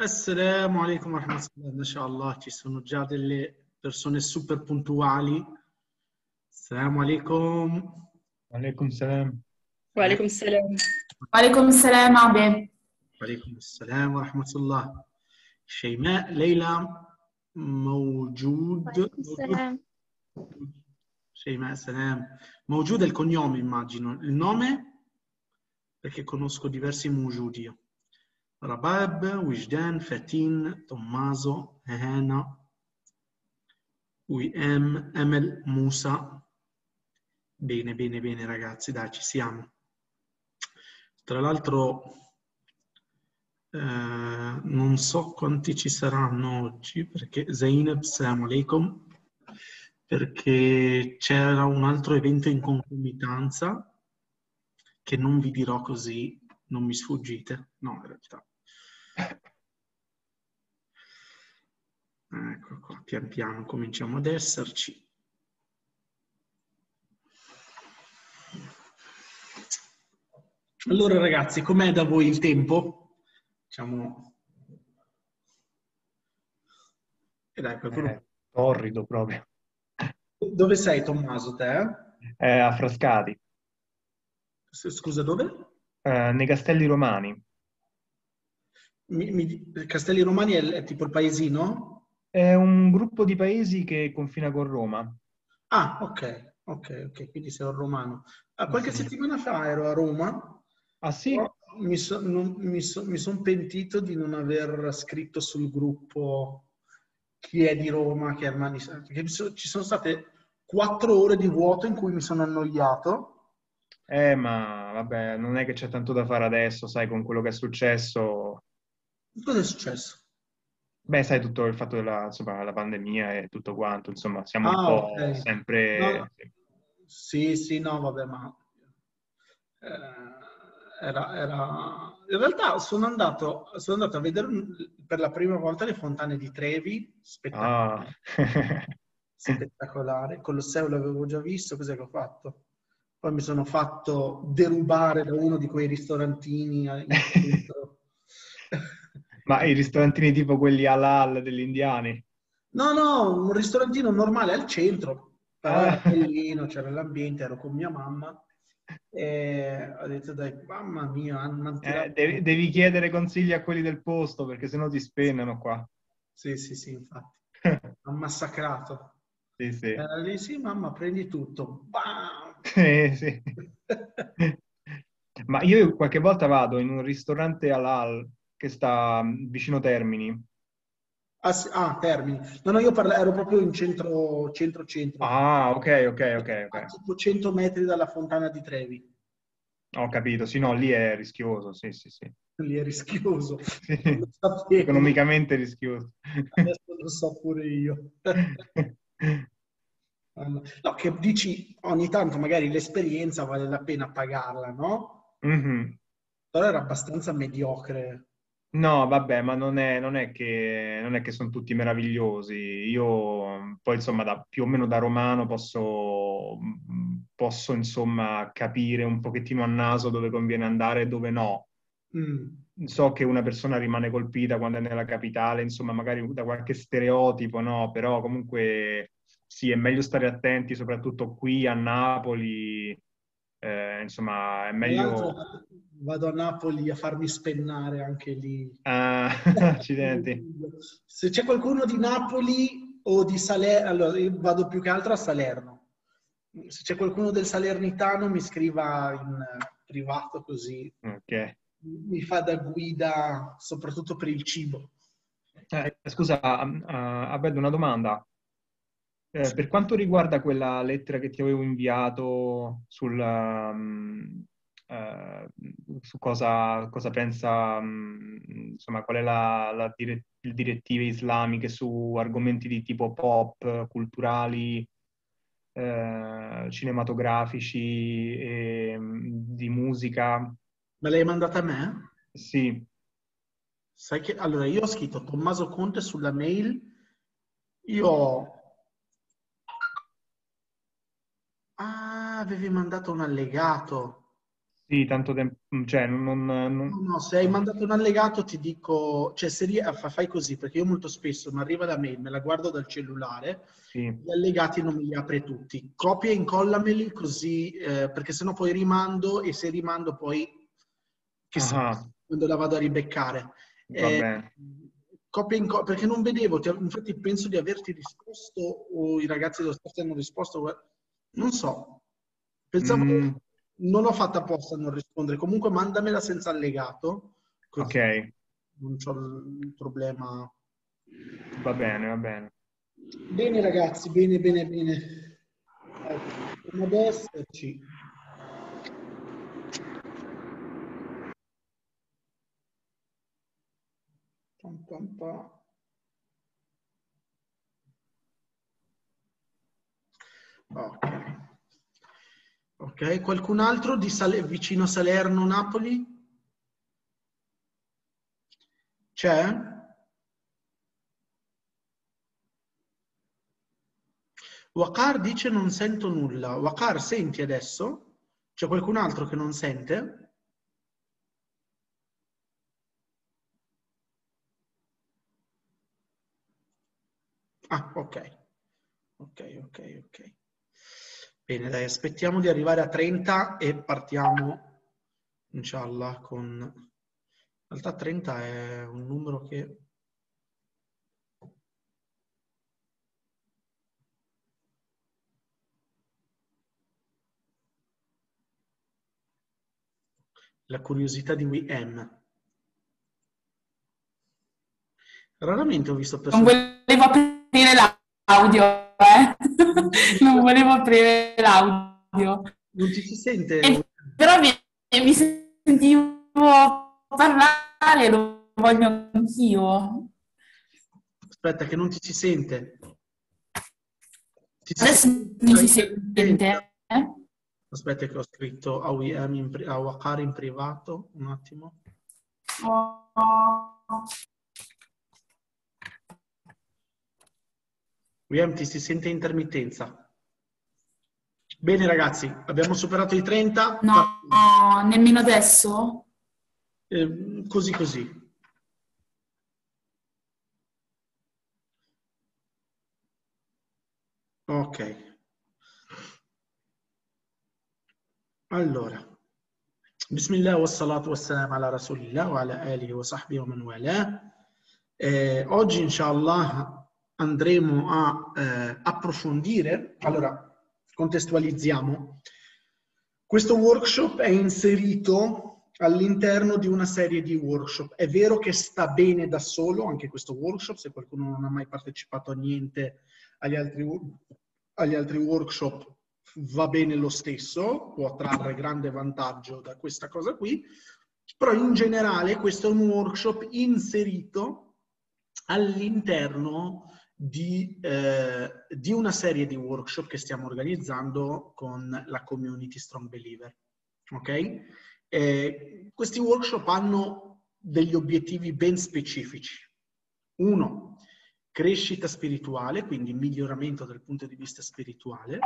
السلام عليكم ورحمة الله. ما شاء الله ci sono già delle persone super puntuali السلام عليكم. وعليكم السلام. وعليكم السلام. وعليكم السلام عبيد وعليكم السلام ورحمة الله. شيماء ليلى موجود. وعليكم السلام. موجود. Sì, ma Mawjud è il cognome, immagino. Il nome? Perché conosco diversi Mawjud io. Rabab, Wijdan, Fatin, Tommaso, Ehena, Uem, Emel, Musa. Bene, bene, bene ragazzi, dai, ci siamo. Tra l'altro eh, non so quanti ci saranno oggi perché Zainab, salam alaikum perché c'era un altro evento in concomitanza che non vi dirò così, non mi sfuggite. No, in realtà. Ecco qua, pian piano cominciamo ad esserci. Allora ragazzi, com'è da voi il tempo? Diciamo... E dai, qualcuno... Eh, torrido proprio. Dove sei Tommaso te? Eh, a Frascati, Scusa, dove? eh, nei Castelli Romani. Mi- mi- Castelli Romani è, è tipo il paesino? È un gruppo di paesi che confina con Roma. Ah, ok, ok, ok, quindi sei un romano. Ah, qualche Sì. settimana fa ero a Roma, Ah sì? mi, so- non- mi so- mi son pentito di non aver scritto sul gruppo chi è di Roma, chi è Armani, perché ci sono state quattro ore di vuoto in cui mi sono annoiato. Eh, ma vabbè, non è che c'è tanto da fare adesso, sai, con quello che è successo. Cosa è successo? Beh, sai, tutto il fatto della, insomma, la pandemia e tutto quanto, insomma, siamo un Ah, po' ok. sempre... No. Sì, sì, no, vabbè, ma eh, era, era- In realtà sono andato, sono andato a vedere un- per la prima volta le fontane di Trevi, spettacolare, Ah, spettacolare. Colosseo l'avevo già visto, cos'è che ho fatto? Poi mi sono fatto derubare da uno di quei ristorantini ma i ristorantini tipo quelli halal degli indiani? No, no, un ristorantino normale al centro, però Ah. era bellino, c'era l'ambiente, ero con mia mamma e ho detto dai, mamma mia, hanno Eh, devi, devi chiedere consigli a quelli del posto perché sennò ti spennano qua. Sì, sì, sì, infatti, hanno massacrato. Sì, sì. Era lì, sì, mamma, prendi tutto. Bam! Eh, sì. Ma io qualche volta vado in un ristorante halal che sta mm, vicino Termini. Ah, sì, ah, Termini. No, no, io parla- ero proprio in centro, centro, centro. Ah, ok, ok, ok, A ok. tipo 100 metri dalla fontana di Trevi. Ho capito. Sì, no, lì è rischioso, sì, sì, sì. Lì è rischioso. Sì. Economicamente rischioso. Adesso lo so pure io. No, che dici ogni tanto magari l'esperienza vale la pena pagarla, no? Mhm. Però era abbastanza mediocre. No, vabbè, ma non è, non è che, non è che sono tutti meravigliosi. Io poi, insomma, da, più o meno da romano posso, posso, insomma, capire un pochettino a naso dove conviene andare e dove no. Mm. So che una persona rimane colpita quando è nella capitale, insomma, magari da qualche stereotipo, no? Però comunque sì, è meglio stare attenti, soprattutto qui a Napoli. Eh, insomma, è meglio... vado a Napoli a farmi spennare anche lì. Ah, accidenti. Se c'è qualcuno di Napoli o di Salerno, allora io vado più che altro a Salerno. Se c'è qualcuno del Salernitano mi scriva in privato così Ok. mi fa da guida soprattutto per il cibo. Eh, scusa, uh, Abed, una domanda. Eh, per quanto riguarda quella lettera che ti avevo inviato sul, um, uh, su cosa, cosa pensa, um, insomma, qual è la, la dire- le direttive islamiche su argomenti di tipo pop, culturali, eh, cinematografici, e, mm, di musica? Me l'hai mandata a me? Sì, Sai che allora io ho scritto Tommaso Conte sulla mail. Io ho Ah, avevi mandato un allegato. Sì, tanto tempo, cioè non, non- No, no, se hai mandato un allegato ti dico, cioè se ri- fa- fai così, perché io molto spesso mi arriva la mail, me la guardo dal cellulare, sì. gli allegati non me li apre tutti. Copia e incollameli così, eh, perché sennò poi rimando e se rimando poi, che so, Ah, quando la vado a ribeccare. Eh, copia e inco- perché non vedevo, ti- infatti penso di averti risposto o i ragazzi dello staff ti hanno risposto, non so. Pensavo Mm, che non ho fatto apposta a non rispondere, comunque mandamela senza allegato, ok, non c'ho il problema. va bene, va bene. Bene ragazzi, bene, bene, bene. Ecco, Come ad esserci. Pam, pam, pam. Ok. Ok, qualcun altro di Sale- vicino Salerno, Napoli? C'è? Wakar dice non sento nulla. Wakar, senti adesso? C'è qualcun altro che non sente? Ah, ok. Ok, ok, ok. Bene, dai, aspettiamo di arrivare a 30 e partiamo, inshallah, con... In realtà 30 è un numero che... La curiosità di WM. Raramente ho visto Non persone... volevo aprire l'audio, eh? Non volevo aprire l'audio. Non ti si sente? E- però mi, mi sentivo parlare, lo voglio anch'io. Aspetta, che non ti si sente. Si Adesso sente? mi si sente, eh? Aspetta che ho scritto a, in pri- in privato, un attimo. Oh. WM ti si sente intermittenza. Bene ragazzi, abbiamo superato i 30. No, nemmeno adesso? Eh, così così. Ok. Allora. Bismillah wa salatu wa salam ala rasulillah wa ala alihi wa sahbihi wa man wala. Eh, oggi inshallah andremo a eh, approfondire, allora contestualizziamo, questo workshop è inserito all'interno di una serie di workshop. È vero che sta bene da solo anche questo workshop, se qualcuno non ha mai partecipato a niente agli altri, agli altri workshop va bene lo stesso, può trarre grande vantaggio da questa cosa qui, però in generale questo è un workshop inserito all'interno di, eh, di una serie di workshop che stiamo organizzando con la community Strong Believer. Ok? Eh, questi workshop hanno degli obiettivi ben specifici. Uno, crescita spirituale, quindi miglioramento dal punto di vista spirituale.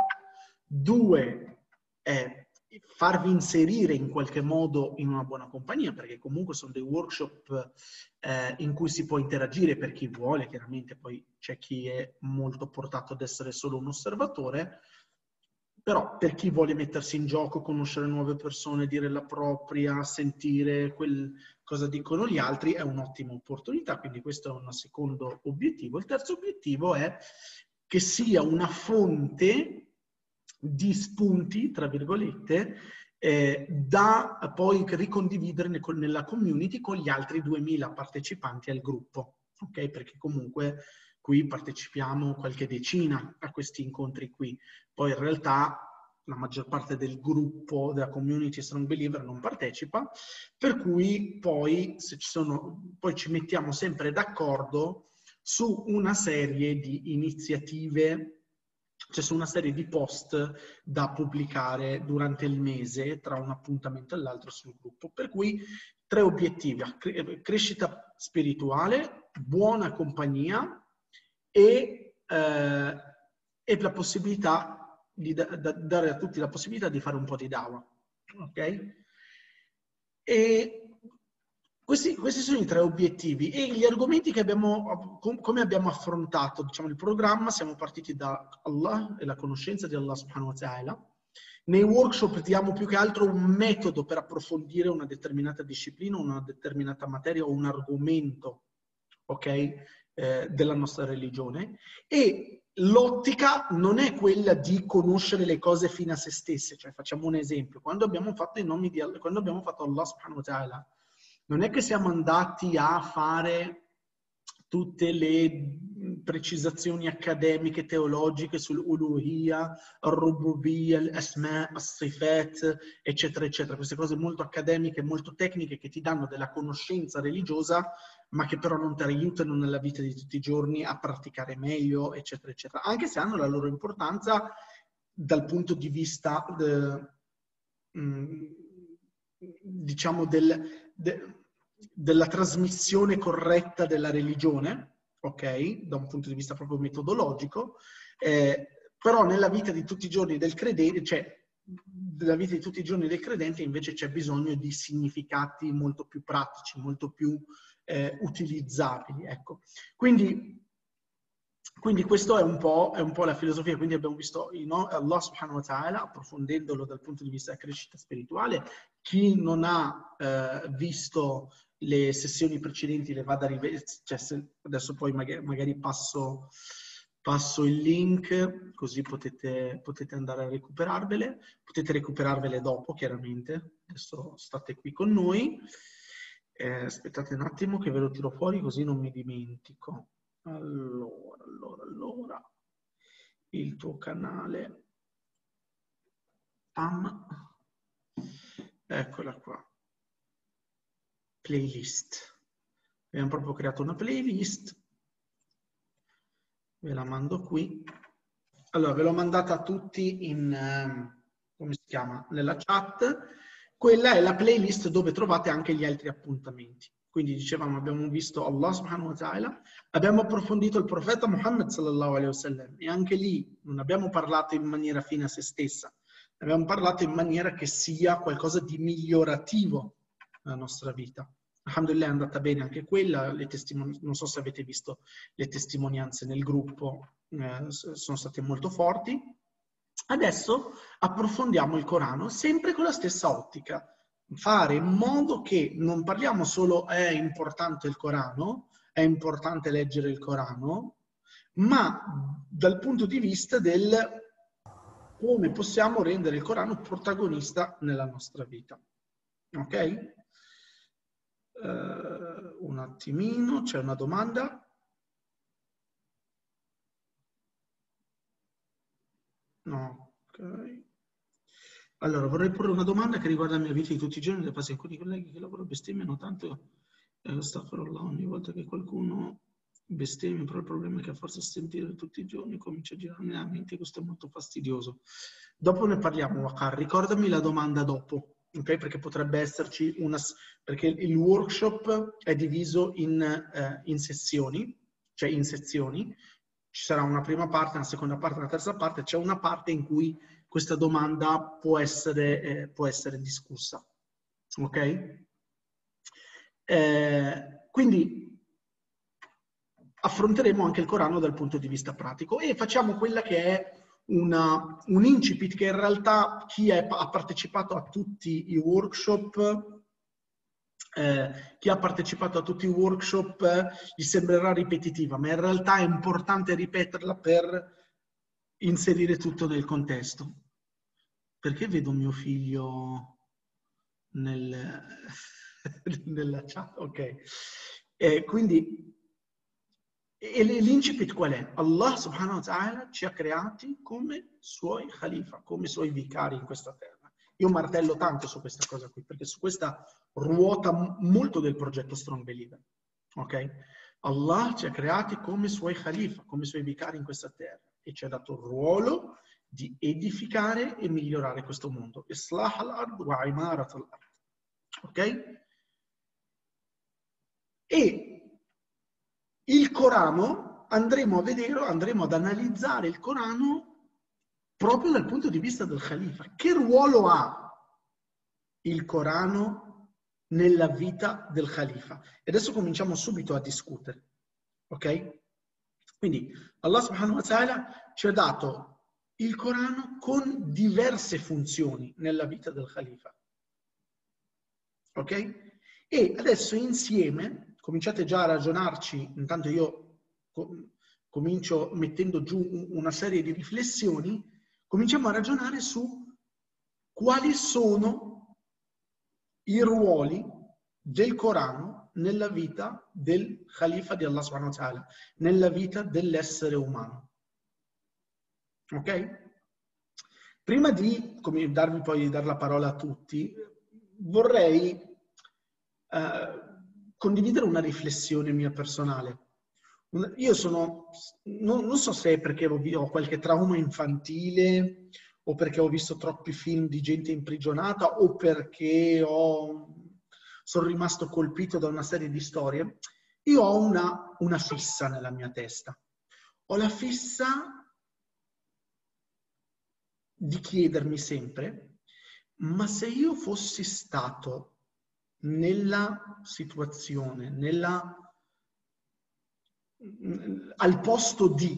Due, è farvi inserire in qualche modo in una buona compagnia, perché comunque sono dei workshop eh, in cui si può interagire per chi vuole, chiaramente poi c'è chi è molto portato ad essere solo un osservatore, però per chi vuole mettersi in gioco, conoscere nuove persone, dire la propria, sentire quel, cosa dicono gli altri, è un'ottima opportunità, quindi questo è un secondo obiettivo. Il terzo obiettivo è che sia una fonte di spunti, tra virgolette, eh, da poi ricondividere ne- nella community con gli altri 2000 partecipanti al gruppo, ok? Perché comunque qui partecipiamo qualche decina a questi incontri qui. Poi in realtà la maggior parte del gruppo della community Strong Believer non partecipa, per cui poi, ci sono, poi ci mettiamo sempre d'accordo su una serie di iniziative c'è su una serie di post da pubblicare durante il mese tra un appuntamento e l'altro sul gruppo. Per cui tre obiettivi, cre- crescita spirituale, buona compagnia e, eh, e la possibilità di da- da- dare a tutti la possibilità di fare un po' di dawa. Ok? E questi, questi sono i tre obiettivi e gli argomenti che abbiamo, com- come abbiamo affrontato diciamo, il programma, siamo partiti da Allah e la conoscenza di Allah subhanahu wa ta'ala. Nei workshop diamo più che altro un metodo per approfondire una determinata disciplina, una determinata materia o un argomento, ok, eh, della nostra religione. E l'ottica non è quella di conoscere le cose fino a se stesse. Cioè, facciamo un esempio. Quando abbiamo fatto i nomi di Allah, quando abbiamo fatto Allah subhanahu wa ta'ala, non è che siamo andati a fare tutte le precisazioni accademiche, teologiche sull'uluhiyya, al-rububiyya, al-asma, al-sifat, eccetera, eccetera. Queste cose molto accademiche, molto tecniche che ti danno della conoscenza religiosa, ma che però non ti aiutano nella vita di tutti i giorni a praticare meglio, eccetera, eccetera. Anche se hanno la loro importanza dal punto di vista, de, mm, diciamo, del, de, della trasmissione corretta della religione, ok? Da un punto di vista proprio metodologico, eh, però nella vita di tutti i giorni del credente, cioè della vita di tutti i giorni del credente invece c'è bisogno di significati molto più pratici, molto più eh, utilizzabili. Ecco. Quindi, quindi questo è è un, po', la filosofia, quindi abbiamo visto no, Allah subhanahu wa ta'ala, approfondendolo dal punto di vista della crescita spirituale. Chi non ha eh, visto le sessioni precedenti le vado a rivedere, cioè adesso poi magari, magari passo, passo, il link così potete, potete, andare a recuperarvele, potete recuperarvele dopo chiaramente, adesso state qui con noi, eh, aspettate un attimo che ve lo tiro fuori così non mi dimentico. Allora, allora, allora, il tuo canale, pam, eccola qua playlist. Abbiamo proprio creato una playlist. Ve la mando qui. Allora, ve l'ho mandata a tutti in, ehm, come si chiama, nella chat. Quella è la playlist dove trovate anche gli altri appuntamenti. Quindi dicevamo, abbiamo visto Allah subhanahu wa ta'ala, abbiamo approfondito il profeta Muhammad sallallahu alaihi wasallam e anche lì non abbiamo parlato in maniera fine a se stessa, abbiamo parlato in maniera che sia qualcosa di migliorativo nella nostra vita. Alhamdulillah è andata bene anche quella, non so se avete visto le testimonianze nel gruppo, eh, sono state molto forti. Adesso approfondiamo il Corano sempre con la stessa ottica, fare in modo che non parliamo solo è importante il Corano, è importante leggere il Corano, ma dal punto di vista del come possiamo rendere il Corano protagonista nella nostra vita. Ok? Uh, un attimino, c'è una domanda? No, ok. Allora, vorrei porre una domanda che riguarda la mia vita di tutti i giorni, da parte alcuni colleghi che lavorano bestemmiano tanto, eh, sta là ogni volta che qualcuno bestemmia, però il problema è che a forza di sentire tutti i giorni comincia a girare nella mente, questo è molto fastidioso. Dopo ne parliamo, Wakar, ricordami la domanda dopo ok? Perché potrebbe esserci una... perché il workshop è diviso in, eh, in sessioni, cioè in sezioni. Ci sarà una prima parte, una seconda parte, una terza parte. C'è una parte in cui questa domanda può essere, eh, può essere discussa, ok? Eh, quindi affronteremo anche il Corano dal punto di vista pratico e facciamo quella che è una, un incipit che in realtà chi è, ha partecipato a tutti i workshop eh, chi ha partecipato a tutti i workshop eh, gli sembrerà ripetitiva, ma in realtà è importante ripeterla per inserire tutto nel contesto. Perché vedo mio figlio nel, nella chat? Ok. Eh, quindi l'incipit qual è? Allah subhanahu wa ta'ala ci ha creati come suoi khalifa, come suoi vicari in questa terra. Io martello tanto su questa cosa qui, perché su questa ruota molto del progetto Strong Believer. Ok? Allah ci ha creati come suoi khalifa, come suoi vicari in questa terra e ci ha dato il ruolo di edificare e migliorare questo mondo. Islah al-ard wa imarat al-ard. Ok? E il Corano, andremo a vedere, andremo ad analizzare il Corano proprio dal punto di vista del Khalifa. Che ruolo ha il Corano nella vita del Khalifa? E adesso cominciamo subito a discutere. Ok? Quindi Allah subhanahu wa ta'ala ci ha dato il Corano con diverse funzioni nella vita del Khalifa. Ok? E adesso insieme, cominciate già a ragionarci, intanto io comincio mettendo giù una serie di riflessioni, cominciamo a ragionare su quali sono i ruoli del Corano nella vita del Khalifa di Allah subhanahu wa ta'ala, nella vita dell'essere umano. Ok? Prima di come, darvi poi dar la parola a tutti, vorrei eh, condividere una riflessione mia personale. Io sono, non, non so se è perché ho, ho, qualche trauma infantile o perché ho visto troppi film di gente imprigionata o perché ho, sono rimasto colpito da una serie di storie. Io ho una, una fissa nella mia testa. Ho la fissa di chiedermi sempre, ma se io fossi stato nella situazione, nella, al posto di,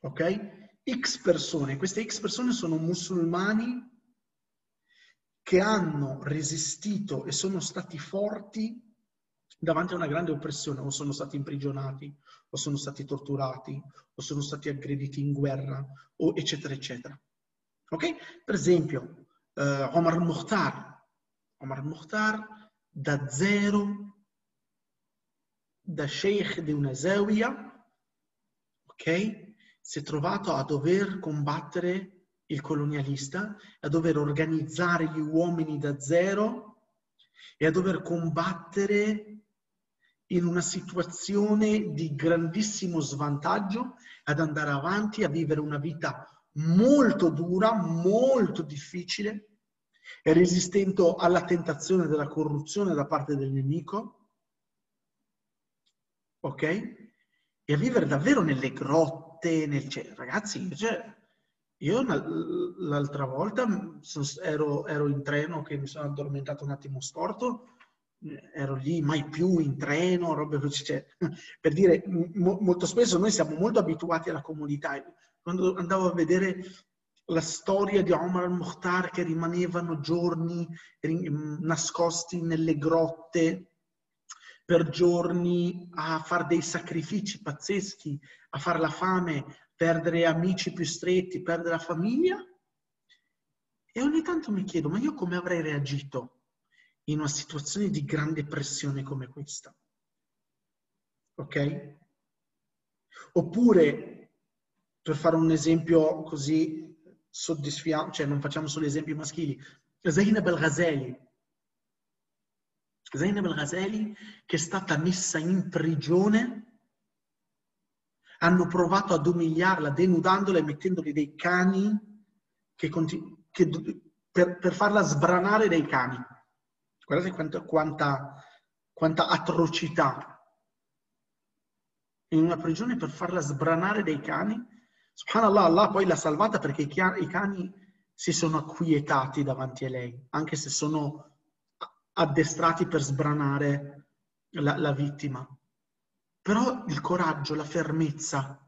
ok? X persone, queste X persone sono musulmani che hanno resistito e sono stati forti davanti a una grande oppressione, o sono stati imprigionati, o sono stati torturati, o sono stati aggrediti in guerra, o eccetera, eccetera. Ok? Per esempio, uh, Omar al-Mukhtar, Omar Mukhtar da zero, da sheikh di una zawiya, ok? Si è trovato a dover combattere il colonialista, a dover organizzare gli uomini da zero e a dover combattere in una situazione di grandissimo svantaggio, ad andare avanti, a vivere una vita molto dura, molto difficile, è resistente alla tentazione della corruzione da parte del nemico, ok? E a vivere davvero nelle grotte, nel... Ragazzi, cioè, io l'altra volta ero, ero, in treno che mi sono addormentato un attimo storto, ero lì mai più in treno, robe. Cioè, per dire, mo, molto spesso noi siamo molto abituati alla comodità. Quando andavo a vedere la storia di Omar al-Mukhtar che rimanevano giorni nascosti nelle grotte per giorni a fare dei sacrifici pazzeschi, a fare la fame, perdere amici più stretti, perdere la famiglia. E ogni tanto mi chiedo, ma io come avrei reagito in una situazione di grande pressione come questa? Ok? Oppure, per fare un esempio così soddisfiamo, cioè non facciamo solo esempi maschili. Zainab al-Ghazali. Zainab al-Ghazali che è stata messa in prigione hanno provato ad umiliarla denudandola e mettendole dei cani che, che, per, per, farla sbranare dai cani. Guardate quanta, quanta, quanta atrocità. In una prigione per farla sbranare dai cani Subhanallah, Allah poi l'ha salvata perché i cani si sono acquietati davanti a lei, anche se sono addestrati per sbranare la, la vittima. Però il coraggio, la fermezza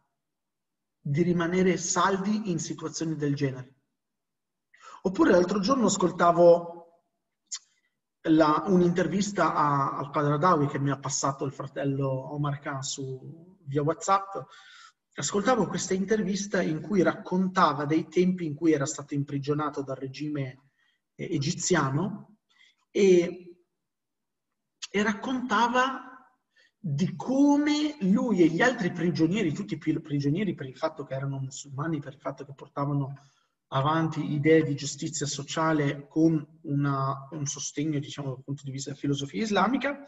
di rimanere saldi in situazioni del genere. Oppure l'altro giorno ascoltavo la, un'intervista a, al Qadradawi che mi ha passato il fratello Omar Khan su, via WhatsApp ascoltavo questa intervista in cui raccontava dei tempi in cui era stato imprigionato dal regime eh, egiziano e, e raccontava di come lui e gli altri prigionieri, tutti i prigionieri per il fatto che erano musulmani, per il fatto che portavano avanti idee di giustizia sociale con una, un sostegno, diciamo, dal punto di vista della filosofia islamica,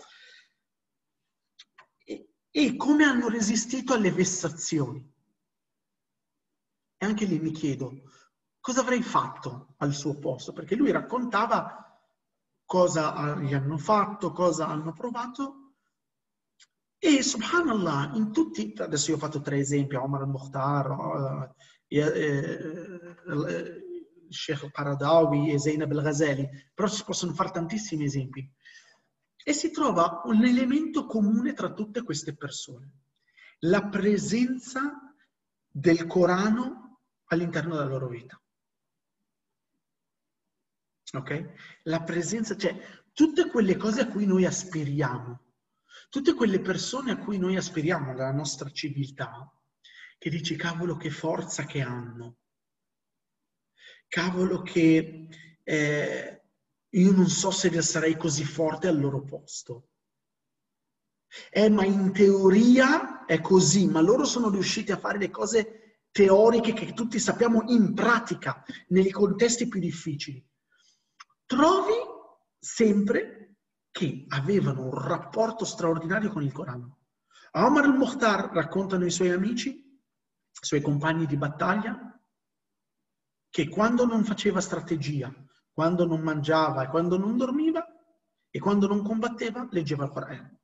e come hanno resistito alle vessazioni. E anche lì mi chiedo, cosa avrei fatto al suo posto? Perché lui raccontava cosa gli hanno fatto, cosa hanno provato. E subhanallah, in tutti, adesso io ho fatto tre esempi, Omar al-Mukhtar, Sheikh Qaradawi e Zainab al-Ghazali, però si possono fare tantissimi esempi. E si trova un elemento comune tra tutte queste persone, la presenza del Corano all'interno della loro vita. Ok? La presenza, cioè tutte quelle cose a cui noi aspiriamo, tutte quelle persone a cui noi aspiriamo nella nostra civiltà, che dici cavolo che forza che hanno, cavolo che eh, io non so se sarei così forte al loro posto. Eh, ma in teoria è così, ma loro sono riusciti a fare le cose teoriche che tutti sappiamo in pratica, nei contesti più difficili. Trovi sempre che avevano un rapporto straordinario con il Corano. Omar al-Mukhtar raccontano i suoi amici, i suoi compagni di battaglia, che quando non faceva strategia, quando non mangiava e quando non dormiva e quando non combatteva, leggeva il Corano.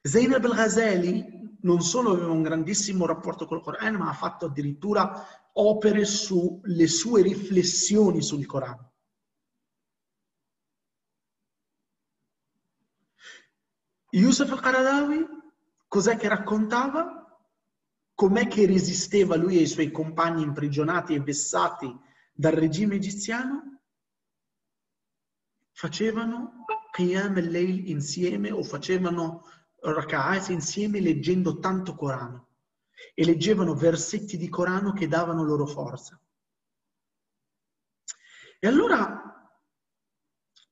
Zainab al-Ghazali non solo aveva un grandissimo rapporto col Corano, ma ha fatto addirittura opere sulle sue riflessioni sul Corano. Yusuf al-Qaradawi cos'è che raccontava? Com'è che resisteva lui e i suoi compagni imprigionati e vessati dal regime egiziano? Facevano Qiyam al-Layl insieme o facevano Raka'at insieme leggendo tanto Corano e leggevano versetti di Corano che davano loro forza. E allora,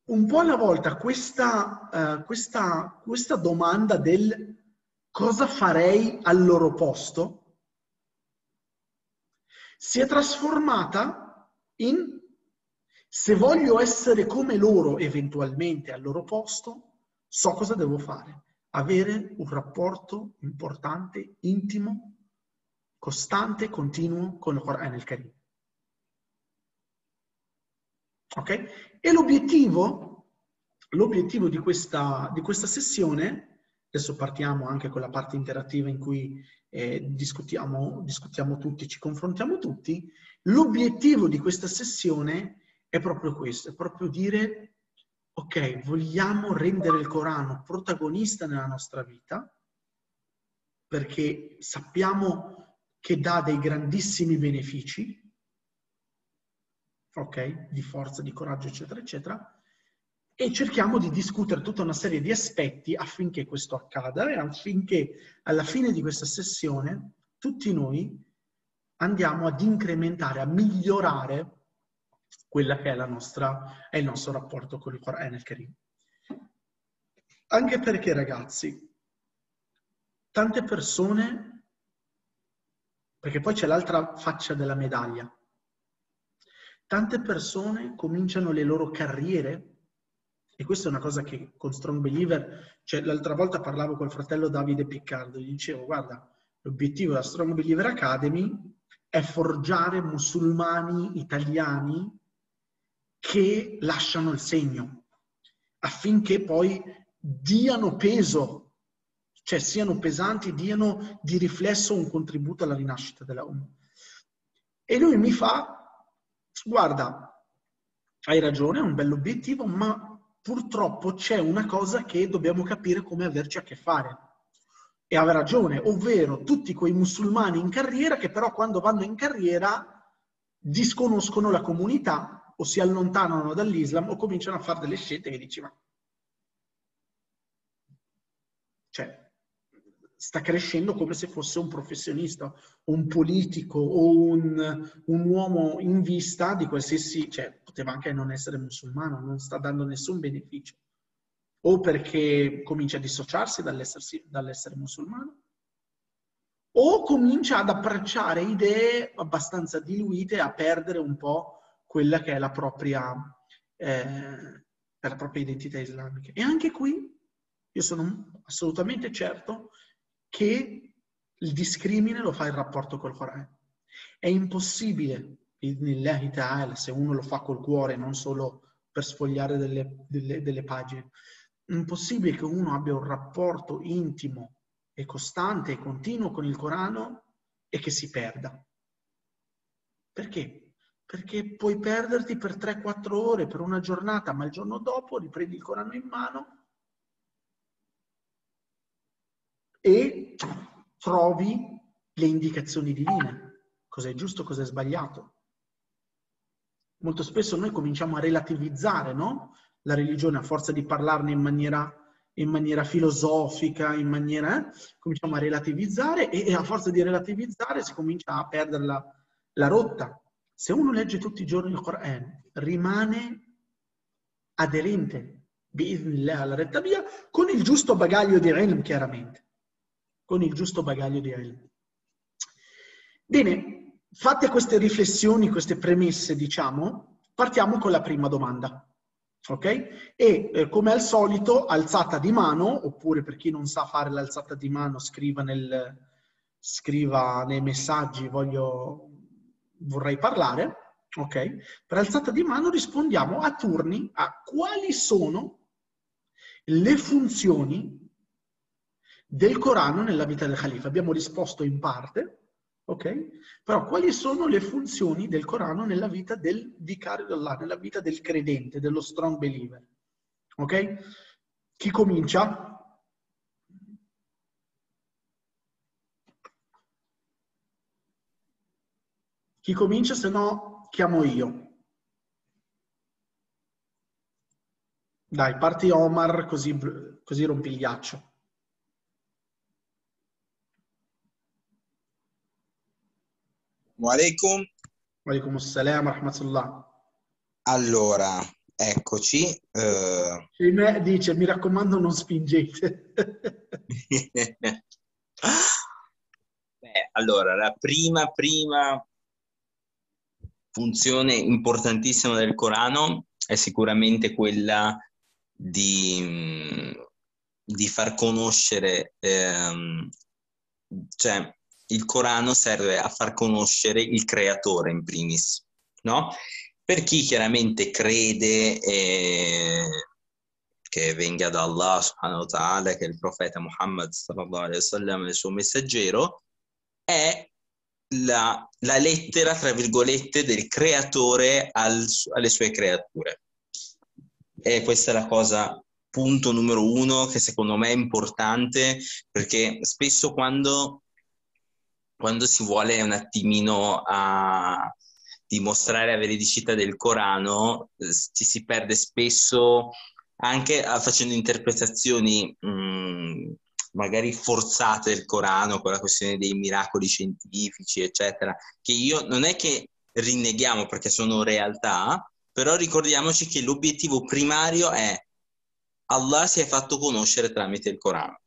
un po' alla volta, questa, uh, questa, questa domanda del cosa farei al loro posto si è trasformata in se voglio essere come loro eventualmente al loro posto, so cosa devo fare. Avere un rapporto importante, intimo, costante, continuo con il Quran al Karim. Ok? E l'obiettivo, l'obiettivo di, questa, di questa sessione Adesso partiamo anche con la parte interattiva in cui eh, discutiamo, discutiamo tutti, ci confrontiamo tutti. L'obiettivo di questa sessione è proprio questo, è proprio dire, ok, vogliamo rendere il Corano protagonista nella nostra vita, perché sappiamo che dà dei grandissimi benefici, ok, di forza, di coraggio, eccetera, eccetera, e cerchiamo di discutere tutta una serie di aspetti affinché questo accada e affinché alla fine di questa sessione tutti noi andiamo ad incrementare, a migliorare quella che è, nostra, è il nostro rapporto con il Quran al Karim. Anche perché, ragazzi, tante persone, perché poi c'è l'altra faccia della medaglia, tante persone cominciano le loro carriere e questa è una cosa che con Strong Believer, cioè l'altra volta parlavo col fratello Davide Piccardo, gli dicevo guarda, l'obiettivo della Strong Believer Academy è forgiare musulmani italiani che lasciano il segno, affinché poi diano peso, cioè siano pesanti, diano di riflesso un contributo alla rinascita della Umma. E lui mi fa, guarda, hai ragione, è un bell'obiettivo, ma purtroppo c'è una cosa che dobbiamo capire come averci a che fare. E aveva ragione, ovvero tutti quei musulmani in carriera che però quando vanno in carriera disconoscono la comunità o si allontanano dall'Islam o cominciano a fare delle scelte che dici ma... Cioè, sta crescendo come se fosse un professionista, un politico o un, un, uomo in vista di qualsiasi, cioè poteva anche non essere musulmano, non sta dando nessun beneficio. O perché comincia a dissociarsi dall'essere musulmano, o comincia ad abbracciare idee abbastanza diluite, a perdere un po' quella che è la propria, eh, la propria identità islamica. E anche qui io sono assolutamente certo che il discrimine lo fa il rapporto col Corano. È impossibile, se uno lo fa col cuore, non solo per sfogliare delle, delle, delle pagine, impossibile che uno abbia un rapporto intimo e costante e continuo con il Corano e che si perda. Perché? Perché puoi perderti per 3-4 ore, per una giornata, ma il giorno dopo riprendi il Corano in mano e trovi le indicazioni divine, cosa è giusto, cosa è sbagliato. Molto spesso noi cominciamo a relativizzare no? la religione a forza di parlarne in maniera, in maniera filosofica, in maniera, eh? cominciamo a relativizzare e, e, a forza di relativizzare si comincia a perdere la, la rotta. Se uno legge tutti i giorni il Quran, rimane aderente alla retta via con il giusto bagaglio di ilm, chiaramente. Con il giusto bagaglio di ilm. Bene, fatte queste riflessioni, queste premesse, diciamo, partiamo con la prima domanda. Ok? E eh, come al solito, alzata di mano, oppure per chi non sa fare l'alzata di mano, scriva, nel, scriva nei messaggi voglio, vorrei parlare. Ok? Per alzata di mano rispondiamo a turni a quali sono le funzioni del Corano nella vita del Khalifa. Abbiamo risposto in parte, Ok? Però quali sono le funzioni del Corano nella vita del vicario d'Allah, nella vita del credente, dello strong believer? Ok? Chi comincia? Chi comincia, se no chiamo io. Dai, parti Omar, così, così rompi il ghiaccio. Walaikum. Walaikum assalam rahmatullah. Allora, eccoci. Uh... Me dice, mi raccomando non spingete. Beh, allora, la prima, prima funzione importantissima del Corano è sicuramente quella di, di far conoscere, ehm, cioè il Corano serve a far conoscere il creatore in primis, no? Per chi chiaramente crede eh, che venga da Allah subhanahu wa ta'ala, che il profeta Muhammad sallallahu alaihi wasallam è il suo messaggero, è la, la, lettera, tra virgolette, del creatore al, alle sue creature. E questa è la cosa, punto numero uno, che secondo me è importante, perché spesso quando quando si vuole un attimino a dimostrare la veridicità del Corano, eh, ci si perde spesso anche facendo interpretazioni mh, mm, magari forzate del Corano, con la questione dei miracoli scientifici, eccetera, che io non è che rinneghiamo perché sono realtà, però ricordiamoci che l'obiettivo primario è Allah si è fatto conoscere tramite il Corano.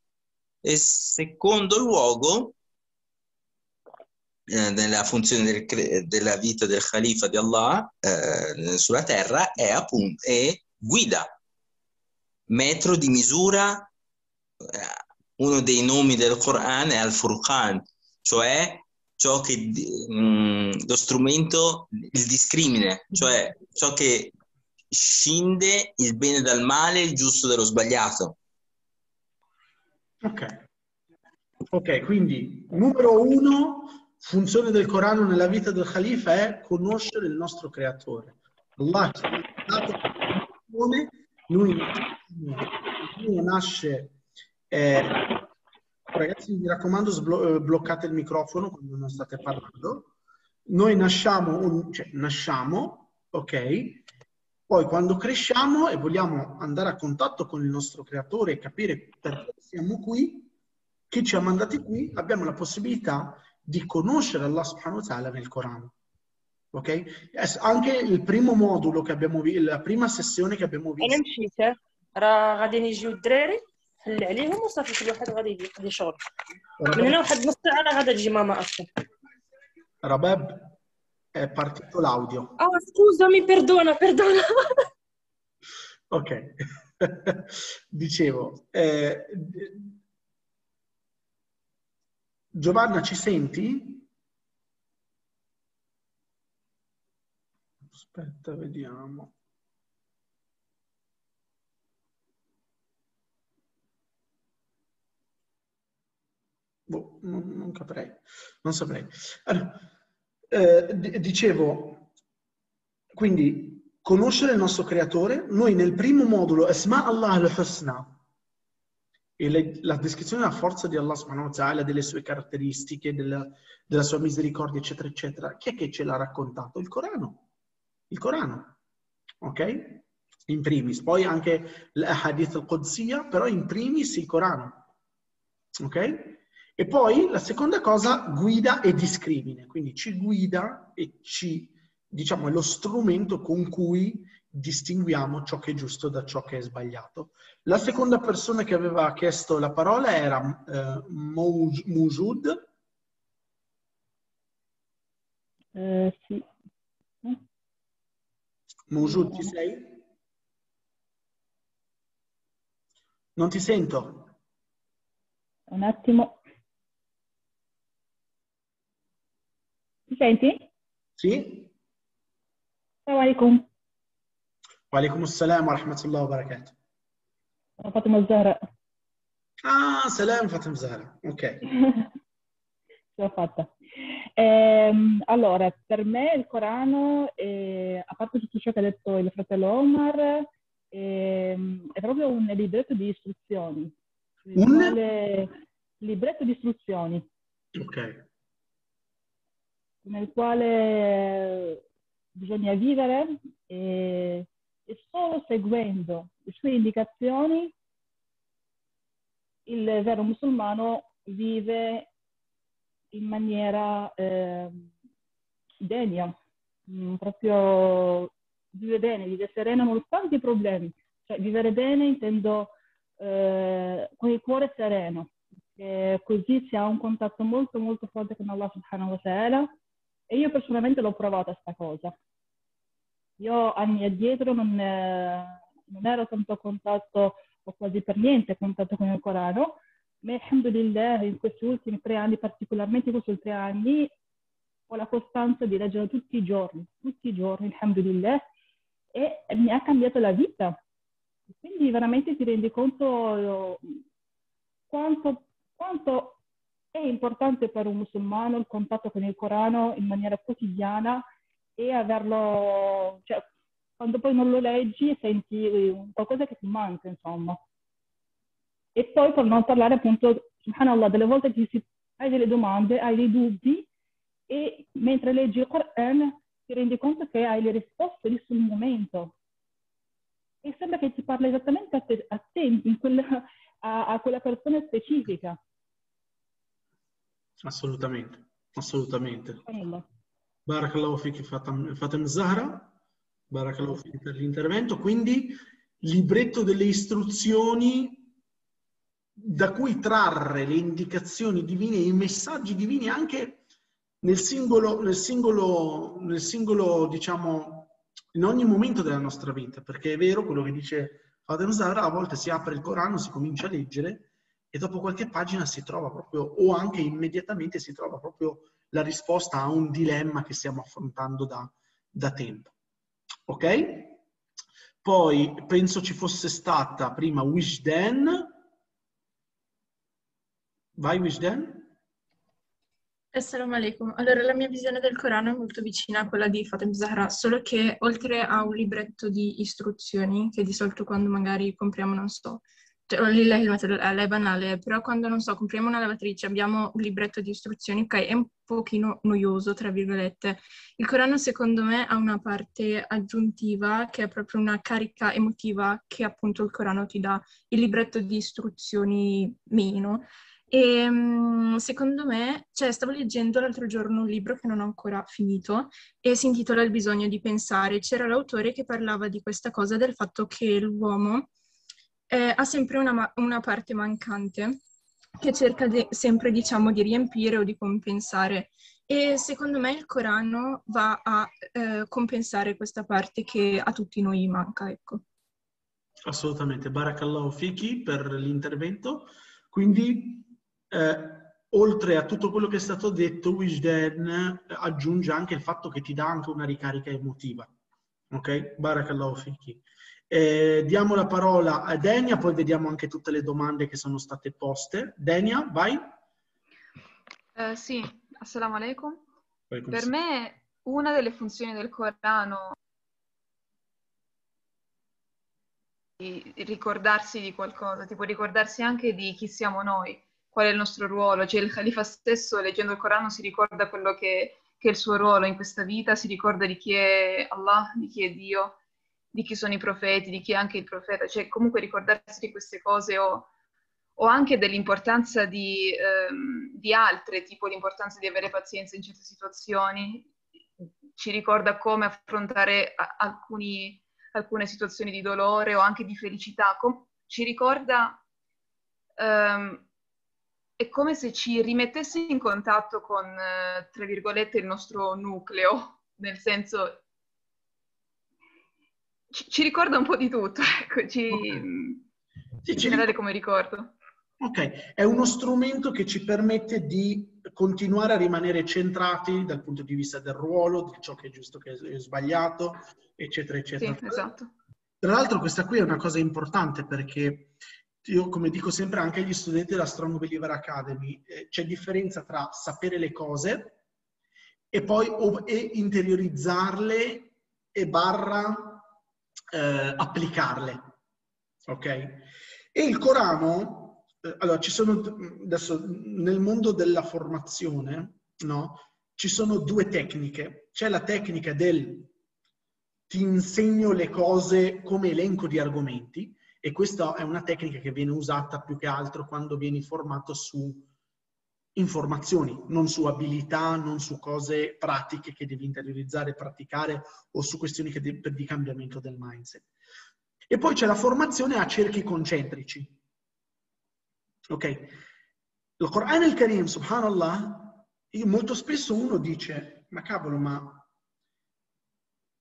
E secondo luogo, eh, nella funzione del, della vita del Khalifa di Allah eh, sulla terra è appunto è guida, metro di misura. Eh, uno dei nomi del Quran è Al-Furqan, cioè ciò che mh, mm, lo strumento, il discrimine, cioè ciò che scinde il bene dal male, il giusto dallo sbagliato. Ok. Ok, quindi numero uno funzione del Corano nella vita del Khalifa è conoscere il nostro creatore. Allah ci ha dato lui, lui nasce. Eh, ragazzi, mi raccomando, sblo- eh, bloccate il microfono quando non state parlando. Noi nasciamo, cioè, nasciamo, ok? Poi quando cresciamo e vogliamo andare a contatto con il nostro creatore e capire perché siamo qui, chi ci ha mandati qui, abbiamo la possibilità di conoscere Allah subhanahu wa ta'ala nel Corano. Ok? Anche il primo modulo che abbiamo visto, la prima sessione che abbiamo visto. Era Gadeni Giudreri? حل عليهم وصافي كل واحد غادي يقضي شغل من هنا واحد نص ساعه راه غادا تجي ماما اصلا Rabeb è partito l'audio. اه scusami perdona perdona Ok. Dicevo, eh, Giovanna, ci senti? Aspetta, vediamo. Non, non capirei, non saprei. Allora, eh, dicevo, quindi conoscere il nostro creatore, noi nel primo modulo, Esma Allah al-Husna, e le- la descrizione della forza di Allah subhanahu wa ta'ala, delle sue caratteristiche, della, della sua misericordia, eccetera, eccetera, chi è che ce l'ha raccontato? Il Corano. Il Corano. Ok? In primis. Poi anche l'Ahadith al-Qudsiya, però in primis il Corano. Ok? E poi la seconda cosa, guida e discrimine. Quindi ci guida e ci, diciamo, è lo strumento con cui distinguiamo ciò che è giusto da ciò che è sbagliato. La seconda persona che aveva chiesto la parola era eh, Mujud. Eh, sì. Mujud, ci sei? Non ti sento. Un attimo. Ti senti? Sì? Ciao alaikum. Walaikum assalam wa rahmatullahi wa barakatuh. Fatima Zahra. Ah, salam Fatim Zahra. Ok. Ce l'ho fatta. Ehm, allora, per me il Corano, eh, a parte tutto ciò che ha detto il fratello Omar, ehm, è proprio un libretto di istruzioni. Un? libretto di istruzioni, Ok. Nel quale bisogna vivere e, e solo seguendo le sue indicazioni il vero musulmano vive in maniera eh, degna, mm, proprio vive bene, vive sereno nonostante i problemi. Cioè, vivere bene intendo eh, con il cuore sereno, così si ha un contatto molto molto forte con Allah subhanahu wa ta'ala e io personalmente l'ho provata sta cosa. Io anni addietro non, eh, non ero tanto a contatto o quasi per niente a contatto con il Corano, ma alhamdulillah in questi ultimi tre anni, particolarmente in questi tre anni, ho la costanza di leggere tutti i giorni, tutti i giorni, alhamdulillah, e mi ha cambiato la vita. Quindi veramente ti rendi conto eh, quanto, quanto è importante per un musulmano il contatto con il Corano in maniera quotidiana e averlo, cioè, quando poi non lo leggi senti qualcosa che ti manca, insomma. E poi per non parlare appunto, subhanallah, delle volte che si- hai delle domande, hai dei dubbi e mentre leggi il Quran ti rendi conto che hai le risposte lì sul momento. E sembra che ti parli esattamente a te, a te, quella- a, a quella persona specifica. Assolutamente, assolutamente. Barakallahu fiki Fatem Zahra, barakallahu per l'intervento. Quindi, libretto delle istruzioni da cui trarre le indicazioni divine e i messaggi divini anche nel singolo, nel singolo, nel singolo, diciamo, in ogni momento della nostra vita. Perché è vero quello che dice Fatem Zahra, a volte si apre il Corano, si comincia a leggere e dopo qualche pagina si trova proprio, o anche immediatamente si trova proprio la risposta a un dilemma che stiamo affrontando da, da tempo. Ok? Poi penso ci fosse stata prima Wishden. Vai Wishden? Assalamu alaikum. Allora, la mia visione del Corano è molto vicina a quella di Fatem Zahra, solo che oltre a un libretto di istruzioni, che di solito quando magari compriamo, non so, cioè, a'la, è banale, però quando, non so, compriamo una lavatrice, abbiamo un libretto di istruzioni, ok, è un pochino noioso, tra virgolette. Il Corano, secondo me, ha una parte aggiuntiva, che è proprio una carica emotiva che appunto il Corano ti dà, il libretto di istruzioni meno. E mm, secondo me, cioè, stavo leggendo l'altro giorno un libro che non ho ancora finito e si intitola Il bisogno di pensare. C'era l'autore che parlava di questa cosa, del fatto che l'uomo eh, ha sempre una, una parte mancante che cerca de- sempre, diciamo, di riempire o di compensare. E secondo me il Corano va a eh, compensare questa parte che a tutti noi manca, ecco. Assolutamente. Barakallahu fiki per l'intervento. Quindi, eh, oltre a tutto quello che è stato detto, Wishden eh, aggiunge anche il fatto che ti dà anche una ricarica emotiva. Ok? Barakallahu fiki. Eh, diamo la parola a Denia, poi vediamo anche tutte le domande che sono state poste. Denia, vai. Eh, sì, assalamu alaikum. Per me una delle funzioni del Corano è ricordarsi di qualcosa, tipo ricordarsi anche di chi siamo noi, qual è il nostro ruolo. Cioè il Khalifa stesso, leggendo il Corano, si ricorda quello che, che è il suo ruolo in questa vita, si ricorda di chi è Allah, di chi è Dio, di chi sono i profeti, di chi è anche il profeta. Cioè comunque ricordarsi di queste cose o o anche dell'importanza di, ehm, di altre, tipo l'importanza di avere pazienza in certe situazioni, ci ricorda come affrontare alcuni- alcune situazioni di dolore o anche di felicità, Com- ci ricorda, ehm, è come se ci rimettesse in contatto con, eh, tra virgolette, il nostro nucleo, nel senso, ci, ci ricorda un po' di tutto, ecco, ci, Sì, in ci generale come ricordo. Ok, è uno strumento che ci permette di continuare a rimanere centrati dal punto di vista del ruolo, di ciò che è giusto, che è sbagliato, eccetera, Sì, eccetera. esatto. Tra l'altro questa qui è una cosa importante perché io, come dico sempre anche agli studenti della Strong Believer Academy, eh, c'è differenza tra sapere le cose e poi ov- e interiorizzarle e barra eh, applicarle. Ok? E il Corano, eh, allora ci sono, adesso nel mondo della formazione, no? Ci sono due tecniche. C'è la tecnica del ti insegno le cose come elenco di argomenti e questa è una tecnica che viene usata più che altro quando vieni formato su informazioni, non su abilità, non su cose pratiche che devi interiorizzare, praticare o su questioni de- di cambiamento del mindset. E poi c'è la formazione a cerchi concentrici. Ok? Il Quran al Karim, subhanallah, molto spesso uno dice, ma cavolo, ma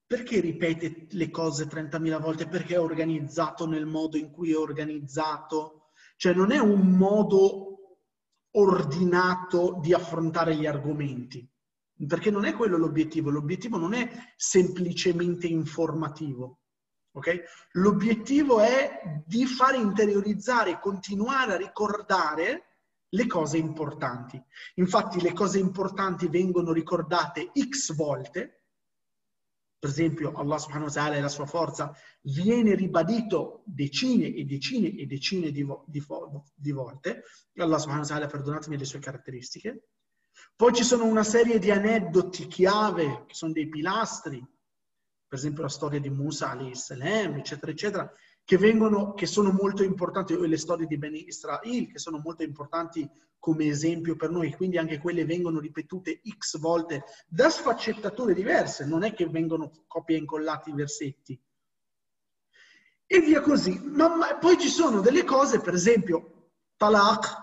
perché ripete le cose 30.000 volte? Perché è organizzato nel modo in cui è organizzato? Cioè non è un modo ordinato di affrontare gli argomenti, perché non è quello l'obiettivo. L'obiettivo non è semplicemente informativo. ok? L'obiettivo è di fare interiorizzare continuare a ricordare le cose importanti. Infatti le cose importanti vengono ricordate x volte, per esempio Allah subhanahu wa ta'ala e la sua forza, viene ribadito decine e decine e decine di, vo- di fo- di volte. Allah subhanahu wa ta'ala, perdonatemi le sue caratteristiche. Poi ci sono una serie di aneddoti chiave, che sono dei pilastri, per esempio la storia di Musa salam, eccetera, eccetera, che, vengono, che sono molto importanti, o le storie di Beni Israel, che sono molto importanti come esempio per noi, quindi anche quelle vengono ripetute x volte da sfaccettature diverse, non è che vengono copia e incollati i versetti. E via così. Ma, ma poi ci sono delle cose, per esempio, talaq,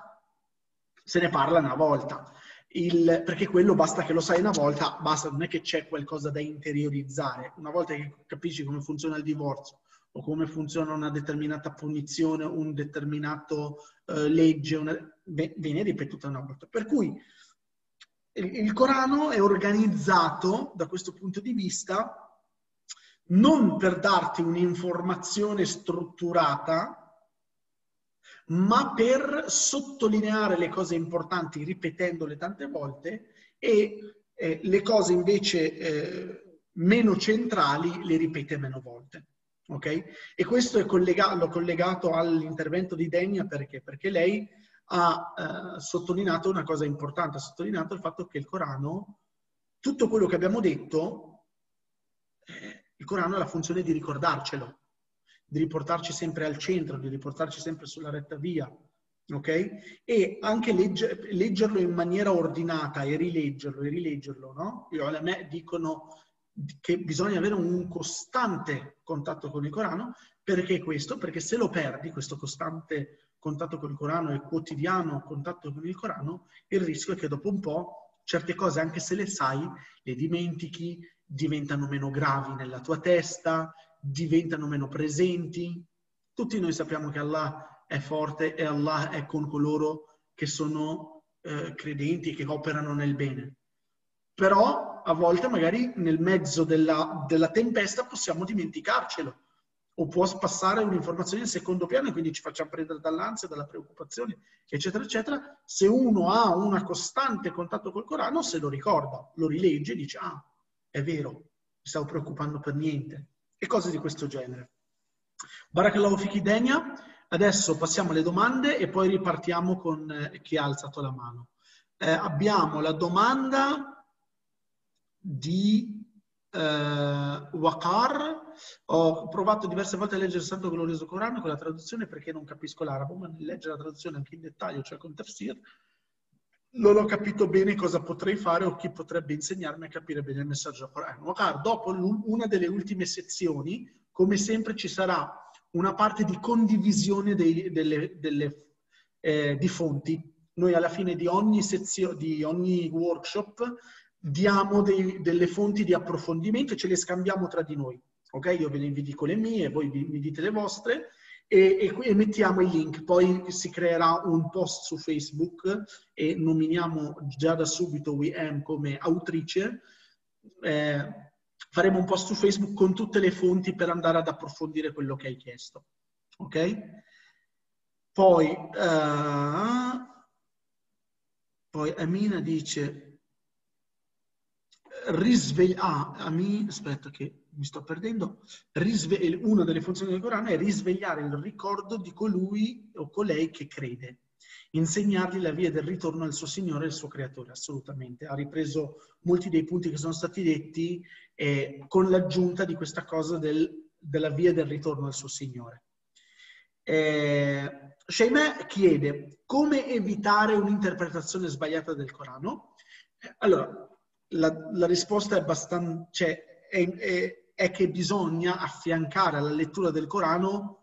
se ne parla una volta, il, perché quello basta che lo sai una volta, basta, non è che c'è qualcosa da interiorizzare. Una volta che capisci come funziona il divorzio o come funziona una determinata punizione, un determinato eh, legge, una, viene ripetuta una volta. Per cui il, il Corano è organizzato da questo punto di vista non per darti un'informazione strutturata, ma per sottolineare le cose importanti ripetendole tante volte e eh, le cose invece eh, meno centrali le ripete meno volte. Ok? E questo è collegato, collegato all'intervento di Degna perché? Perché lei ha eh, sottolineato una cosa importante, ha sottolineato il fatto che il Corano, tutto quello che abbiamo detto, eh, il Corano ha la funzione di ricordarcelo, di riportarci sempre al centro, di riportarci sempre sulla retta via, ok? E anche legge, leggerlo in maniera ordinata e rileggerlo e rileggerlo, no? Io, a me dicono che bisogna avere un costante contatto con il Corano, perché questo? Perché se lo perdi, questo costante contatto con il Corano e quotidiano contatto con il Corano, il rischio è che dopo un po' certe cose, anche se le sai, le dimentichi, diventano meno gravi nella tua testa, diventano meno presenti. Tutti noi sappiamo che Allah è forte e Allah è con coloro che sono eh, credenti, che operano nel bene. Però a volte magari nel mezzo della, della tempesta possiamo dimenticarcelo o può passare un'informazione in secondo piano e quindi ci facciamo prendere dall'ansia, dalla preoccupazione, eccetera, eccetera. Se uno ha un costante contatto col Corano, se lo ricorda, lo rilegge e dice, ah, è vero, mi stavo preoccupando per niente. E cose di questo genere. Barakallahu fiki Denia. Adesso passiamo alle domande e poi ripartiamo con eh, chi ha alzato la mano. Eh, abbiamo la domanda di eh, Waqar. Ho provato diverse volte a leggere il Santo Glorioso Corano con la traduzione perché non capisco l'arabo, ma leggere la traduzione anche in dettaglio, cioè con tafsir, non ho capito bene cosa potrei fare o chi potrebbe insegnarmi a capire bene il messaggio del Corano. Waqar, dopo una delle ultime sezioni, come sempre ci sarà una parte di condivisione dei, delle, delle, eh, di fonti. Noi alla fine di ogni, sezio, di ogni workshop diamo dei, delle fonti di approfondimento e ce le scambiamo tra di noi. Ok? Io ve ne vi dico le mie, voi vi, mi dite le vostre e, e, e, mettiamo i link. Poi si creerà un post su Facebook e nominiamo già da subito WeM come autrice. Eh, faremo un post su Facebook con tutte le fonti per andare ad approfondire quello che hai chiesto. Ok? Poi, uh, poi Amina dice risvegliare, ah, Amin, aspetta che mi sto perdendo, Risve- una delle funzioni del Corano è risvegliare il ricordo di colui o colei che crede insegnargli la via del ritorno al suo Signore e al suo Creatore, assolutamente. Ha ripreso molti dei punti che sono stati detti eh, con l'aggiunta di questa cosa del, della via del ritorno al suo Signore. Eh, Sheimeh chiede come evitare un'interpretazione sbagliata del Corano. Allora, la, la risposta è, abbastanza, cioè, è, è, è che bisogna affiancare alla lettura del Corano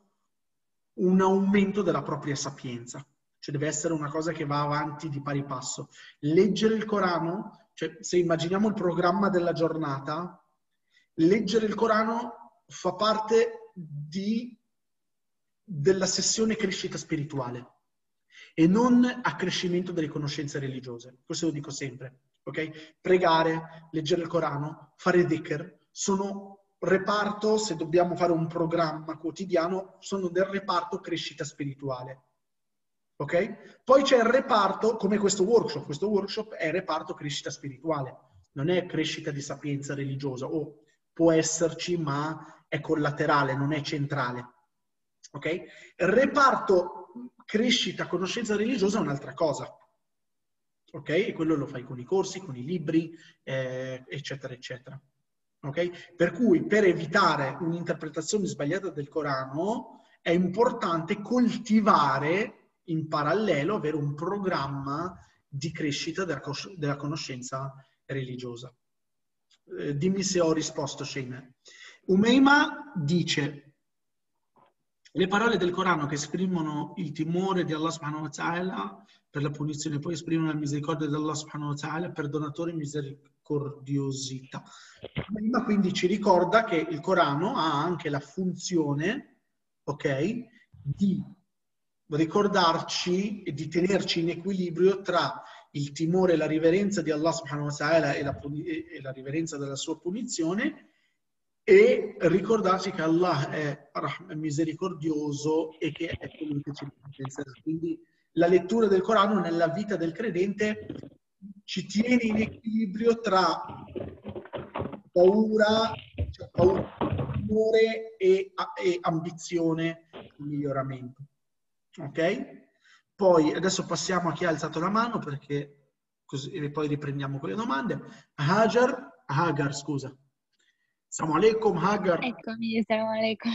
un aumento della propria sapienza. Cioè deve essere una cosa che va avanti di pari passo. Leggere il Corano, cioè se immaginiamo il programma della giornata, leggere il Corano fa parte di, della sessione crescita spirituale e non accrescimento delle conoscenze religiose. Questo lo dico sempre. Okay? Pregare, leggere il Corano, fare dhikr sono reparto, se dobbiamo fare un programma quotidiano, sono del reparto crescita spirituale. Ok? Poi c'è il reparto, come questo workshop, questo workshop è reparto crescita spirituale, non è crescita di sapienza religiosa, o può esserci, ma è collaterale, non è centrale. Ok? Il reparto crescita conoscenza religiosa è un'altra cosa. Ok? E quello lo fai con i corsi, con i libri, eh, eccetera, eccetera. Ok? Per cui per evitare un'interpretazione sbagliata del Corano è importante coltivare in parallelo avere un programma di crescita della, cos- della conoscenza religiosa. Eh, dimmi se ho risposto, Shane. Umeima dice le parole del Corano che esprimono il timore di Allah subhanahu wa ta'ala per la punizione, poi esprimono la misericordia di Allah subhanahu wa ta'ala, perdonatore e misericordiosità. Umeima quindi ci ricorda che il Corano ha anche la funzione, ok, di ricordarci e di tenerci in equilibrio tra il timore e la riverenza di Allah subhanahu wa ta'ala e la, e la riverenza della sua punizione e ricordarci che Allah è misericordioso e che è colui che ci ricompenserà. Quindi la lettura del Corano nella vita del credente ci tiene in equilibrio tra paura, cioè paura e, e ambizione di miglioramento. Ok? Poi adesso passiamo a chi ha alzato la mano perché così, e poi riprendiamo con le domande. Hajar, Hagar, scusa. Assalamu alaikum, Hagar. Eccomi, assalamu alaikum.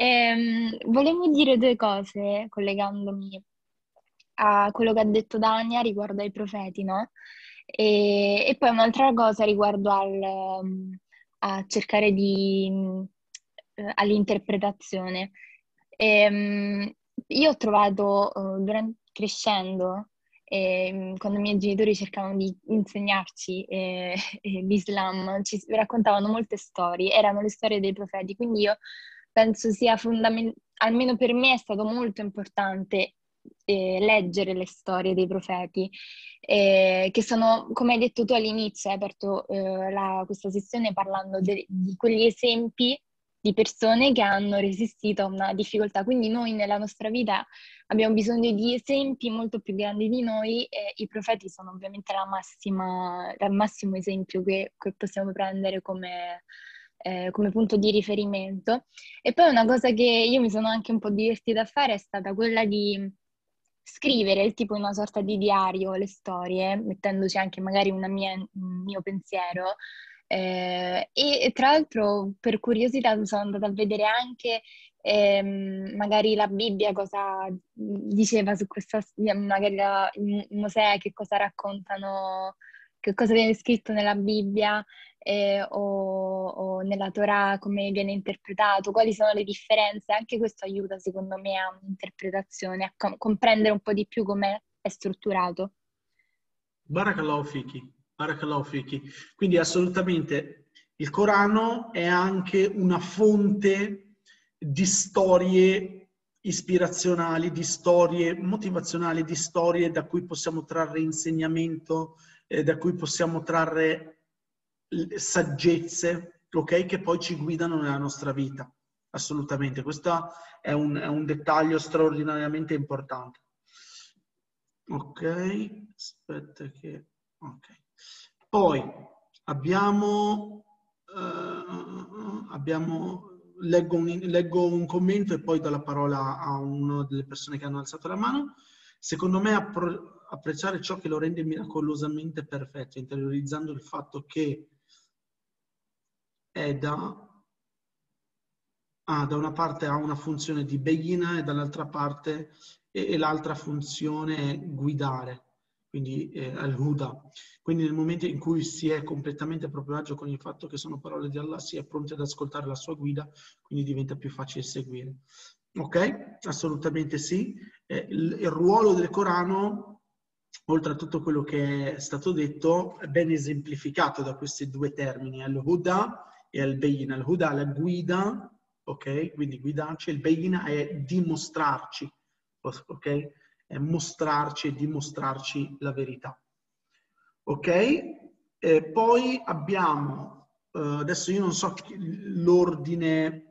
Ehm, volevo dire due cose collegandomi a quello che ha detto Dania riguardo ai profeti, no? E, e poi un'altra cosa riguardo al, a cercare di eh, all'interpretazione. E, ehm, io ho trovato, uh, durante, crescendo, eh, quando i miei genitori cercavano di insegnarci eh, l'Islam, ci raccontavano molte storie, erano le storie dei profeti, quindi io penso sia fondamentale, almeno per me è stato molto importante eh, leggere le storie dei profeti, eh, che sono, come hai detto tu all'inizio, hai aperto eh, la, questa sessione parlando de, di quegli esempi di persone che hanno resistito a una difficoltà. Quindi noi nella nostra vita abbiamo bisogno di esempi molto più grandi di noi e i profeti sono ovviamente la massima, il massimo esempio che, che possiamo prendere come, eh, come punto di riferimento. E poi una cosa che io mi sono anche un po' divertita a fare è stata quella di scrivere tipo una sorta di diario le storie, mettendoci anche magari mia, un mio pensiero. Eh, e tra l'altro per curiosità sono andata a vedere anche ehm, magari la Bibbia cosa diceva su questa, magari la, Mosè che cosa raccontano, che cosa viene scritto nella Bibbia eh, o, o, nella Torah, come viene interpretato, quali sono le differenze. Anche questo aiuta secondo me a un'interpretazione, a com- comprendere un po' di più come è strutturato. Barakallahu fiki, barakallahu fiki. Quindi assolutamente il Corano è anche una fonte di storie ispirazionali, di storie motivazionali, di storie da cui possiamo trarre insegnamento, eh, da cui possiamo trarre saggezze, ok, che poi ci guidano nella nostra vita. Assolutamente, questo è un, è un dettaglio straordinariamente importante. Ok, aspetta che... Ok. Poi abbiamo... Uh, abbiamo leggo, un, leggo un commento e poi do la parola a una delle persone che hanno alzato la mano. Secondo me appro- apprezzare ciò che lo rende miracolosamente perfetto, interiorizzando il fatto che è da, ah, da una parte ha una funzione di begina e dall'altra parte e, e l'altra funzione è guidare, quindi eh, al-huda. Quindi nel momento in cui si è completamente a proprio agio con il fatto che sono parole di Allah, si è pronti ad ascoltare la sua guida, quindi diventa più facile seguire. Ok? Assolutamente sì. Eh, il, ruolo del Corano oltre a tutto quello che è stato detto, è ben esemplificato da questi due termini, al-huda e al-bayin. Al-huda la guida, ok? Quindi guidarci, il bayin è dimostrarci, ok? È mostrarci e dimostrarci la verità. Ok? E poi abbiamo, uh, adesso io non so l'ordine,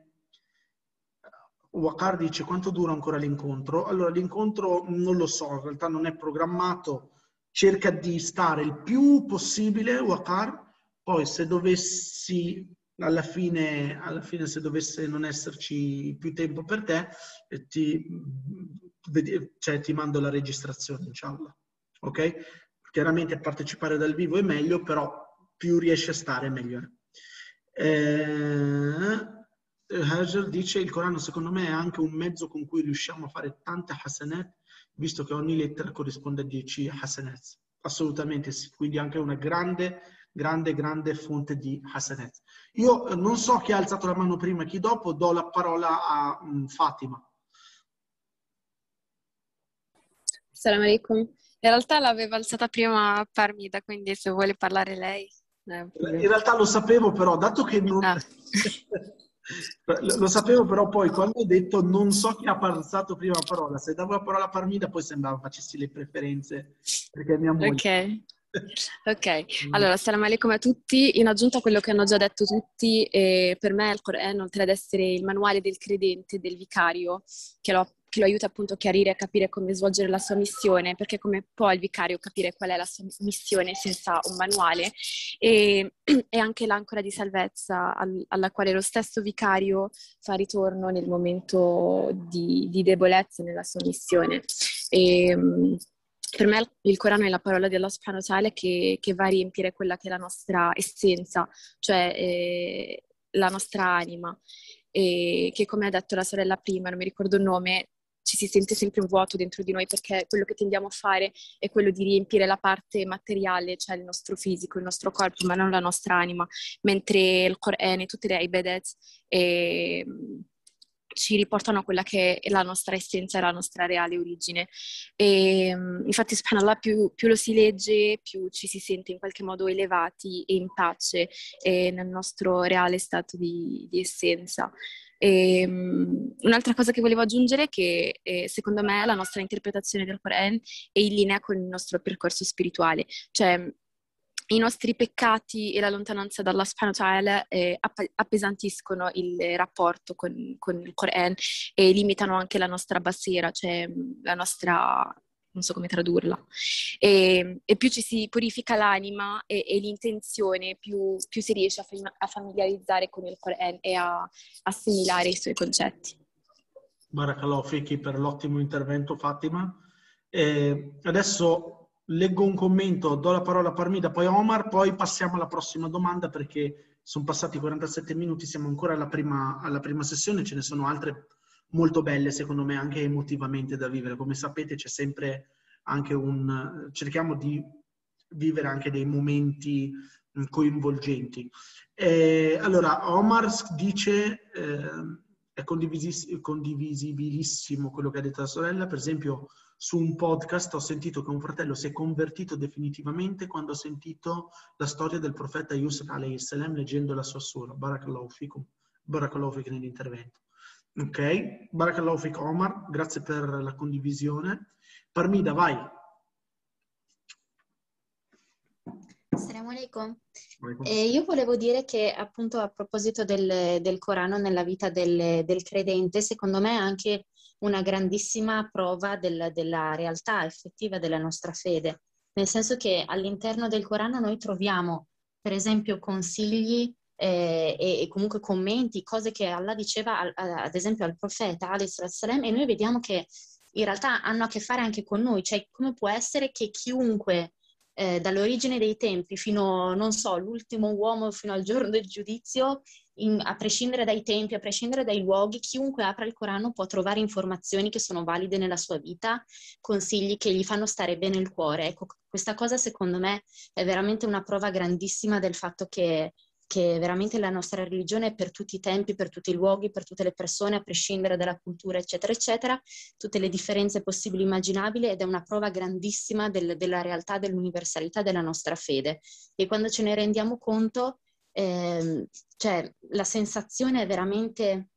Wakar dice quanto dura ancora l'incontro? Allora l'incontro non lo so, in realtà non è programmato, cerca di stare il più possibile Wakar, poi se dovessi alla fine, alla fine se dovesse non esserci più tempo per te, eh, ti, cioè, ti mando la registrazione, inshallah. Ok? Chiaramente partecipare dal vivo è meglio, però più riesci a stare meglio Eh, Hajar dice il Corano secondo me è anche un mezzo con cui riusciamo a fare tante hasanat, visto che ogni lettera corrisponde a 10 hasanat. Assolutamente sì, quindi anche una grande grande, grande fonte di hasanet. Io eh, non so chi ha alzato la mano prima e chi dopo, do la parola a um, Fatima. Salam alaikum. In realtà l'aveva alzata prima Parmida, quindi se vuole parlare lei. In realtà lo sapevo, però, dato che non... Ah. lo sapevo, però poi quando ho detto non so chi ha alzato prima la parola, se davo la parola a Parmida poi sembrava facessi le preferenze, perché mia moglie... Ok. Ok, mm. allora, salam alaikum a tutti. In aggiunta a quello che hanno già detto tutti, eh, per me il Corano, oltre ad essere il manuale del credente, del vicario, che lo, che lo, aiuta appunto a chiarire e a capire come svolgere la sua missione, perché come può il vicario capire qual è la sua missione senza un manuale, e è anche l'ancora di salvezza al, alla quale lo stesso vicario fa ritorno nel momento di, di debolezza nella sua missione. E, ehm, per me il Corano è la parola dello subhanahu wa che, che, va a riempire quella che è la nostra essenza, cioè eh, la nostra anima, e che come ha detto la sorella prima, non mi ricordo il nome, ci si sente sempre un vuoto dentro di noi perché quello che tendiamo a fare è quello di riempire la parte materiale, cioè il nostro fisico, il nostro corpo, ma non la nostra anima, mentre il Corano e tutte le ibadat eh, ci riportano a quella che è la nostra essenza la nostra reale origine. E, ehm, infatti, subhanallah, più, più, lo si legge, più ci si sente in qualche modo elevati e in pace e nel nostro reale stato di, di essenza. E, um, un'altra cosa che volevo aggiungere è che eh, secondo me la nostra interpretazione del Quran è in linea con il nostro percorso spirituale, cioè i nostri peccati e la lontananza dalla subhanahu eh, app- appesantiscono il rapporto con, con, il Quran e limitano anche la nostra basira, cioè la nostra non so come tradurla. E, e più ci si purifica l'anima e, e l'intenzione, più, più, si riesce a, fam- a, familiarizzare con il Quran e a assimilare i suoi concetti. Barakallahu Fiki per l'ottimo intervento Fatima. E adesso leggo un commento, do la parola a Parmida, poi a Omar, poi passiamo alla prossima domanda perché sono passati 47 minuti, siamo ancora alla prima, alla prima sessione, ce ne sono altre molto belle, secondo me, anche emotivamente da vivere. Come sapete c'è sempre anche un... cerchiamo di vivere anche dei momenti mm, coinvolgenti. Eh, allora, Omar dice, eh, è condivis- condivisibilissimo quello che ha detto la sorella, per esempio su un podcast ho sentito che un fratello si è convertito definitivamente quando ha sentito la storia del profeta Yusuf a.s. leggendo la sua sura, Barakallahu fikum, Barakallahu fikum nell'intervento. Ok, Barakallahu Fik Omar, grazie per la condivisione. Parmida, vai. Assalamu alaikum. Eh, io volevo dire che appunto a proposito del, del Corano nella vita del, del, credente, secondo me è anche una grandissima prova del, della realtà effettiva della nostra fede, nel senso che all'interno del Corano noi troviamo per esempio consigli eh, e, comunque commenti, cose che Allah diceva al, ad esempio al profeta salam, e noi vediamo che in realtà hanno a che fare anche con noi, cioè come può essere che chiunque eh, dall'origine dei tempi fino, non so, l'ultimo uomo fino al giorno del giudizio, in, a prescindere dai tempi, a prescindere dai luoghi, chiunque apra il Corano può trovare informazioni che sono valide nella sua vita, consigli che gli fanno stare bene il cuore. Ecco, questa cosa secondo me è veramente una prova grandissima del fatto che che veramente la nostra religione è per tutti i tempi, per tutti i luoghi, per tutte le persone, a prescindere dalla cultura, eccetera, eccetera, tutte le differenze possibili e immaginabili ed è una prova grandissima del, della realtà, dell'universalità della nostra fede. E quando ce ne rendiamo conto, eh, cioè, la sensazione è veramente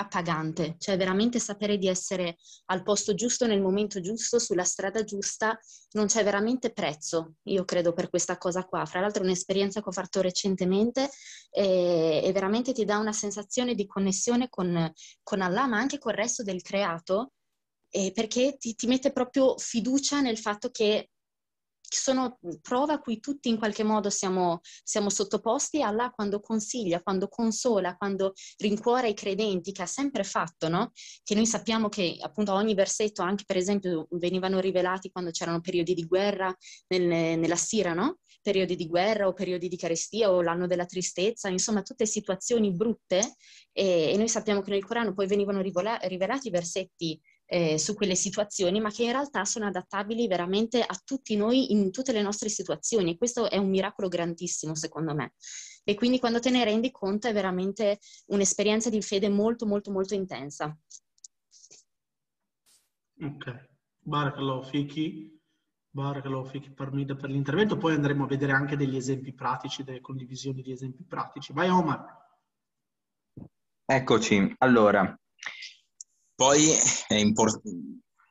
appagante, cioè veramente sapere di essere al posto giusto, nel momento giusto, sulla strada giusta, non c'è veramente prezzo, io credo, per questa cosa qua. Fra l'altro è un'esperienza che ho fatto recentemente e, e veramente ti dà una sensazione di connessione con, con Allah, ma anche col resto del creato, eh, perché ti, ti mette proprio fiducia nel fatto che sono prove a cui tutti in qualche modo siamo, siamo sottoposti. Allah quando consiglia, quando consola, quando rincuora i credenti, che ha sempre fatto, no? Che noi sappiamo che appunto ogni versetto, anche per esempio, venivano rivelati quando c'erano periodi di guerra nel, nella Sira, no? Periodi di guerra o periodi di carestia o l'anno della tristezza, insomma tutte situazioni brutte e, e noi sappiamo che nel Corano poi venivano rivelati versetti eh, su quelle situazioni, ma che in realtà sono adattabili veramente a tutti noi in tutte le nostre situazioni. E questo è un miracolo grandissimo, secondo me. E quindi quando te ne rendi conto è veramente un'esperienza di fede molto, molto, molto intensa. Ok, Barakallahu Fiki. Barakallahu Fiki Parmida per l'intervento. Poi andremo a vedere anche degli esempi pratici, delle condivisioni di esempi pratici. Vai Omar. Eccoci, allora, poi è, import-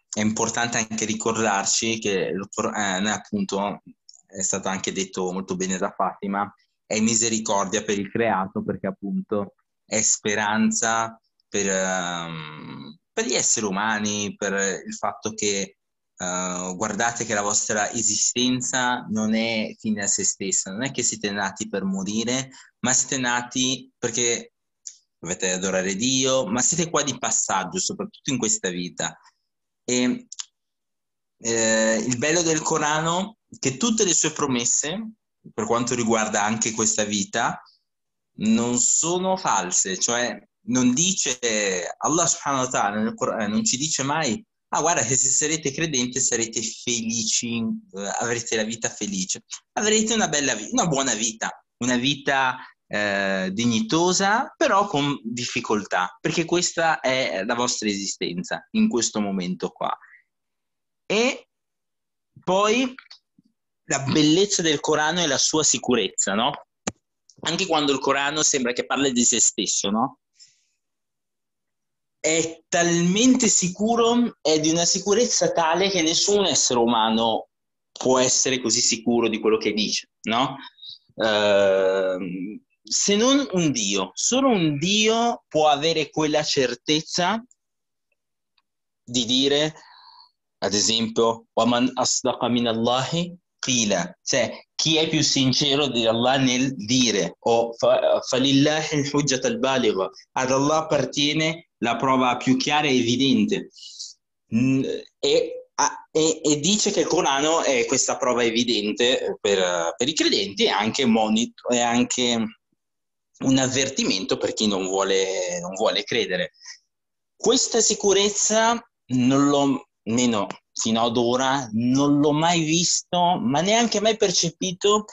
è importante anche ricordarci che il Quran, appunto, è stato anche detto molto bene da Fatima, è misericordia per il creato perché appunto è speranza per, um, per gli esseri umani, per il fatto che uh, guardate che la vostra esistenza non è fine a se stessa, non è che siete nati per morire, ma siete nati perché dovete adorare Dio, ma siete qua di passaggio, soprattutto in questa vita. E eh, il bello del Corano è che tutte le sue promesse, per quanto riguarda anche questa vita, non sono false, cioè non dice Allah subhanahu wa ta'ala nel Corano, non ci dice mai ah guarda che se sarete credenti sarete felici, eh, avrete la vita felice, avrete una bella vita, una buona vita, una vita eh, dignitosa, però con difficoltà, perché questa è la vostra esistenza in questo momento qua. E poi la bellezza del Corano è la sua sicurezza, no? Anche quando il Corano sembra che parli di se stesso, no? È talmente sicuro, è di una sicurezza tale che nessun essere umano può essere così sicuro di quello che dice, no? Uh, se non un Dio, solo un Dio può avere quella certezza di dire, ad esempio, Waman asdaqa min Allahi qila, cioè chi è più sincero di Allah nel dire, o falillahi al-hujjat al-baligha, ad Allah appartiene la prova più chiara e evidente. E e, e, dice che il Corano è questa prova evidente per, per i credenti e anche, monito, e anche un avvertimento per chi non vuole, non vuole credere. Questa sicurezza non l'ho, meno fino ad ora, non l'ho mai visto, ma neanche mai percepito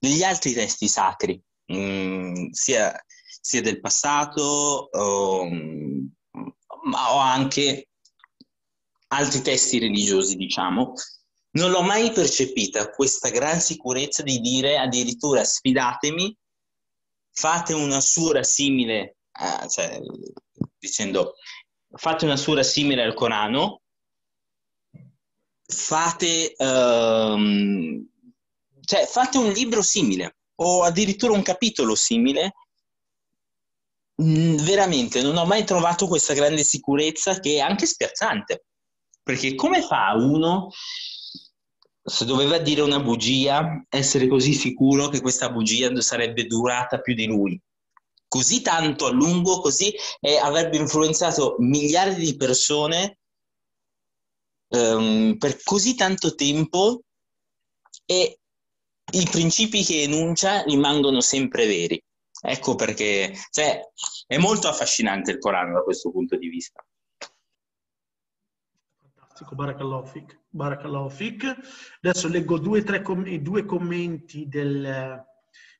negli altri testi sacri, mm, sia, sia, del passato, o, ma o anche altri testi religiosi, diciamo, non l'ho mai percepita questa gran sicurezza di dire addirittura sfidatemi, fate una sura simile, eh, cioè dicendo fate una sura simile al Corano, fate, um, cioè, fate un libro simile o addirittura un capitolo simile. Mm, veramente non ho mai trovato questa grande sicurezza che è anche spiazzante perché come fa uno, se doveva dire una bugia, essere così sicuro che questa bugia sarebbe durata più di lui? Così tanto a lungo, così e avrebbe influenzato miliardi di persone um, per così tanto tempo e i principi che enuncia rimangono sempre veri. Ecco perché cioè, è molto affascinante il Corano da questo punto di vista fantastico, Barakallahu fik. Barakallahu fik. Adesso leggo due o tre, com- due commenti del,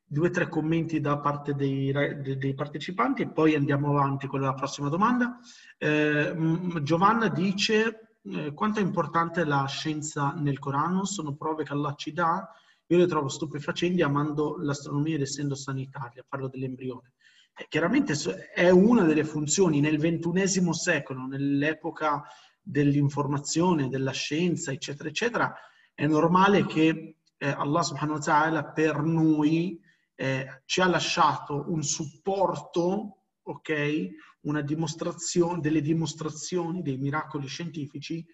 due tre commenti da parte dei, dei, partecipanti e poi andiamo avanti con la prossima domanda. Eh, Giovanna dice eh, quanto è importante la scienza nel Corano, sono prove che Allah ci dà, io le trovo stupefacenti amando l'astronomia ed essendo sanitaria, parlo dell'embrione. Eh, chiaramente è una delle funzioni nel ventunesimo secolo, nell'epoca dell'informazione, della scienza, eccetera, eccetera, è normale che eh, Allah subhanahu wa ta'ala per noi eh, ci ha lasciato un supporto, ok? Una dimostrazione, delle dimostrazioni, dei miracoli scientifici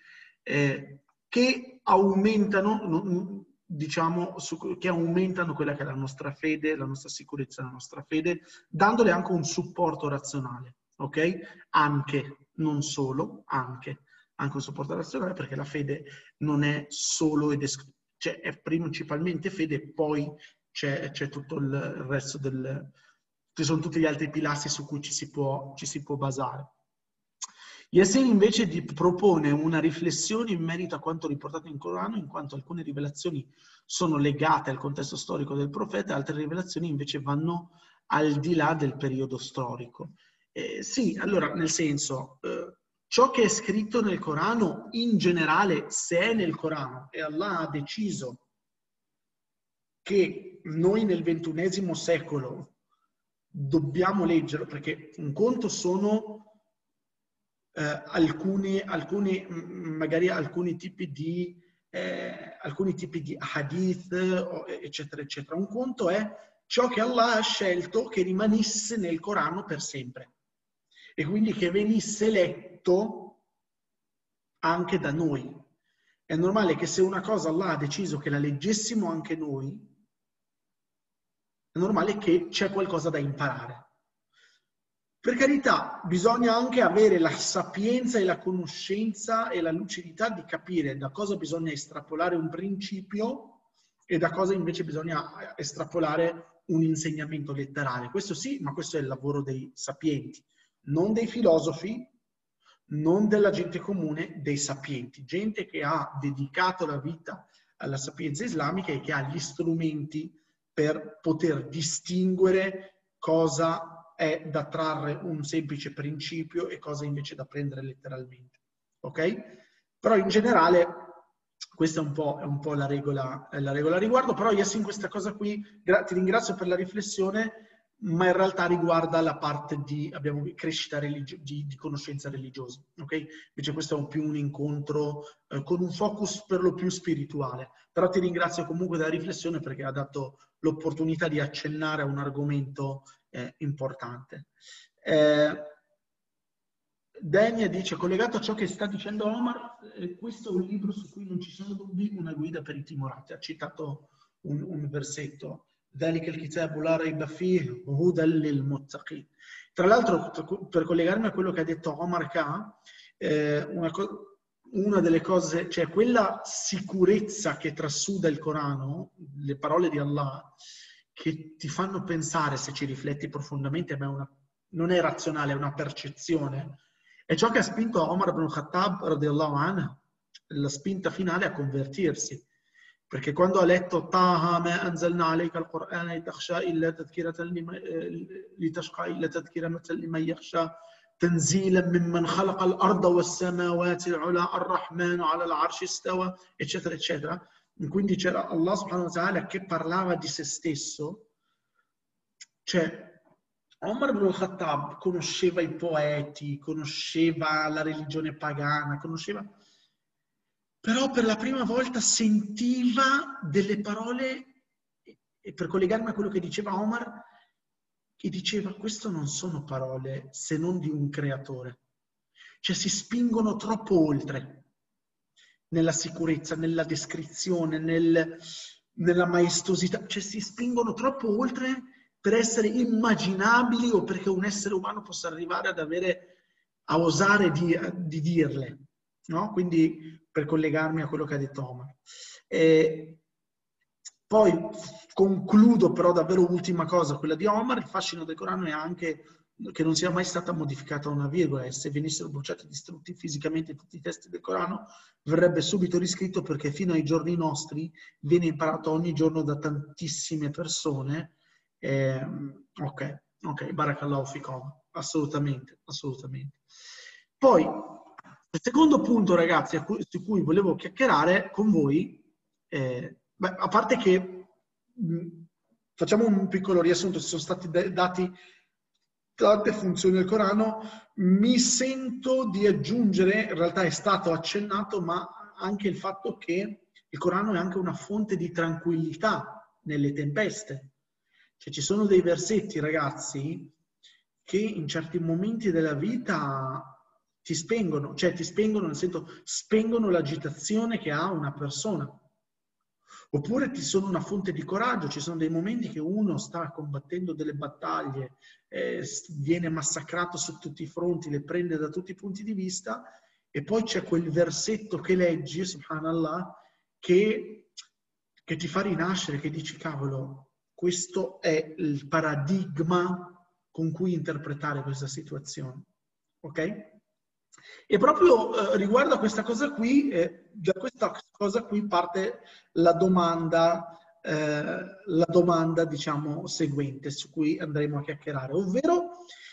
eh, che aumentano, diciamo, su, che aumentano quella che è la nostra fede, la nostra sicurezza, la nostra fede, dandole anche un supporto razionale, ok? Anche, non solo, anche anche un supporto razionale perché la fede non è solo ed es- cioè è principalmente fede e poi c'è, c'è, tutto il resto del... ci sono tutti gli altri pilastri su cui ci si può, ci si può basare. Yassin invece propone una riflessione in merito a quanto riportato in Corano, in quanto alcune rivelazioni sono legate al contesto storico del profeta, altre rivelazioni invece vanno al di là del periodo storico. Eh, sì, allora, nel senso, eh, ciò che è scritto nel Corano in generale, se è nel Corano e Allah ha deciso che noi nel ventunesimo secolo dobbiamo leggerlo, perché un conto sono eh, alcuni, alcuni, magari alcuni tipi di, eh, alcuni tipi di hadith, eccetera, eccetera. Un conto è ciò che Allah ha scelto che rimanesse nel Corano per sempre e quindi che venisse letto anche da noi. È normale che se una cosa Allah ha deciso che la leggessimo anche noi, è normale che c'è qualcosa da imparare. Per carità, bisogna anche avere la sapienza e la conoscenza e la lucidità di capire da cosa bisogna estrapolare un principio e da cosa invece bisogna estrapolare un insegnamento letterale. Questo sì, ma questo è il lavoro dei sapienti non dei filosofi, non della gente comune, dei sapienti, gente che ha dedicato la vita alla sapienza islamica e che ha gli strumenti per poter distinguere cosa è da trarre un semplice principio e cosa invece da prendere letteralmente. Ok? Però in generale questa è un po', è un po la, regola, la regola a riguardo, però io in questa cosa qui ti ringrazio per la riflessione ma in realtà riguarda la parte di abbiamo, crescita religio- di, di, conoscenza religiosa. Okay? Invece questo è più un incontro eh, con un focus per lo più spirituale. Però ti ringrazio comunque della riflessione perché ha dato l'opportunità di accennare a un argomento eh, importante. Eh, Denia dice, collegato a ciò che sta dicendo Omar, eh, questo è un libro su cui non ci sono dubbi, una guida per i timorati. Ha citato un, un versetto. Tra l'altro, per collegarmi a quello che ha detto Omar K, eh, una, una, delle cose, cioè quella sicurezza che trasuda il Corano, le parole di Allah, che ti fanno pensare, se ci rifletti profondamente, ma è una, non è razionale, è una percezione, è ciò che ha spinto Omar ibn Khattab, radiallahu anhu, la spinta finale a convertirsi. Perché quando ha letto Taha ma anzalna alayka al-Qur'ana litakhsha illa tadhkiratan litashqa illa tadhkiratan liman yakhsha تنزيلا ممن خلق الأرض والسماوات العلى الرحمن على العرش استوى eccetera eccetera quindi c'era Allah subhanahu wa ta'ala che parlava di se stesso cioè Omar ibn Khattab conosceva i poeti, conosceva la religione pagana, conosceva... Però per la prima volta sentiva delle parole, e per collegarmi a quello che diceva Omar, che diceva queste non sono parole se non di un creatore. Cioè si spingono troppo oltre nella sicurezza, nella descrizione, nel, nella maestosità, cioè si spingono troppo oltre per essere immaginabili o perché un essere umano possa arrivare ad avere, a osare di, di dirle. No? Quindi per collegarmi a quello che ha detto Omar. E poi concludo però davvero ultima cosa, quella di Omar, il fascino del Corano è anche che non sia mai stata modificata una virgola e se venissero bruciati e distrutti fisicamente tutti i testi del Corano verrebbe subito riscritto perché fino ai giorni nostri viene imparato ogni giorno da tantissime persone eh, ok, ok, barakallahu fikom, assolutamente, assolutamente. Poi, il secondo punto, ragazzi, cui, su cui volevo chiacchierare con voi, eh, beh, a parte che mh, facciamo un piccolo riassunto, ci sono stati dati tante funzioni del Corano, mi sento di aggiungere, in realtà è stato accennato, ma anche il fatto che il Corano è anche una fonte di tranquillità nelle tempeste. Cioè ci sono dei versetti, ragazzi, che in certi momenti della vita ti spengono, cioè ti spengono nel senso spengono l'agitazione che ha una persona. Oppure ti sono una fonte di coraggio, ci sono dei momenti che uno sta combattendo delle battaglie, eh, viene massacrato su tutti i fronti, le prende da tutti i punti di vista e poi c'è quel versetto che leggi, subhanallah, che, che ti fa rinascere, che dici cavolo, questo è il paradigma con cui interpretare questa situazione. Ok? E proprio eh, riguardo a questa cosa qui, eh, da questa cosa qui parte la domanda, eh, la domanda, diciamo, seguente su cui andremo a chiacchierare, ovvero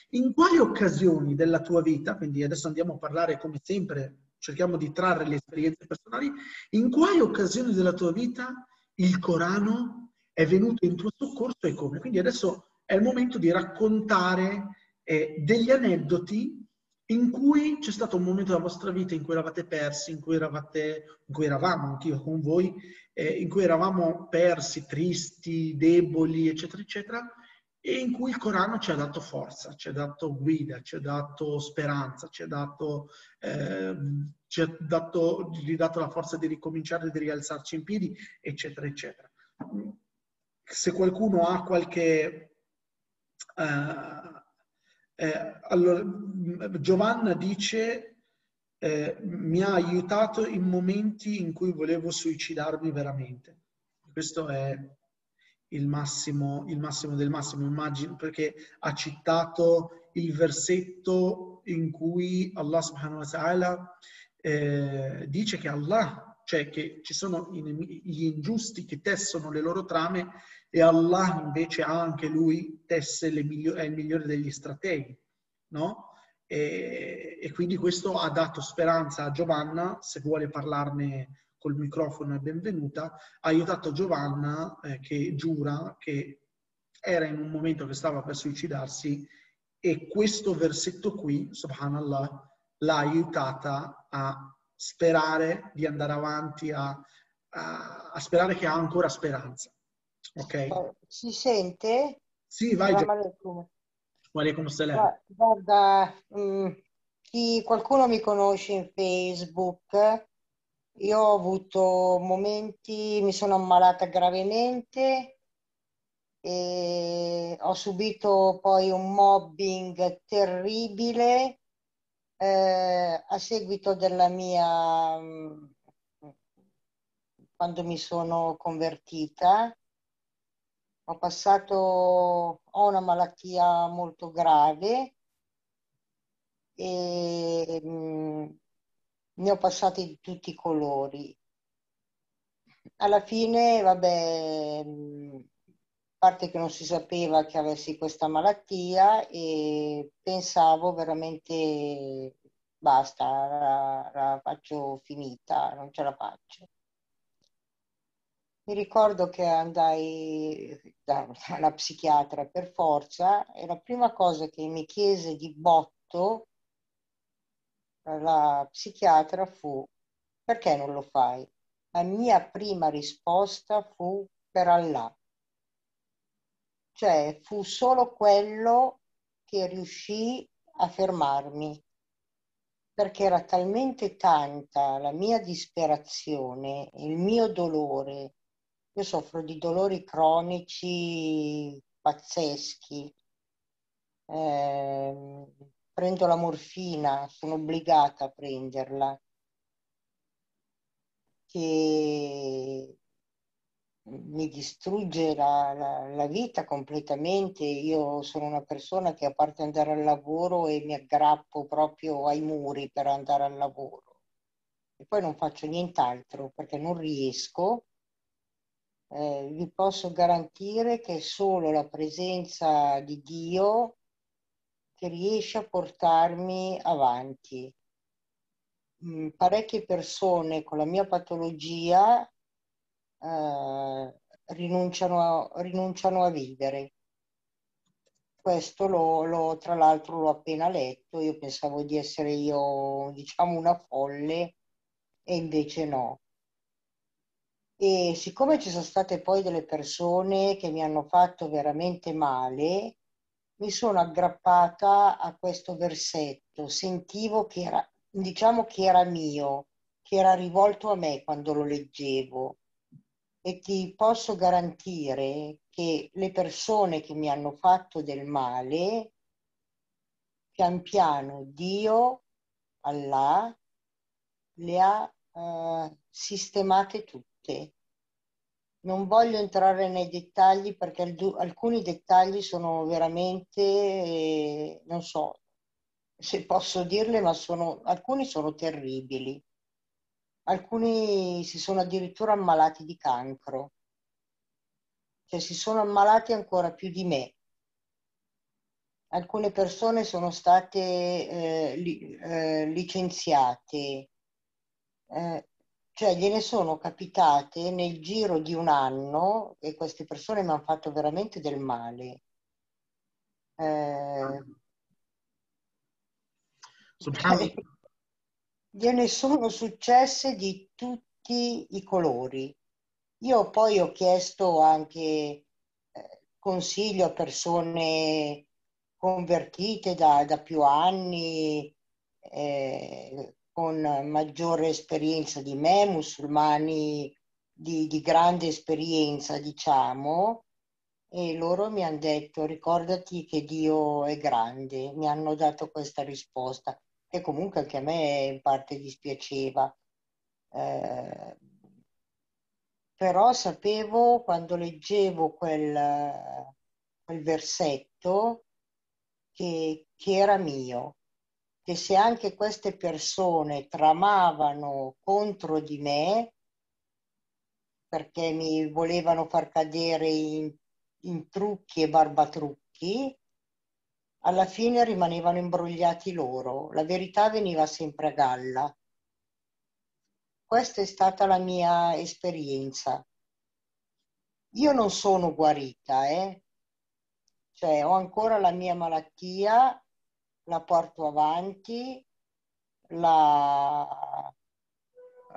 in quali occasioni della tua vita, quindi adesso andiamo a parlare come sempre, cerchiamo di trarre le esperienze personali, in quali occasioni della tua vita il Corano è venuto in tuo soccorso e come. Quindi adesso è il momento di raccontare eh, degli aneddoti in cui c'è stato un momento della vostra vita in cui eravate persi, in cui, eravate, in cui eravamo anch'io con voi, eh, in cui eravamo persi, tristi, deboli, eccetera, eccetera, e in cui il Corano ci ha dato forza, ci ha dato guida, ci ha dato speranza, ci ha dato, eh, ci ha dato, ridato la forza di ricominciare, di rialzarci in piedi, eccetera, eccetera. Se qualcuno ha qualche... Uh, eh, allora, Giovanna dice eh, mi ha aiutato in momenti in cui volevo suicidarmi veramente. Questo è il massimo, il massimo del massimo, immagino, perché ha citato il versetto in cui Allah subhanahu wa ta'ala eh, dice che Allah cioè che ci sono gli ingiusti che tessono le loro trame e Allah invece ha anche lui tesse migliori, è il migliore degli strateghi, no? E, e, quindi questo ha dato speranza a Giovanna, se vuole parlarne col microfono è benvenuta, ha aiutato Giovanna eh, che giura che era in un momento che stava per suicidarsi e questo versetto qui, subhanallah, l'ha aiutata a sperare di andare avanti, a, a, a sperare che ha ancora speranza. Ok. Eh, Si sente? Sì, vai. Walaikum salam. Gua- Guarda, mm, chi- qualcuno mi conosce in Facebook, io ho avuto momenti, mi sono ammalata gravemente e ho subito poi un mobbing terribile eh, a seguito della mia, mm, quando mi sono convertita. Ho passato, ho una malattia molto grave e mm, ne ho passati di tutti i colori. Alla fine, vabbè, mm, a parte che non si sapeva che avessi questa malattia e pensavo veramente basta, la, la faccio finita, non ce la faccio. Mi ricordo che andai da una psichiatra per forza e la prima cosa che mi chiese di botto la psichiatra fu perché non lo fai? La mia prima risposta fu per Allah. Cioè fu solo quello che riuscì a fermarmi perché era talmente tanta la mia disperazione, il mio dolore. Io soffro di dolori cronici pazzeschi. Eh, prendo la morfina, sono obbligata a prenderla, che mi distrugge la, la, la vita completamente. Io sono una persona che a parte andare al lavoro e mi aggrappo proprio ai muri per andare al lavoro. E poi non faccio nient'altro perché non riesco. Eh, vi posso garantire che è solo la presenza di Dio che riesce a portarmi avanti. Mm, parecchie persone con la mia patologia eh, rinunciano, a, rinunciano a vivere. Questo lo, lo- tra l'altro l'ho appena letto, io pensavo di essere io, diciamo, una folle e invece no. E siccome ci sono state poi delle persone che mi hanno fatto veramente male, mi sono aggrappata a questo versetto, sentivo che era, diciamo che era mio, che era rivolto a me quando lo leggevo e ti posso garantire che le persone che mi hanno fatto del male, pian piano Dio, Allah, le ha eh, sistemate tutte. Non voglio entrare nei dettagli perché al- alcuni dettagli sono veramente, eh, non so se posso dirle, ma sono, alcuni sono terribili. Alcuni si sono addirittura ammalati di cancro, cioè si sono ammalati ancora più di me. Alcune persone sono state eh, li- eh, licenziate, eh, cioè gliene sono capitate nel giro di un anno e queste persone mi hanno fatto veramente del male. Eh, Subhanallah. gliene sono successe di tutti i colori. Io poi ho chiesto anche eh, consiglio a persone convertite da, da più anni, eh, con maggiore esperienza di me, musulmani di, di grande esperienza, diciamo, e loro mi hanno detto ricordati che Dio è grande, mi hanno dato questa risposta, che comunque anche a me in parte dispiaceva. Eh, però sapevo quando leggevo quel, quel versetto che, che era mio, che se anche queste persone tramavano contro di me, perché mi volevano far cadere in, in trucchi e barbatrucchi, alla fine rimanevano imbrogliati loro. La verità veniva sempre a galla. Questa è stata la mia esperienza. Io non sono guarita, eh? Cioè, ho ancora la mia malattia, la porto avanti, la,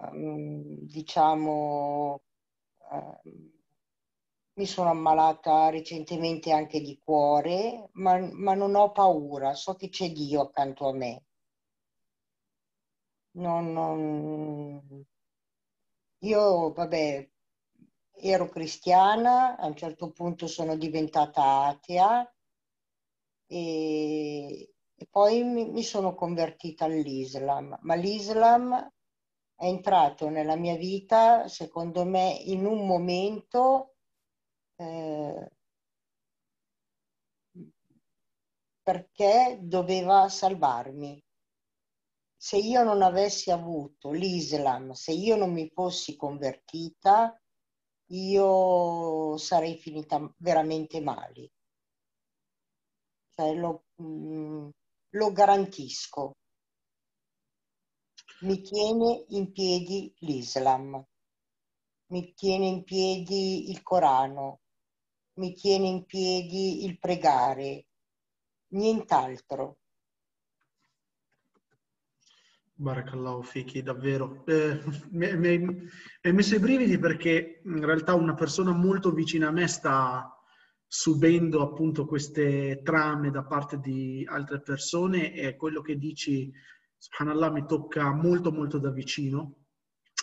ehm, diciamo, ehm, mi sono ammalata recentemente anche di cuore, ma, ma non ho paura, so che c'è Dio accanto a me. Non, non... Io, vabbè, ero cristiana, a un certo punto sono diventata atea e, e poi mi, mi, sono convertita all'Islam, ma l'Islam è entrato nella mia vita, secondo me, in un momento eh, perché doveva salvarmi. Se io non avessi avuto l'Islam, se io non mi fossi convertita, io sarei finita veramente male. Cioè, lo, mh, mm, lo garantisco. Mi tiene in piedi l'Islam, mi tiene in piedi il Corano, mi tiene in piedi il pregare, nient'altro. Barakallahu fiki, davvero. Eh, mi, hai messo i brividi perché in realtà una persona molto vicina a me sta subendo appunto queste trame da parte di altre persone e quello che dici, subhanallah, mi tocca molto molto da vicino.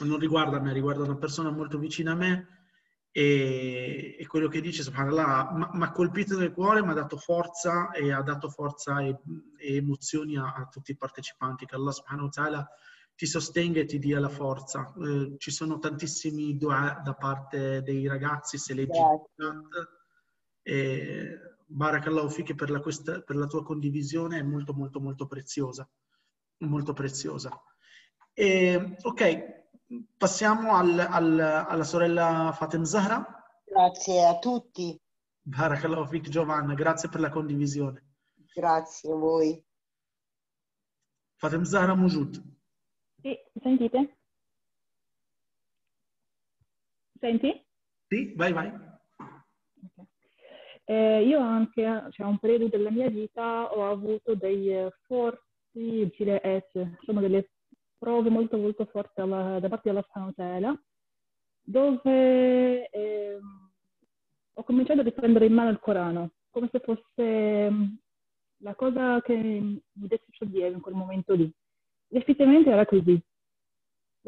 Non riguarda me, riguarda una persona molto vicina a me e, e quello che dice subhanallah mi ha colpito nel cuore, mi ha dato forza e ha dato forza e, e emozioni a, a, tutti i partecipanti, che Allah subhanahu wa ta'ala ti sostenga e ti dia la forza. Eh, ci sono tantissimi dua da parte dei ragazzi, se leggi e Barakallahu fiki per la, questa, per la tua condivisione è molto molto molto preziosa, molto preziosa. E, ok, passiamo al, al, alla sorella Fatem Zahra. Grazie a tutti. Barakallahu fik Giovanna, grazie per la condivisione. Grazie a voi. Fatem Zahra Mujud. Sì, sentite? Senti? Sì, vai, vai. Eh, io anche, cioè un periodo della mia vita ho avuto dei eh, forti GLS, sono delle prove molto molto forti alla, da parte della Subhanahu dove eh, ho cominciato a riprendere in mano il Corano, come se fosse mm, la cosa che mi desse sollievo in quel momento lì. Effettivamente era così.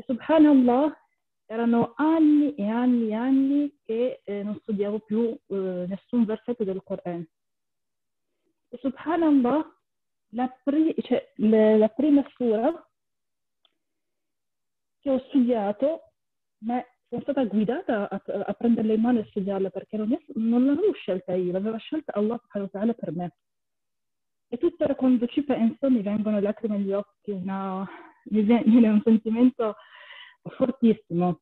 Subhanallah, erano anni e anni e anni che eh, non studiavo più eh, nessun versetto del Corano. E subhanallah, la, pri- cioè, le, la prima sura che ho studiato, ma sono stata guidata a, a prenderle in mano e studiarla perché non, è, non l'avevo scelta io, l'aveva scelta Allah subhanahu per me. E tuttora quando ci penso mi vengono lacrime agli occhi, una, mi viene un sentimento fortissimo.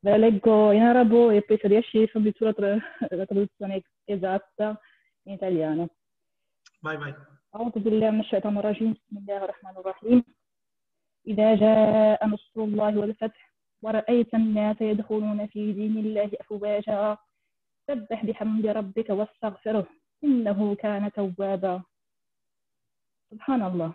Ve la leggo in arabo e poi se riesci fammi tu la, tra- la traduzione esatta in italiano. Vai, vai. أعوذ بالله من الشيطان الرجيم بسم الله الرحمن الرحيم إذا جاء نصر الله والفتح ورأيت الناس يدخلون في دين الله أفواجا سبح بحمد ربك واستغفره إنه كان توابا سبحان الله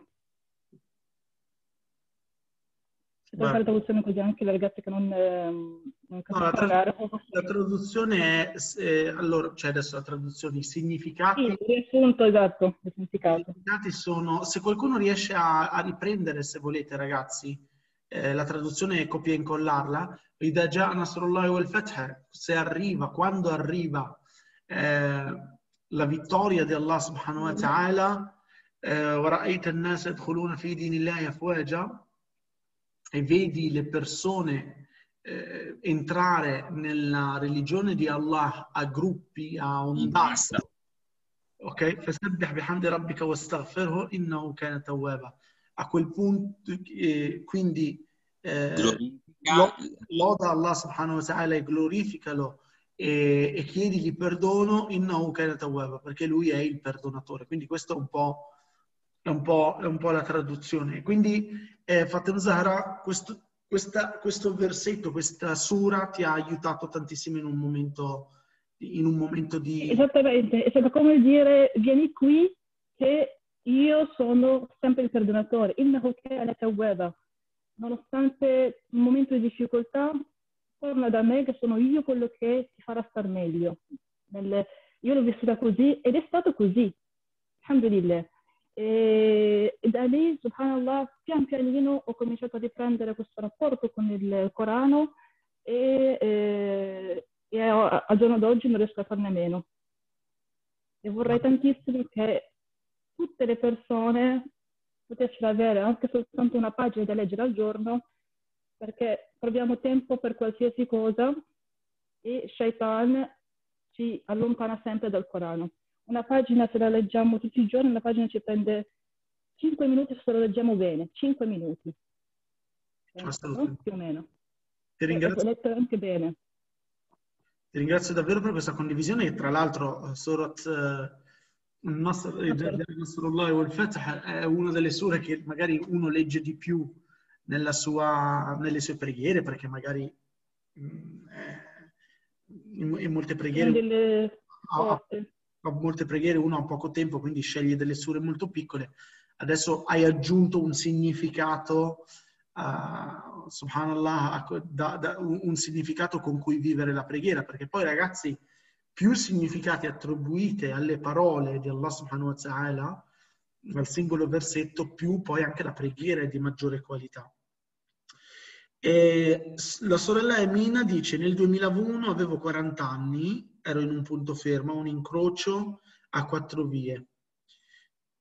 Devo fare traduzione così anche le ragazze che non, non no, la, tra- la, traduzione è, eh, allora, cioè adesso la traduzione, i significati. Sì, il riassunto esatto, i significati. I significati sono, se qualcuno riesce a, a riprendere, se volete ragazzi, eh, la traduzione copia e incollarla, Ida già Nasrullah wal Fath, se arriva, quando arriva eh, la vittoria di Allah subhanahu wa ta'ala, ورأيت الناس يدخلون في دين الله أفواجا e vedi le persone eh, entrare nella religione di Allah a gruppi, a ondate. Ok? فسبح بحمد ربك واستغفره إنه كان توابا. A quel punto, eh, quindi, eh, loda Allah subhanahu wa ta'ala e glorificalo e, e chiedigli perdono innahu kana tawwaba, perché lui è il perdonatore. Quindi questo è un po', è un po', è un po la traduzione. Quindi eh, Fatem Zahra, questo, questa, questo versetto, questa sura ti ha aiutato tantissimo in un momento, in un momento di... Esattamente, è stato come dire vieni qui che io sono sempre il perdonatore. Nonostante un momento di difficoltà, torna da me che sono io quello che ti farà star meglio. Io l'ho vissuta così ed è stato così, alhamdulillah. E, e da lì, subhanallah, pian pianino ho cominciato a riprendere questo rapporto con il Corano e, e, e al giorno d'oggi non riesco a farne meno. E vorrei tantissimo che tutte le persone potessero avere anche soltanto una pagina da leggere al giorno, perché troviamo tempo per qualsiasi cosa e Shaitan ci allontana sempre dal Corano. Una pagina se la leggiamo tutti i giorni, una pagina ci prende 5 minuti se la leggiamo bene, 5 minuti. Assolutamente. Più o meno. Ti ringrazio. letto anche bene. Ti ringrazio davvero per questa condivisione e tra l'altro Surat uh, Nasrullah wal Fath è una delle sure che magari uno legge di più sua, nelle sue preghiere perché magari mh, in, in, molte preghiere delle... ha molte preghiere uno ha poco tempo quindi sceglie delle sure molto piccole adesso hai aggiunto un significato uh, subhanallah da, da, un, significato con cui vivere la preghiera perché poi ragazzi più significati attribuiti alle parole di Allah subhanahu wa ta'ala al singolo versetto, più poi anche la preghiera è di maggiore qualità. E la sorella Emina dice nel 2001 avevo 40 anni, ero in un punto fermo, un incrocio a quattro vie.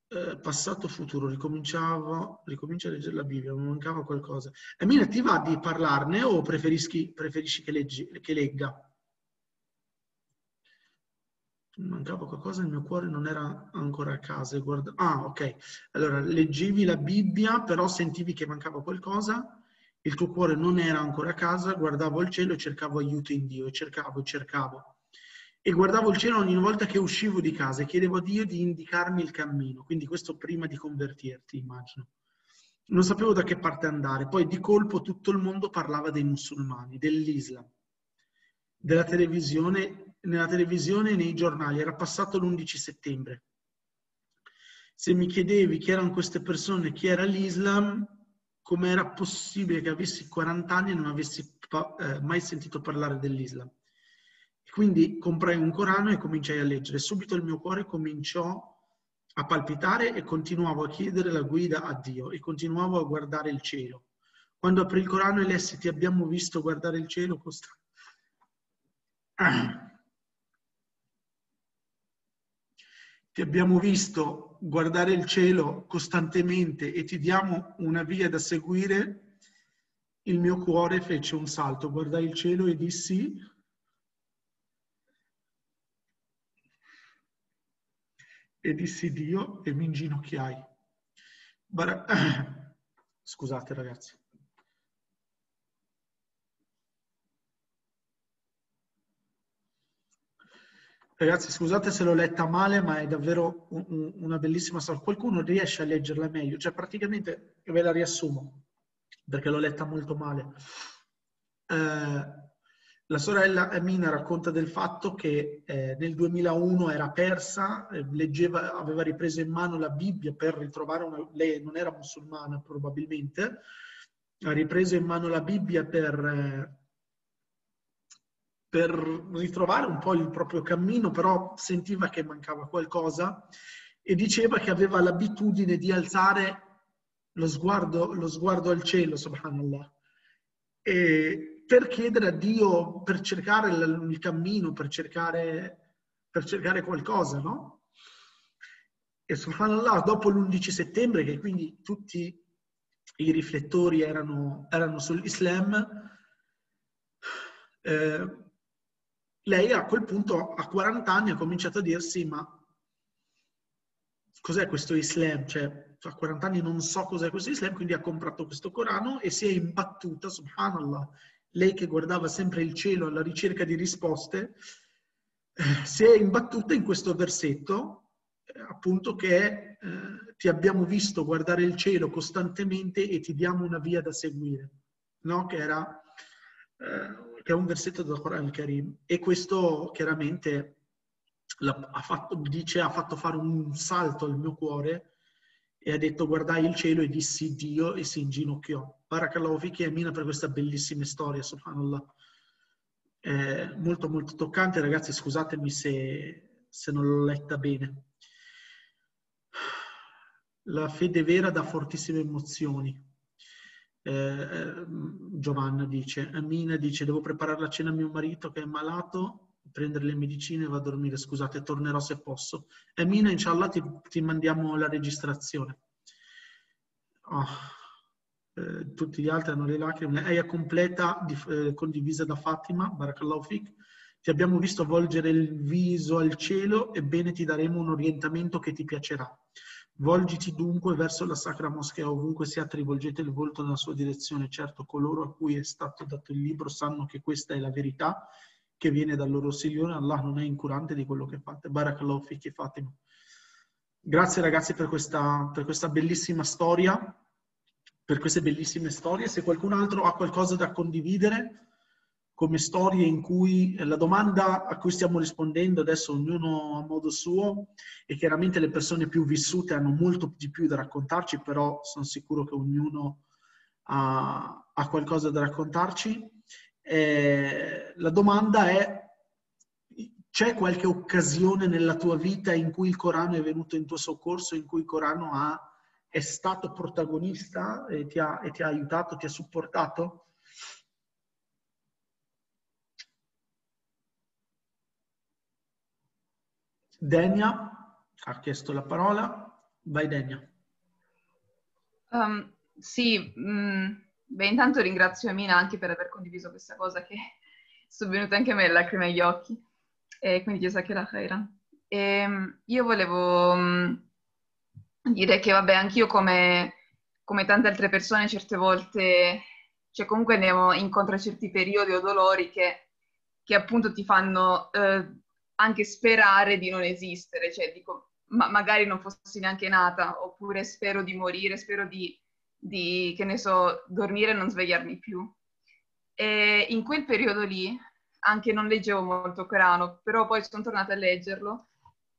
Eh, passato futuro, ricominciavo, ricomincio a leggere la Bibbia, mi mancava qualcosa. Emina, ti va di parlarne o preferisci, preferisci che, leggi, che legga? mancava qualcosa, il mio cuore non era ancora a casa. Guarda... Ah, ok. Allora, leggevi la Bibbia, però sentivi che mancava qualcosa, il tuo cuore non era ancora a casa, guardavo il cielo e cercavo aiuto in Dio, e cercavo cercavo. E guardavo il cielo ogni volta che uscivo di casa e chiedevo a Dio di indicarmi il cammino. Quindi questo prima di convertirti, immagino. Non sapevo da che parte andare. Poi di colpo tutto il mondo parlava dei musulmani, dell'Islam, della televisione nella televisione e nei giornali, era passato l'11 settembre. Se mi chiedevi chi erano queste persone, chi era l'Islam, come era possibile che avessi 40 anni e non avessi eh, mai sentito parlare dell'Islam? Quindi comprai un Corano e cominciai a leggere. Subito il mio cuore cominciò a palpitare e continuavo a chiedere la guida a Dio e continuavo a guardare il cielo. Quando aprì il Corano e lessi ti abbiamo visto guardare il cielo, costa... ti abbiamo visto guardare il cielo costantemente e ti diamo una via da seguire, il mio cuore fece un salto, guardai il cielo e dissi, e dissi Dio e mi inginocchiai. Bar- Scusate ragazzi. Ragazzi, scusate se l'ho letta male, ma è davvero un, una bellissima storia. Qualcuno riesce a leggerla meglio? Cioè, praticamente, ve la riassumo, perché l'ho letta molto male. Eh, la sorella Emina racconta del fatto che eh, nel 2001 era persa, eh, leggeva, aveva ripreso in mano la Bibbia per ritrovare una... Lei non era musulmana probabilmente, ha ripreso in mano la Bibbia per eh, per ritrovare un po' il proprio cammino, però sentiva che mancava qualcosa e diceva che aveva l'abitudine di alzare lo sguardo, lo sguardo al cielo, subhanallah, e per chiedere a Dio, per cercare il, cammino, per cercare, per cercare qualcosa, no? E subhanallah, dopo l'11 settembre, che quindi tutti i riflettori erano, erano sull'Islam, eh, lei a quel punto a 40 anni ha cominciato a dirsi ma cos'è questo Islam? Cioè, a 40 anni non so cos'è questo Islam, quindi ha comprato questo Corano e si è imbattuta, subhanallah, lei che guardava sempre il cielo alla ricerca di risposte, eh, si è imbattuta in questo versetto, eh, appunto che è eh, ti abbiamo visto guardare il cielo costantemente e ti diamo una via da seguire, no? Che era che è un versetto del Quran al-Karim e questo chiaramente ha fatto, dice, ha fatto fare un salto al mio cuore e ha detto guardai il cielo e dissi Dio e si inginocchiò. Barakallahu fiki e Amina per questa bellissima storia, subhanallah. È molto molto toccante, ragazzi, scusatemi se, se non l'ho letta bene. La fede vera dà fortissime emozioni. Eh, Giovanna dice, Amina dice, devo preparare la cena a mio marito che è malato, prendere le medicine e vado a dormire, scusate, tornerò se posso. Amina, inshallah, ti, ti mandiamo la registrazione. Oh, eh, tutti gli altri hanno le lacrime. Eia completa, di, eh, condivisa da Fatima, Barakallahu Fik. Ti abbiamo visto volgere il viso al cielo, ebbene ti daremo un orientamento che ti piacerà. Volgiti dunque verso la sacra moschea, ovunque siate, rivolgete il volto nella sua direzione. Certo, coloro a cui è stato dato il libro sanno che questa è la verità che viene dal loro Signore. Allah non è incurante di quello che fate. Barakallahu fiki Fatima. Grazie ragazzi per questa, per questa bellissima storia, per queste bellissime storie. Se qualcun altro ha qualcosa da condividere, come storie in cui la domanda a cui stiamo rispondendo adesso ognuno a modo suo e chiaramente le persone più vissute hanno molto di più da raccontarci, però sono sicuro che ognuno ha, ha qualcosa da raccontarci. Eh, la domanda è c'è qualche occasione nella tua vita in cui il Corano è venuto in tuo soccorso, in cui il Corano ha, è stato protagonista e ti ha, e ti ha aiutato, ti ha supportato? Denia ha chiesto la parola. Vai Denia. Um, sì, mh, mm, beh, intanto ringrazio Amina anche per aver condiviso questa cosa che sono venute anche a me le lacrime agli occhi. E quindi Jazakallah khairan. E ehm, io volevo mm, dire che, vabbè, anch'io come, come tante altre persone certe volte, cioè comunque andiamo incontro a certi periodi o dolori che, che appunto ti fanno eh, anche sperare di non esistere, cioè dico, ma magari non fossi neanche nata, oppure spero di morire, spero di, di, che ne so, dormire e non svegliarmi più. E in quel periodo lì, anche non leggevo molto Corano, però poi sono tornata a leggerlo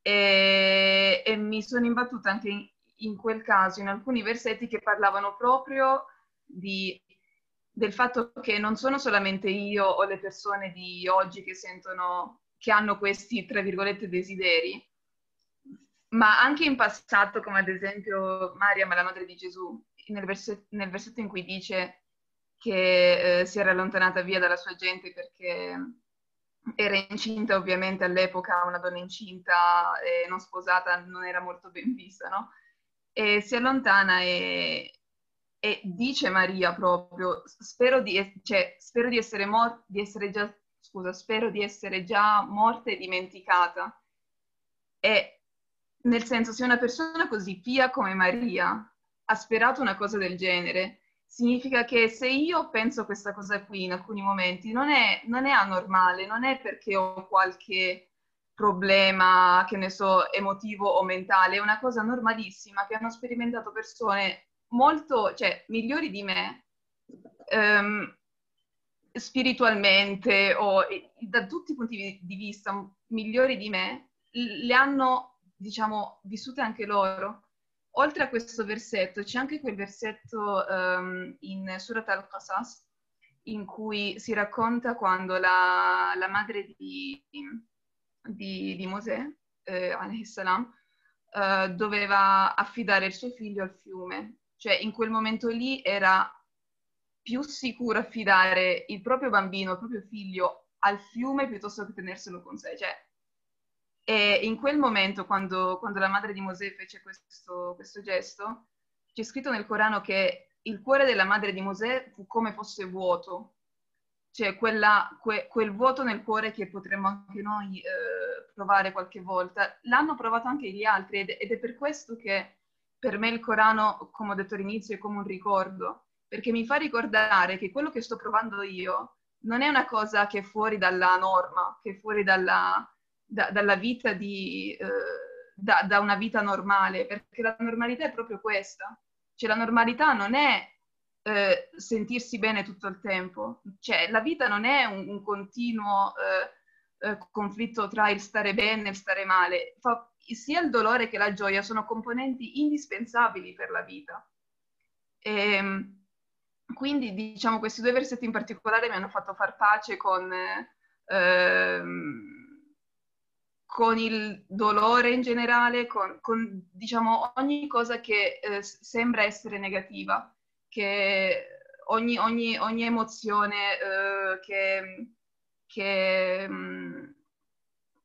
e, e mi sono imbattuta anche in, in, quel caso in alcuni versetti che parlavano proprio di, del fatto che non sono solamente io o le persone di oggi che sentono che hanno questi, tra virgolette, desideri, ma anche in passato, come ad esempio Mariam, la madre di Gesù, nel, verset- nel versetto in cui dice che eh, si era allontanata via dalla sua gente perché era incinta, ovviamente all'epoca una donna incinta e non sposata non era molto ben vista, no? E si allontana e, e dice Maria proprio, spero di, cioè, spero di essere, mor- di essere già scusa, spero di essere già morta e dimenticata. E nel senso, se una persona così pia come Maria ha sperato una cosa del genere, significa che se io penso questa cosa qui in alcuni momenti, non è, non è anormale, non è perché ho qualche problema, che ne so, emotivo o mentale, è una cosa normalissima che hanno sperimentato persone molto, cioè, migliori di me, um, spiritualmente o da tutti i punti di vista migliori di me, le hanno, diciamo, vissute anche loro. Oltre a questo versetto, c'è anche quel versetto um, in Surat al-Qasas in cui si racconta quando la, la madre di, di, di Mosè, eh, salam, eh, doveva affidare il suo figlio al fiume. Cioè, in quel momento lì era più sicuro affidare il proprio bambino, il proprio figlio al fiume piuttosto che tenerselo con sé. Cioè, e in quel momento, quando, quando la madre di Mosè fece questo, questo, gesto, c'è scritto nel Corano che il cuore della madre di Mosè fu come fosse vuoto, cioè quella, que, quel vuoto nel cuore che potremmo anche noi eh, provare qualche volta. L'hanno provato anche gli altri ed, ed è per questo che per me il Corano, come ho detto all'inizio, è come un ricordo perché mi fa ricordare che quello che sto provando io non è una cosa che è fuori dalla norma, che è fuori dalla, da, dalla vita di, eh, da, da, una vita normale, perché la normalità è proprio questa. Cioè la normalità non è eh, sentirsi bene tutto il tempo, cioè la vita non è un, un continuo eh, eh conflitto tra il stare bene e il stare male. Fa, sia il dolore che la gioia sono componenti indispensabili per la vita. E, ehm, quindi, diciamo, questi due versetti in particolare mi hanno fatto far pace con, ehm, con il dolore in generale, con, con diciamo ogni cosa che eh, sembra essere negativa, che ogni, ogni, ogni emozione eh, che, che mm,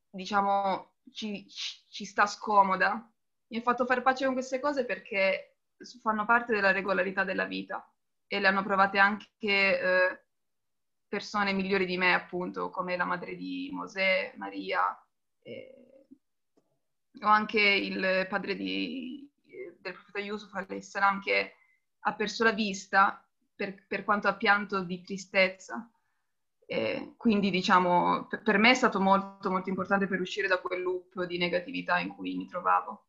diciamo ci, ci sta scomoda. Mi ha fatto far pace con queste cose perché fanno parte della regolarità della vita e le hanno provate anche eh, persone migliori di me, appunto, come la madre di Mosè, Maria, eh, o anche il padre di, del profeta Yusuf, salam, che ha perso la vista per, per quanto ha pianto di tristezza. Eh, quindi diciamo, per, me è stato molto molto importante per uscire da quel loop di negatività in cui mi trovavo.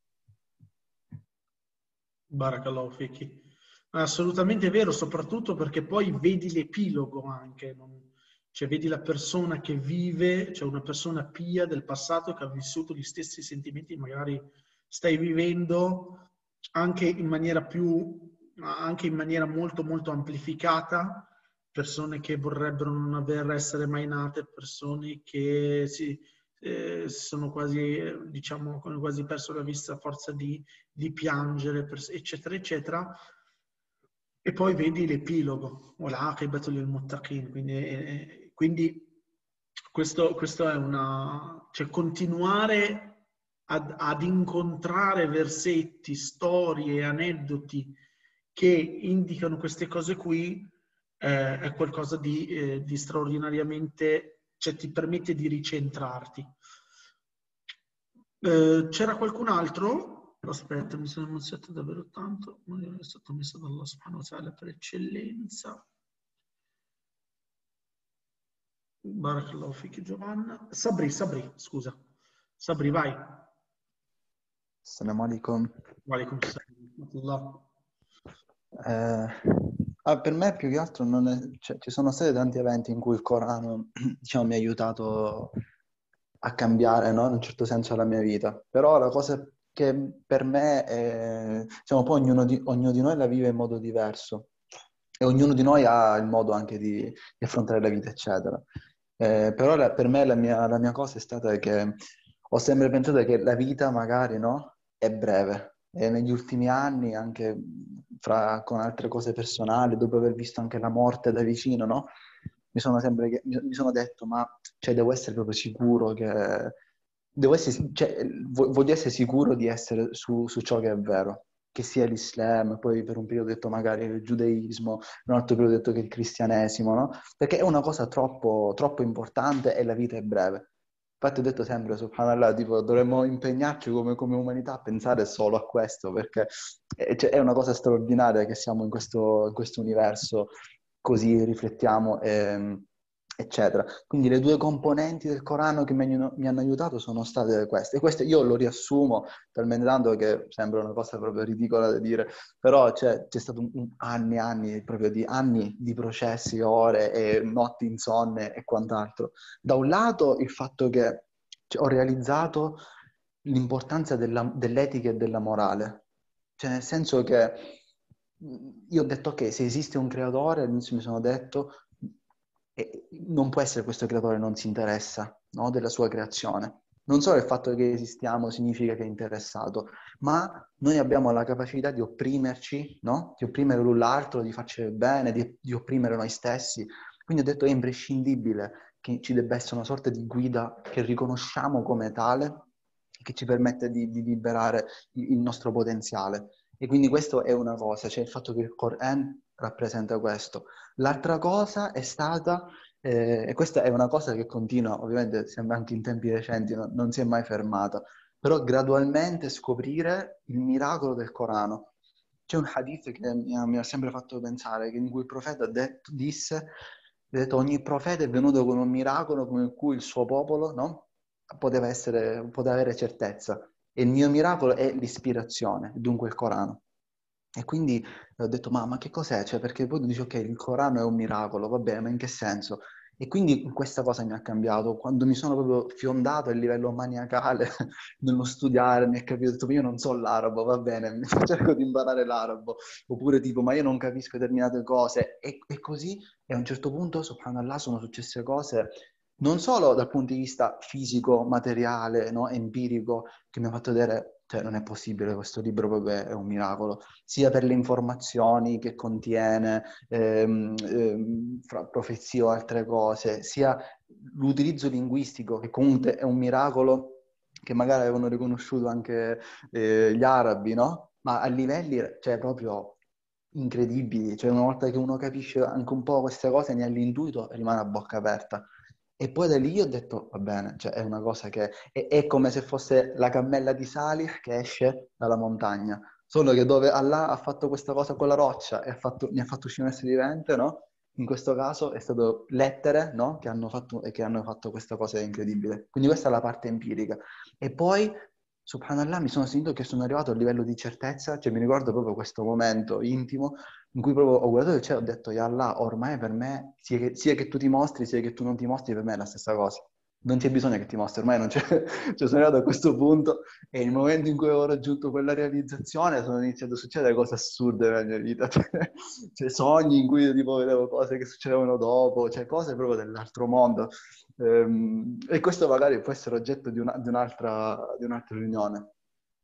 Barakallahu fiki. Assolutamente vero, soprattutto perché poi vedi l'epilogo anche, non... cioè vedi la persona che vive, cioè una persona pia del passato che ha vissuto gli stessi sentimenti, magari stai vivendo anche in maniera più, anche in maniera molto molto amplificata, persone che vorrebbero non aver essere mai nate, persone che si, eh, sono quasi, diciamo, quasi perso la vista a forza di, di piangere, eccetera, eccetera. E poi vedi l'epilogo, quindi, eh, quindi questo, questo, è una... cioè continuare ad, ad incontrare versetti, storie, aneddoti che indicano queste cose qui eh, è qualcosa di, eh, di straordinariamente cioè ti permette di ricentrarti. Eh, c'era qualcun altro? Aspetta, mi sono emozionato davvero tanto, ma è stato messo dallo Subhanahu wa per eccellenza. Barakallahu fiki Giovanna. Sabri, Sabri, scusa. Sabri, vai. Assalamu alaikum. Wa alaikum salam. Eh, Ah, per me più che altro è, cioè, ci sono stati tanti eventi in cui il Corano diciamo, mi ha aiutato a cambiare no? in un certo senso la mia vita. Però la cosa che per me è, diciamo, poi ognuno di, ognuno di noi la vive in modo diverso e ognuno di noi ha il modo anche di, di affrontare la vita, eccetera. Eh, però la, per me la mia, la mia, cosa è stata che ho sempre pensato che la vita magari no, è breve e negli ultimi anni anche fra, con altre cose personali, dopo aver visto anche la morte da vicino, no? Mi sono sempre mi sono detto, ma cioè, devo essere proprio sicuro che... Devo essere, cioè, voglio essere sicuro di essere su, su ciò che è vero che sia l'Islam, poi per un periodo ho detto magari il giudaismo, per un altro periodo ho detto che il cristianesimo, no? Perché è una cosa troppo, troppo importante e la vita è breve. Infatti ho detto sempre, subhanallah, tipo, dovremmo impegnarci come, come, umanità a pensare solo a questo, perché è, cioè, è una cosa straordinaria che siamo in questo, in questo universo, così riflettiamo e, eccetera. Quindi le due componenti del Corano che mi, mi, hanno aiutato sono state queste. E queste io lo riassumo talmente tanto che sembra una cosa proprio ridicola da dire, però c'è, c'è stato un, un anni e anni, proprio di anni di processi, ore e notti insonne e quant'altro. Da un lato il fatto che cioè, ho realizzato l'importanza della, dell'etica e della morale, cioè nel senso che io ho detto che se esiste un creatore, all'inizio mi sono detto e non può essere questo creatore non si interessa no, della sua creazione. Non solo il fatto che esistiamo significa che è interessato, ma noi abbiamo la capacità di opprimerci, no? di opprimere l'un l'altro, di farci bene, di, di opprimere noi stessi. Quindi ho detto è imprescindibile che ci debba essere una sorta di guida che riconosciamo come tale, che ci permette di, di liberare il, nostro potenziale. E quindi questo è una cosa, cioè il fatto che il Koran rappresenta questo. L'altra cosa è stata, eh, e questa è una cosa che continua, ovviamente sembra anche in tempi recenti, no, non si è mai fermata, però gradualmente scoprire il miracolo del Corano. C'è un hadith che mi ha, mi ha sempre fatto pensare, in cui il profeta detto, disse, detto, ogni profeta è venuto con un miracolo con cui il suo popolo no? poteva, essere, poteva avere certezza. E il mio miracolo è l'ispirazione, dunque il Corano. E quindi ho detto, ma, ma che cos'è? Cioè, perché poi tu dici, ok, il Corano è un miracolo, va bene, ma in che senso? E quindi questa cosa mi ha cambiato. Quando mi sono proprio fiondato a livello maniacale nello studiare, mi è capito, detto, io non so l'arabo, va bene, cerco di imparare l'arabo. Oppure tipo, ma io non capisco determinate cose. E, e così, e a un certo punto, subhanallah, sono successe cose non solo dal punto di vista fisico, materiale, no? empirico, che mi ha fatto vedere, cioè non è possibile, questo libro proprio è un miracolo, sia per le informazioni che contiene, ehm, ehm, fra profezie o altre cose, sia l'utilizzo linguistico, che comunque è un miracolo che magari avevano riconosciuto anche eh, gli arabi, no? Ma a livelli, cioè proprio incredibili, cioè una volta che uno capisce anche un po' queste cose, ne ha l'intuito, rimane a bocca aperta. E poi da lì ho detto, va bene, cioè è una cosa che è, è come se fosse la cammella di Salih che esce dalla montagna. Solo che dove Allah ha fatto questa cosa con la roccia e ha fatto, ne ha fatto uscire un essere vivente, no? In questo caso è stato lettere, no? Che hanno fatto, che hanno fatto questa cosa incredibile. Quindi questa è la parte empirica. E poi subhanallah, mi sono sentito che sono arrivato a livello di certezza, cioè mi ricordo proprio questo momento intimo in cui proprio ho guardato il cielo e ho detto, Ya Allah, ormai per me, sia che, sia che, tu ti mostri, sia che tu non ti mostri, per me è la stessa cosa. Non c'è bisogno che ti mostri, ormai non c'è, cioè sono arrivato a questo punto e nel momento in cui ho raggiunto quella realizzazione sono iniziate a succedere cose assurde nella mia vita, cioè, cioè sogni in cui tipo vedevo cose che succedevano dopo, cioè cose proprio dell'altro mondo. Ehm, e questo magari può essere oggetto di, una, di, un'altra, di un'altra riunione.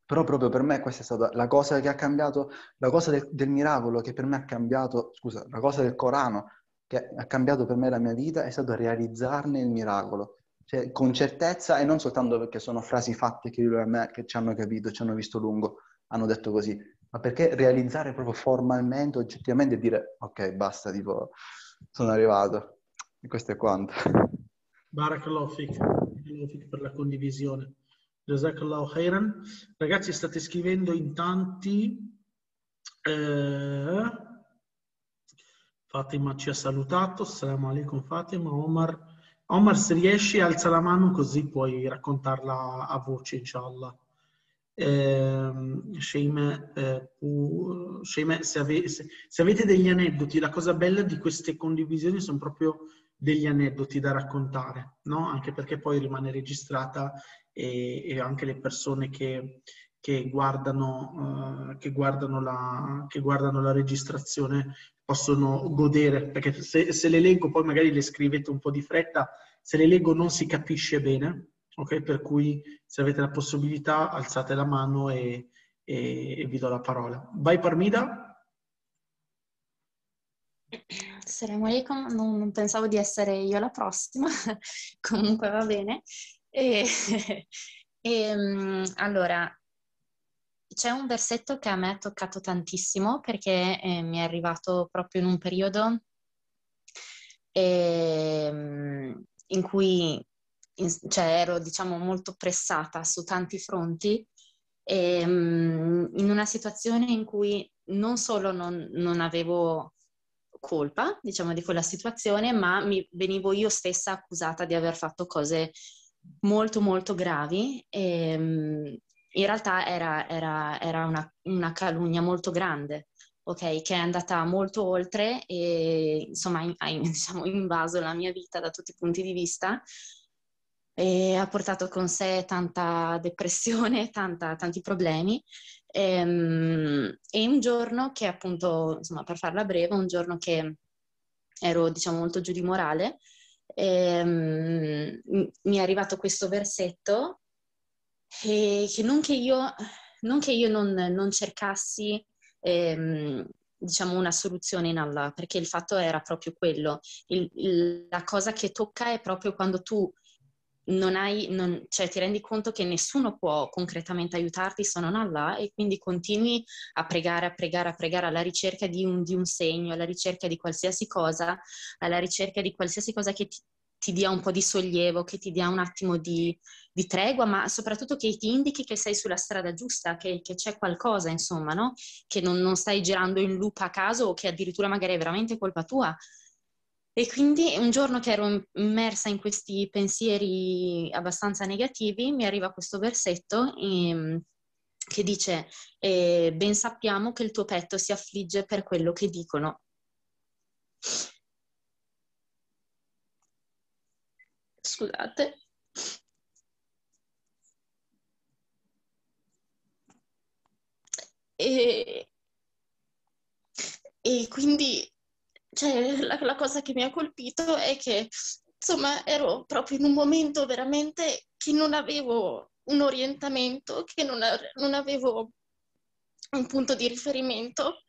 Però proprio per me questa è stata la cosa che ha cambiato, la cosa del, del, miracolo che per me ha cambiato, scusa, la cosa del Corano che ha cambiato per me la mia vita è stato realizzarne il miracolo. Cioè, con certezza e non soltanto perché sono frasi fatte che io e me che ci hanno capito, ci hanno visto lungo, hanno detto così, ma perché realizzare proprio formalmente, oggettivamente e dire ok, basta, tipo, sono arrivato. E questo è quanto. Barakallahu fik, per la condivisione. Jazakallahu khairan. Ragazzi, state scrivendo in tanti. Eh, Fatima ci ha salutato. Assalamu alaikum Fatima. Omar, Omar, se riesci alza la mano così puoi raccontarla a voce, inshallah. Eh, Sheime, eh, Sheime se, ave, se, se avete degli aneddoti, la cosa bella di queste condivisioni sono proprio degli aneddoti da raccontare, no? anche perché poi rimane registrata e, e anche le persone che, che, guardano, uh, che, guardano la, che, guardano, la, registrazione possono godere, perché se, se, le leggo poi magari le scrivete un po' di fretta, se le leggo non si capisce bene, ok? Per cui se avete la possibilità alzate la mano e, e, e vi do la parola. Vai Parmida. Assalamu alaikum, non, non, pensavo di essere io la prossima, comunque va bene. E, e, mm, allora, c'è un versetto che a me ha toccato tantissimo perché eh, mi è arrivato proprio in un periodo eh, in cui in, cioè, ero diciamo molto pressata su tanti fronti e, um, in una situazione in cui non solo non, non avevo colpa, diciamo, di quella situazione, ma mi venivo io stessa accusata di aver fatto cose molto, molto gravi. E, ehm, in realtà era, era, era una, una, calunnia molto grande, ok? Che è andata molto oltre e insomma ha diciamo, invaso la mia vita da tutti i punti di vista e ha portato con sé tanta depressione, tanta, tanti problemi Ehm, e un giorno che appunto, insomma, per farla breve, un giorno che ero, diciamo, molto giù di morale, ehm, mi è arrivato questo versetto e che non che io non, che io non, non cercassi ehm, diciamo una soluzione in Allah, perché il fatto era proprio quello. Il, il, la cosa che tocca è proprio quando tu non hai, non, cioè ti rendi conto che nessuno può concretamente aiutarti se non Allah e quindi continui a pregare, a pregare, a pregare alla ricerca di un, di un segno, alla ricerca di qualsiasi cosa, alla ricerca di qualsiasi cosa che ti, ti dia un po' di sollievo, che ti dia un attimo di, di, tregua, ma soprattutto che ti indichi che sei sulla strada giusta, che, che c'è qualcosa, insomma, no? Che non, non stai girando in loop a caso o che addirittura magari è veramente colpa tua. E quindi un giorno che ero immersa in questi pensieri abbastanza negativi, mi arriva questo versetto eh, che dice, eh, ben sappiamo che il tuo petto si affligge per quello che dicono. Scusate. E, e quindi cioè, la, la, cosa che mi ha colpito è che insomma, ero proprio in un momento veramente che non avevo un orientamento, che non, non avevo un punto di riferimento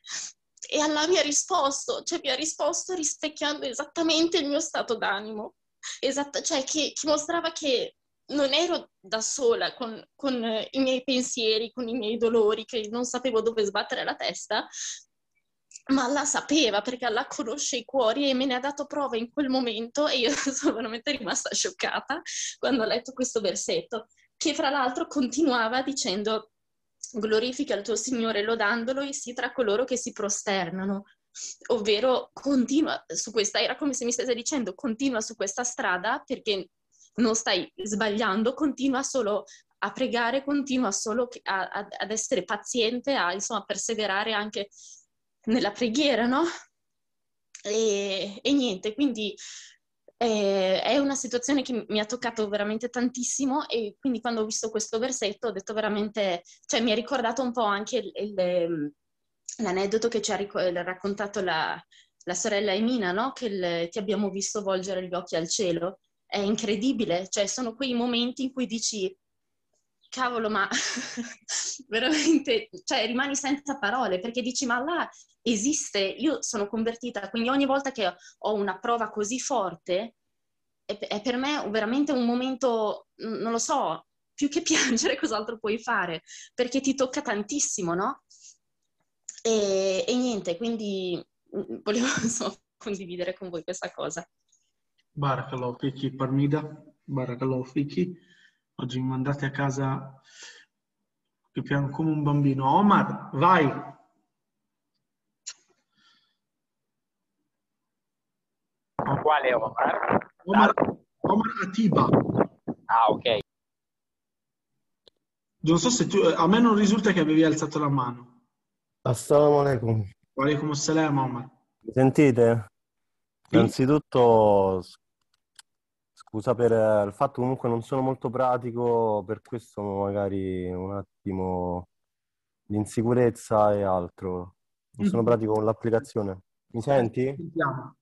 e Allah mi ha risposto, cioè mi ha risposto rispecchiando esattamente il mio stato d'animo, Esatta, cioè che, che, mostrava che non ero da sola con, con i miei pensieri, con i miei dolori, che non sapevo dove sbattere la testa, ma Allah sapeva perché Allah conosce i cuori e me ne ha dato prova in quel momento e io sono veramente rimasta scioccata quando ho letto questo versetto, che fra l'altro continuava dicendo glorifica il tuo Signore lodandolo e si tra coloro che si prosternano, ovvero continua su questa, era come se mi stesse dicendo continua su questa strada perché non stai sbagliando, continua solo a pregare, continua solo a, a, ad essere paziente, a insomma perseverare anche nella preghiera, no? E, e niente, quindi eh, è una situazione che mi ha toccato veramente tantissimo e quindi quando ho visto questo versetto ho detto veramente, cioè mi ha ricordato un po' anche il, il, ehm, l'aneddoto che ci ha ric- raccontato la, la, sorella Emina, no? Che il, ti abbiamo visto volgere gli occhi al cielo. È incredibile, cioè sono quei momenti in cui dici cavolo, ma veramente, cioè rimani senza parole perché dici, ma là esiste, io sono convertita, quindi ogni volta che ho una prova così forte, è, è per me veramente un momento, non lo so, più che piangere cos'altro puoi fare, perché ti tocca tantissimo, no? E, e niente, quindi mm, volevo insomma, condividere con voi questa cosa. Barakallahu fiki, Parmida, Barakallahu fiki. Oggi mi mandate a casa che piano come un bambino. Omar, vai! Quale Omar? Omar, Omar Atiba. Ah, ok. Non so se tu, a me non risulta che avevi alzato la mano. Assalamu alaikum. Wa alaikum assalam, Omar. Mi sentite? Sì. Innanzitutto Scusa per il fatto comunque non sono molto pratico, per questo magari un attimo di insicurezza e altro. Non sono mm-hmm. pratico con l'applicazione. Mi senti? Sentiamo.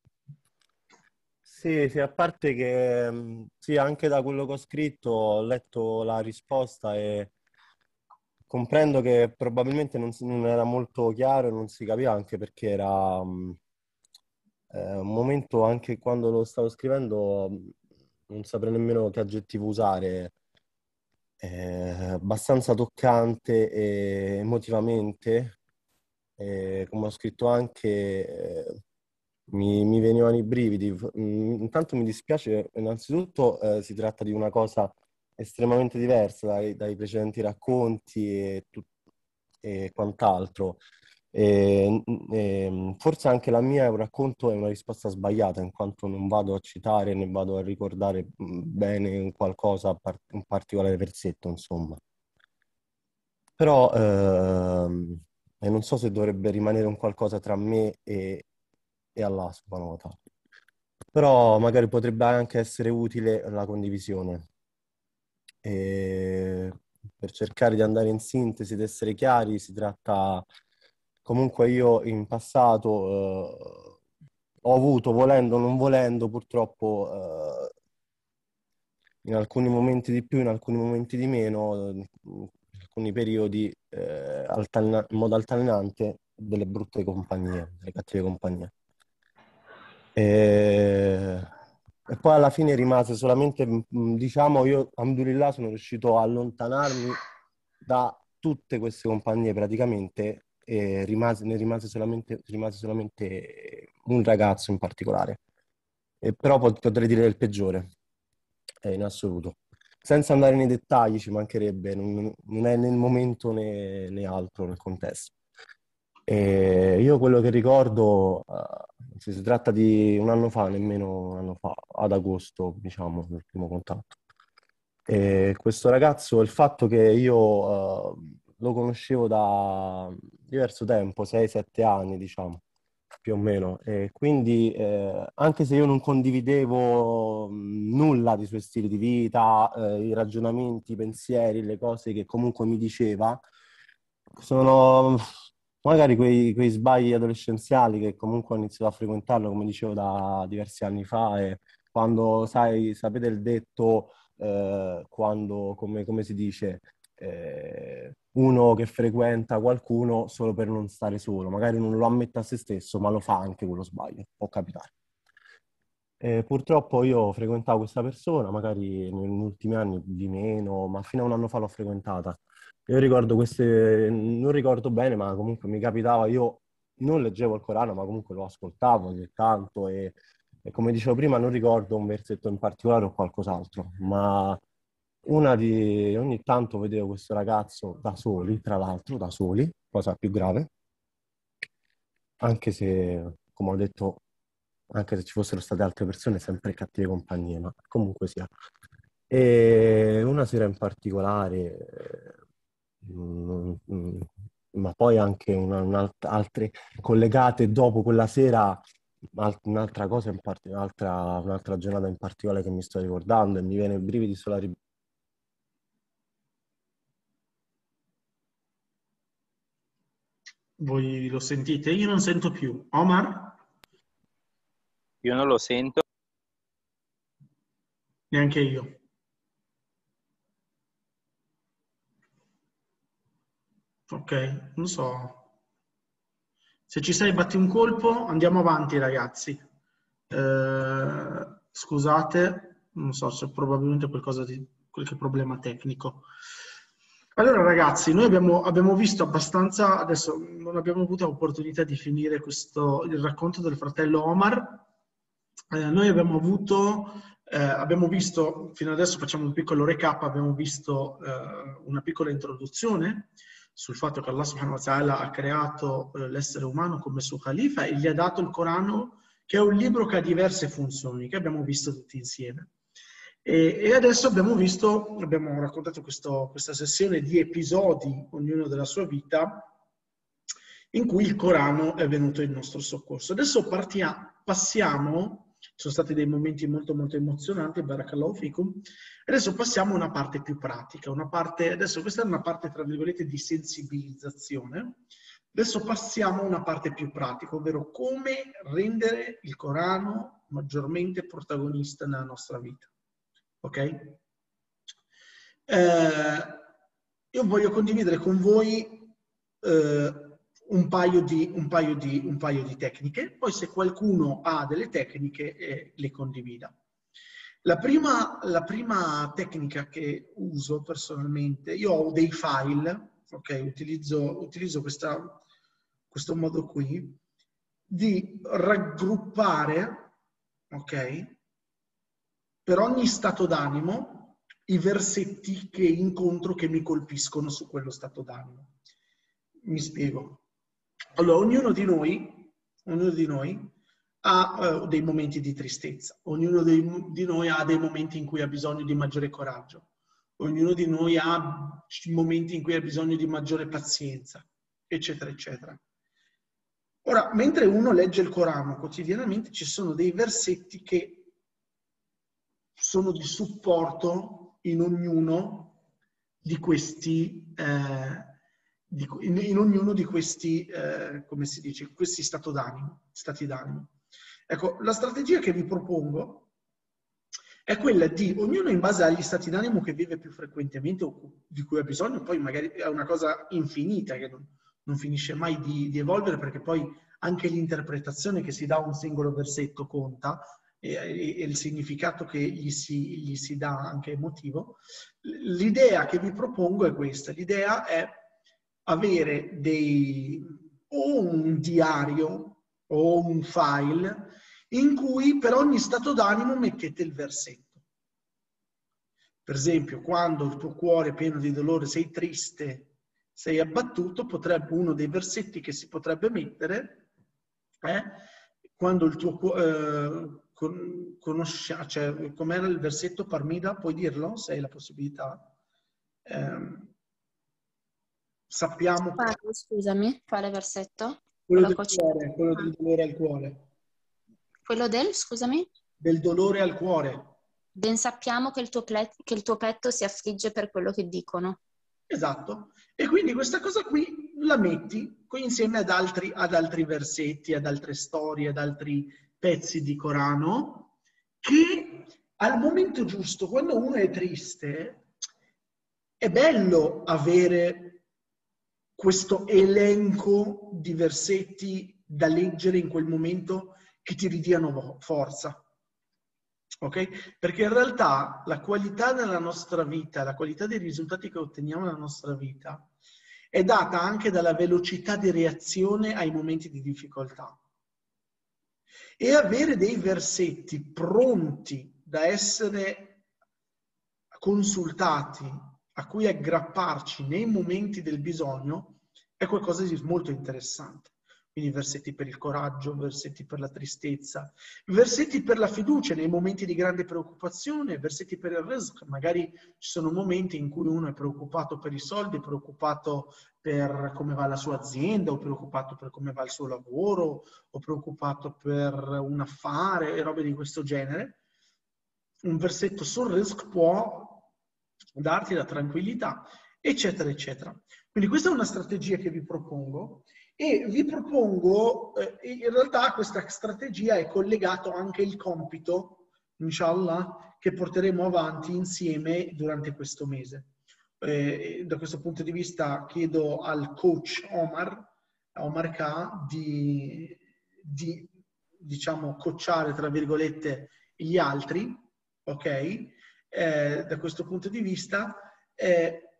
Sì, sì, a parte che mm, sì, anche da quello che ho scritto ho letto la risposta e comprendo che probabilmente non, non era molto chiaro e non si capiva anche perché era um, eh, un momento anche quando lo stavo scrivendo non saprei nemmeno che aggettivo usare, è abbastanza toccante e emotivamente, e come ho scritto anche, eh, mi, mi, venivano i brividi. Mm, intanto mi dispiace, innanzitutto eh, si tratta di una cosa estremamente diversa dai, dai precedenti racconti e, tut- e quant'altro. E, e, forse anche la mia è un racconto è una risposta sbagliata, in quanto non vado a citare né vado a ricordare bene qualcosa, un particolare versetto, insomma. Però ehm, non so se dovrebbe rimanere un qualcosa tra me e, e Allah, subhanahu wa ta'ala. Però magari potrebbe anche essere utile la condivisione. E per cercare di andare in sintesi ed essere chiari, si tratta comunque io in passato eh, ho avuto, volendo o non volendo, purtroppo eh, in alcuni momenti di più, in alcuni momenti di meno, in alcuni periodi eh, alterna- in modo alternante delle brutte compagnie, delle cattive compagnie. E... e poi alla fine rimase solamente, diciamo, io, alhamdulillah, sono riuscito a allontanarmi da tutte queste compagnie praticamente e rimase, ne rimase solamente, rimase solamente un ragazzo in particolare. E però potrei dire il peggiore, eh, in assoluto. Senza andare nei dettagli, ci mancherebbe, non, non è nel momento né, né, altro nel contesto. E io quello che ricordo, uh, si tratta di un anno fa, nemmeno un anno fa, ad agosto, diciamo, l'ultimo contatto. E questo ragazzo, il fatto che io uh, lo conoscevo da diverso tempo, 6-7 anni, diciamo, più o meno. E quindi, eh, anche se io non condividevo nulla dei suoi stili di vita, eh, i ragionamenti, i pensieri, le cose che comunque mi diceva, sono magari quei, quei, sbagli adolescenziali che comunque ho iniziato a frequentarlo, come dicevo, da diversi anni fa e quando sai, sapete il detto, eh, quando, come, come, si dice, eh, uno che frequenta qualcuno solo per non stare solo, magari non lo ammette a se stesso, ma lo fa anche quello sbaglio, può capitare. Eh, purtroppo io frequentavo questa persona, magari negli ultimi anni di meno, ma fino a un anno fa l'ho frequentata. Io ricordo queste, non ricordo bene, ma comunque mi capitava, io non leggevo il Corano, ma comunque lo ascoltavo ogni tanto e, e come dicevo prima non ricordo un versetto in particolare o qualcos'altro, ma una di ogni tanto vedevo questo ragazzo da soli, tra l'altro da soli, cosa più grave, anche se, come ho detto, anche se ci fossero state altre persone, sempre cattive compagnie, ma comunque sia. E una sera in particolare, ma poi anche una, altre collegate dopo quella sera, un'altra cosa in part- un'altra, un'altra giornata in particolare che mi sto ricordando e mi viene brividi sulla ribrezza Voi lo sentite? Io non sento più. Omar? Io non lo sento. Neanche io. Ok, non so. Se ci sei, batti un colpo, andiamo avanti ragazzi. Eh, scusate, non so, c'è probabilmente qualcosa di qualche problema tecnico. Allora ragazzi, noi abbiamo, abbiamo, visto abbastanza, adesso non abbiamo avuto l'opportunità di finire questo, il racconto del fratello Omar, eh, noi abbiamo avuto, eh, abbiamo visto, fino adesso facciamo un piccolo recap, abbiamo visto eh, una piccola introduzione sul fatto che Allah subhanahu wa ta'ala ha creato eh, l'essere umano come suo califa e gli ha dato il Corano, che è un libro che ha diverse funzioni, che abbiamo visto tutti insieme. E, adesso abbiamo visto, abbiamo raccontato questo, questa sessione di episodi, ognuno della sua vita, in cui il Corano è venuto in nostro soccorso. Adesso partiamo, passiamo, sono stati dei momenti molto molto emozionanti, barakallahu fikum, adesso passiamo a una parte più pratica, una parte, adesso questa è una parte tra virgolette di sensibilizzazione, adesso passiamo a una parte più pratica, ovvero come rendere il Corano maggiormente protagonista nella nostra vita. Ok? Eh, io voglio condividere con voi eh, un, paio di, un, paio di, un, paio di, tecniche, poi se qualcuno ha delle tecniche eh, le condivida. La prima, la prima, tecnica che uso personalmente, io ho dei file, ok? Utilizzo, utilizzo questa, questo modo qui, di raggruppare, ok? per ogni stato d'animo i versetti che incontro che mi colpiscono su quello stato d'animo. Mi spiego. Allora, ognuno di noi, ognuno di noi ha uh, dei momenti di tristezza, ognuno dei, di noi ha dei momenti in cui ha bisogno di maggiore coraggio, ognuno di noi ha momenti in cui ha bisogno di maggiore pazienza, eccetera, eccetera. Ora, mentre uno legge il Corano quotidianamente, ci sono dei versetti che sono di supporto in ognuno di questi, eh, di, in, in, ognuno di questi, eh, come si dice, questi d'animo, stati d'animo. Ecco, la strategia che vi propongo è quella di ognuno in base agli stati d'animo che vive più frequentemente o di cui ha bisogno, poi magari è una cosa infinita che non, non finisce mai di, di evolvere perché poi anche l'interpretazione che si dà a un singolo versetto conta, e, il significato che gli si, gli si dà anche emotivo. L'idea che vi propongo è questa, l'idea è avere dei, o un diario o un file in cui per ogni stato d'animo mettete il versetto. Per esempio, quando il tuo cuore è pieno di dolore, sei triste, sei abbattuto, potrebbe uno dei versetti che si potrebbe mettere è quando il tuo cuore... Eh, con, conosciamo, cioè, com'era il versetto Parmida? Puoi dirlo se hai la possibilità? Eh, sappiamo... Quale, scusami, quale versetto? Quello, del cuore, quello del dolore al cuore. Quello del, scusami? Del dolore al cuore. Ben sappiamo che il, tuo ple- che il tuo petto si affligge per quello che dicono. Esatto. E quindi questa cosa qui la metti insieme ad altri, ad altri versetti, ad altre storie, ad altri pezzi di Corano che al momento giusto, quando uno è triste, è bello avere questo elenco di versetti da leggere in quel momento che ti ridiano forza. Ok? Perché in realtà la qualità della nostra vita, la qualità dei risultati che otteniamo nella nostra vita è data anche dalla velocità di reazione ai momenti di difficoltà. E avere dei versetti pronti da essere consultati, a cui aggrapparci nei momenti del bisogno, è qualcosa di molto interessante. Quindi versetti per il coraggio, versetti per la tristezza, versetti per la fiducia nei momenti di grande preoccupazione, versetti per il rizq. Magari ci sono momenti in cui uno è preoccupato per i soldi, preoccupato per come va la sua azienda, o preoccupato per come va il suo lavoro, o preoccupato per un affare e robe di questo genere un versetto sul risk può darti la tranquillità, eccetera, eccetera. Quindi questa è una strategia che vi propongo e vi propongo, eh, in realtà questa strategia è collegato anche il compito, inshallah, che porteremo avanti insieme durante questo mese. Eh, da questo punto di vista chiedo al coach Omar, Omar K, di, di diciamo, coachare, tra virgolette, gli altri ok? Eh, da questo punto di vista, eh,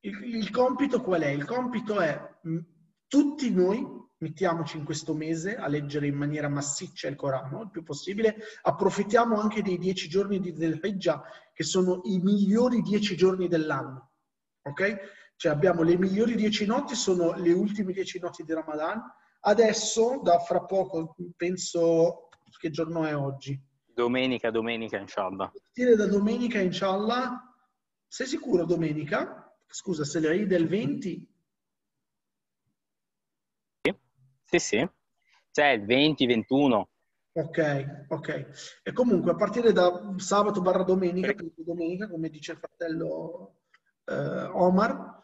il, il, compito qual è? Il compito è mh, tutti noi mettiamoci in questo mese a leggere in maniera massiccia il Corano il più possibile, approfittiamo anche dei dieci giorni di, del Hijjah che sono i migliori dieci giorni dell'anno, ok? Cioè abbiamo le migliori dieci notti, sono le ultime dieci notti di Ramadan. Adesso, da fra poco, penso che giorno è oggi? Domenica, domenica, inshallah. Partire da domenica, inshallah. Sei sicuro domenica? Scusa, se le hai del 20? Sì, sì, sì. Cioè il 20, 21. Ok, ok. E comunque a partire da sabato barra domenica, domenica, come dice il fratello eh, Omar,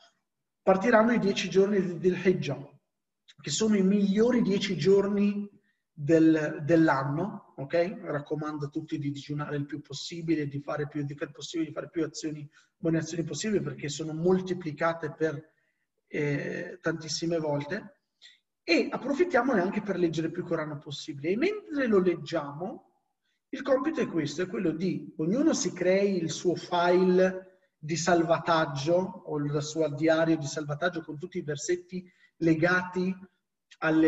partiranno i dieci giorni del Hijjah, che sono i migliori dieci giorni del, dell'anno, ok? Raccomando a tutti di digiunare il più possibile, di fare più di possibile, di fare più azioni, buone azioni possibili perché sono moltiplicate per eh, tantissime volte. E approfittiamone anche per leggere più Corano possibile. E mentre lo leggiamo, il compito è questo, è quello di ognuno si crei il suo file di salvataggio o il suo diario di salvataggio con tutti i versetti legati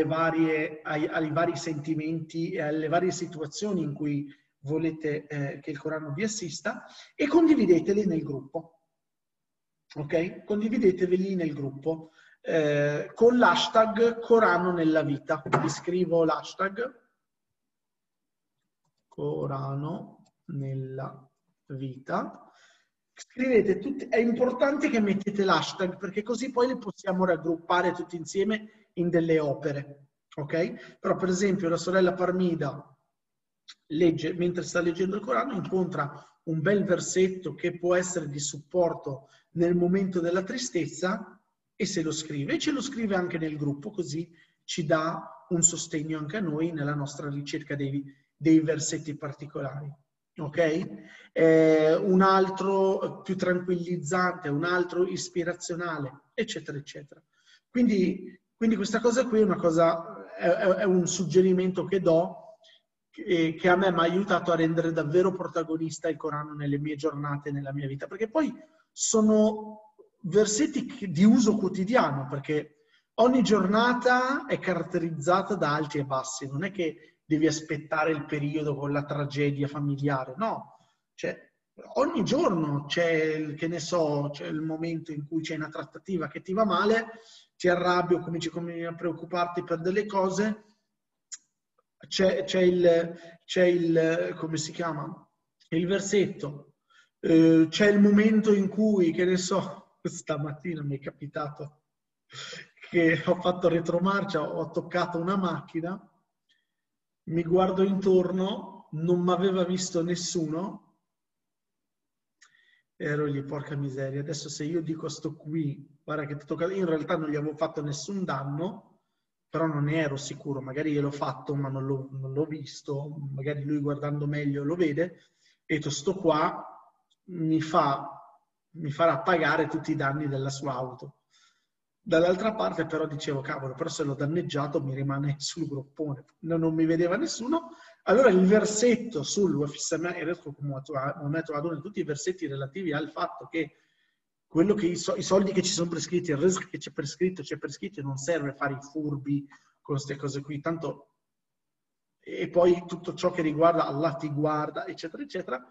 varie, ai, ai, vari sentimenti e alle varie situazioni in cui volete eh, che il Corano vi assista e condivideteli nel gruppo. Ok? Condivideteveli nel gruppo eh, con l'hashtag Corano nella vita. Vi scrivo l'hashtag Corano nella vita. Scrivete tutti, è importante che mettete l'hashtag perché così poi li possiamo raggruppare tutti insieme in delle opere, ok? Però per esempio la sorella Parmida legge, mentre sta leggendo il Corano, incontra un bel versetto che può essere di supporto nel momento della tristezza e se lo scrive. E ce lo scrive anche nel gruppo, così ci dà un sostegno anche a noi nella nostra ricerca dei, dei versetti particolari. Ok? Eh, un altro più tranquillizzante, un altro ispirazionale, eccetera, eccetera. Quindi quindi questa cosa qui è, una cosa, è, è un suggerimento che do che, che a me mi ha aiutato a rendere davvero protagonista il Corano nelle mie giornate, nella mia vita, perché poi sono versetti di uso quotidiano, perché ogni giornata è caratterizzata da alti e bassi, non è che devi aspettare il periodo con la tragedia familiare, no, cioè ogni giorno c'è, che ne so, c'è il momento in cui c'è una trattativa che ti va male ti arrabbi o cominci a preoccuparti per delle cose, c'è, c'è, il, c'è il, come si chiama? Il versetto, eh, c'è il momento in cui, che ne so, stamattina mi è capitato che ho fatto retromarcia, ho toccato una macchina, mi guardo intorno, non mi aveva visto nessuno, ero lì, porca miseria, adesso se io dico sto qui, guarda che ti tocca, in realtà non gli avevo fatto nessun danno, però non ne ero sicuro, magari gliel'ho fatto ma non l'ho, non l'ho visto, magari lui guardando meglio lo vede, e detto sto qua mi, fa, mi farà pagare tutti i danni della sua auto. Dall'altra parte però dicevo, cavolo, però se l'ho danneggiato mi rimane sul groppone, non, non mi vedeva nessuno. Allora il versetto sul come ho trovato tutti i versetti relativi al fatto che quello che i, so, i soldi che ci sono prescritti, il risk che c'è prescritto, c'è prescritto e non serve fare i furbi con queste cose qui, tanto e poi tutto ciò che riguarda Allah ti guarda, eccetera, eccetera,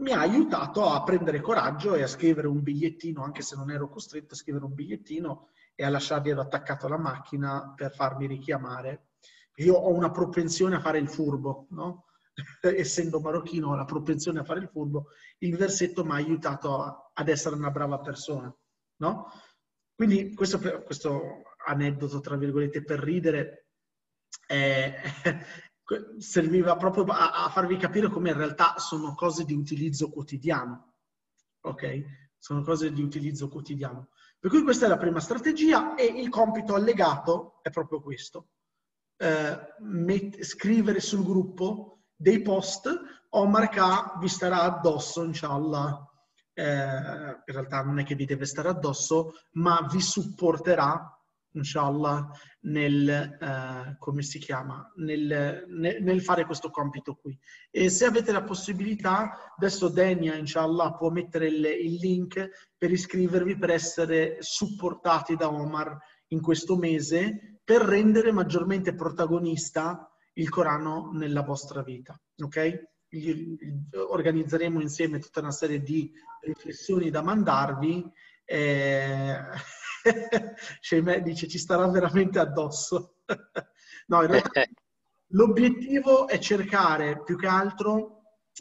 mi ha aiutato a prendere coraggio e a scrivere un bigliettino, anche se non ero costretto a scrivere un bigliettino e a lasciarglielo attaccato alla macchina per farmi richiamare. Io ho una propensione a fare il furbo, no? essendo marocchino ho la propensione a fare il furbo, il versetto mi ha aiutato ad essere una brava persona, no? Quindi questo, questo aneddoto, tra virgolette, per ridere, è, serviva proprio a, a, farvi capire come in realtà sono cose di utilizzo quotidiano. Ok? Sono cose di utilizzo quotidiano. Per cui questa è la prima strategia e il compito allegato è proprio questo. Eh, met- scrivere sul gruppo dei post, Omar K vi starà addosso, inshallah. Eh, in realtà non è che vi deve stare addosso, ma vi supporterà inshallah, nel, eh, come si chiama, nel, nel, nel, fare questo compito qui. E se avete la possibilità, adesso Denia, inshallah, può mettere il, il link per iscrivervi, per essere supportati da Omar in questo mese, per rendere maggiormente protagonista il Corano nella vostra vita. Ok? Organizzeremo insieme tutta una serie di riflessioni da mandarvi. Eh, Shemè dice ci starà veramente addosso. no, in realtà l'obiettivo è cercare più che altro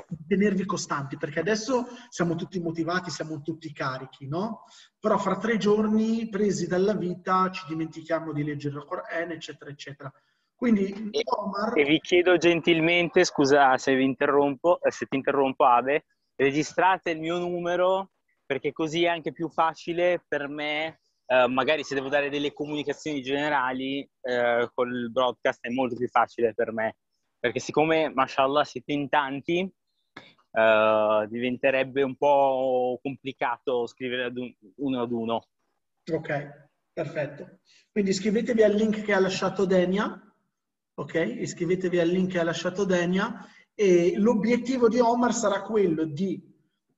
di tenervi costanti, perché adesso siamo tutti motivati, siamo tutti carichi, no? Però fra tre giorni, presi dalla vita, ci dimentichiamo di leggere il Quran, eccetera, eccetera. Quindi, e, Omar... e vi chiedo gentilmente, scusa se vi interrompo, eh, se ti interrompo Ave, registrate il mio numero perché così è anche più facile per me Uh, magari se devo dare delle comunicazioni generali uh, col broadcast è molto più facile per me. Perché siccome mashallah siete in tanti uh, diventerebbe un po' complicato scrivere ad un, uno ad uno. Ok perfetto. Quindi iscrivetevi al link che ha lasciato Denia ok? Iscrivetevi al link che ha lasciato Denia. E l'obiettivo di Omar sarà quello di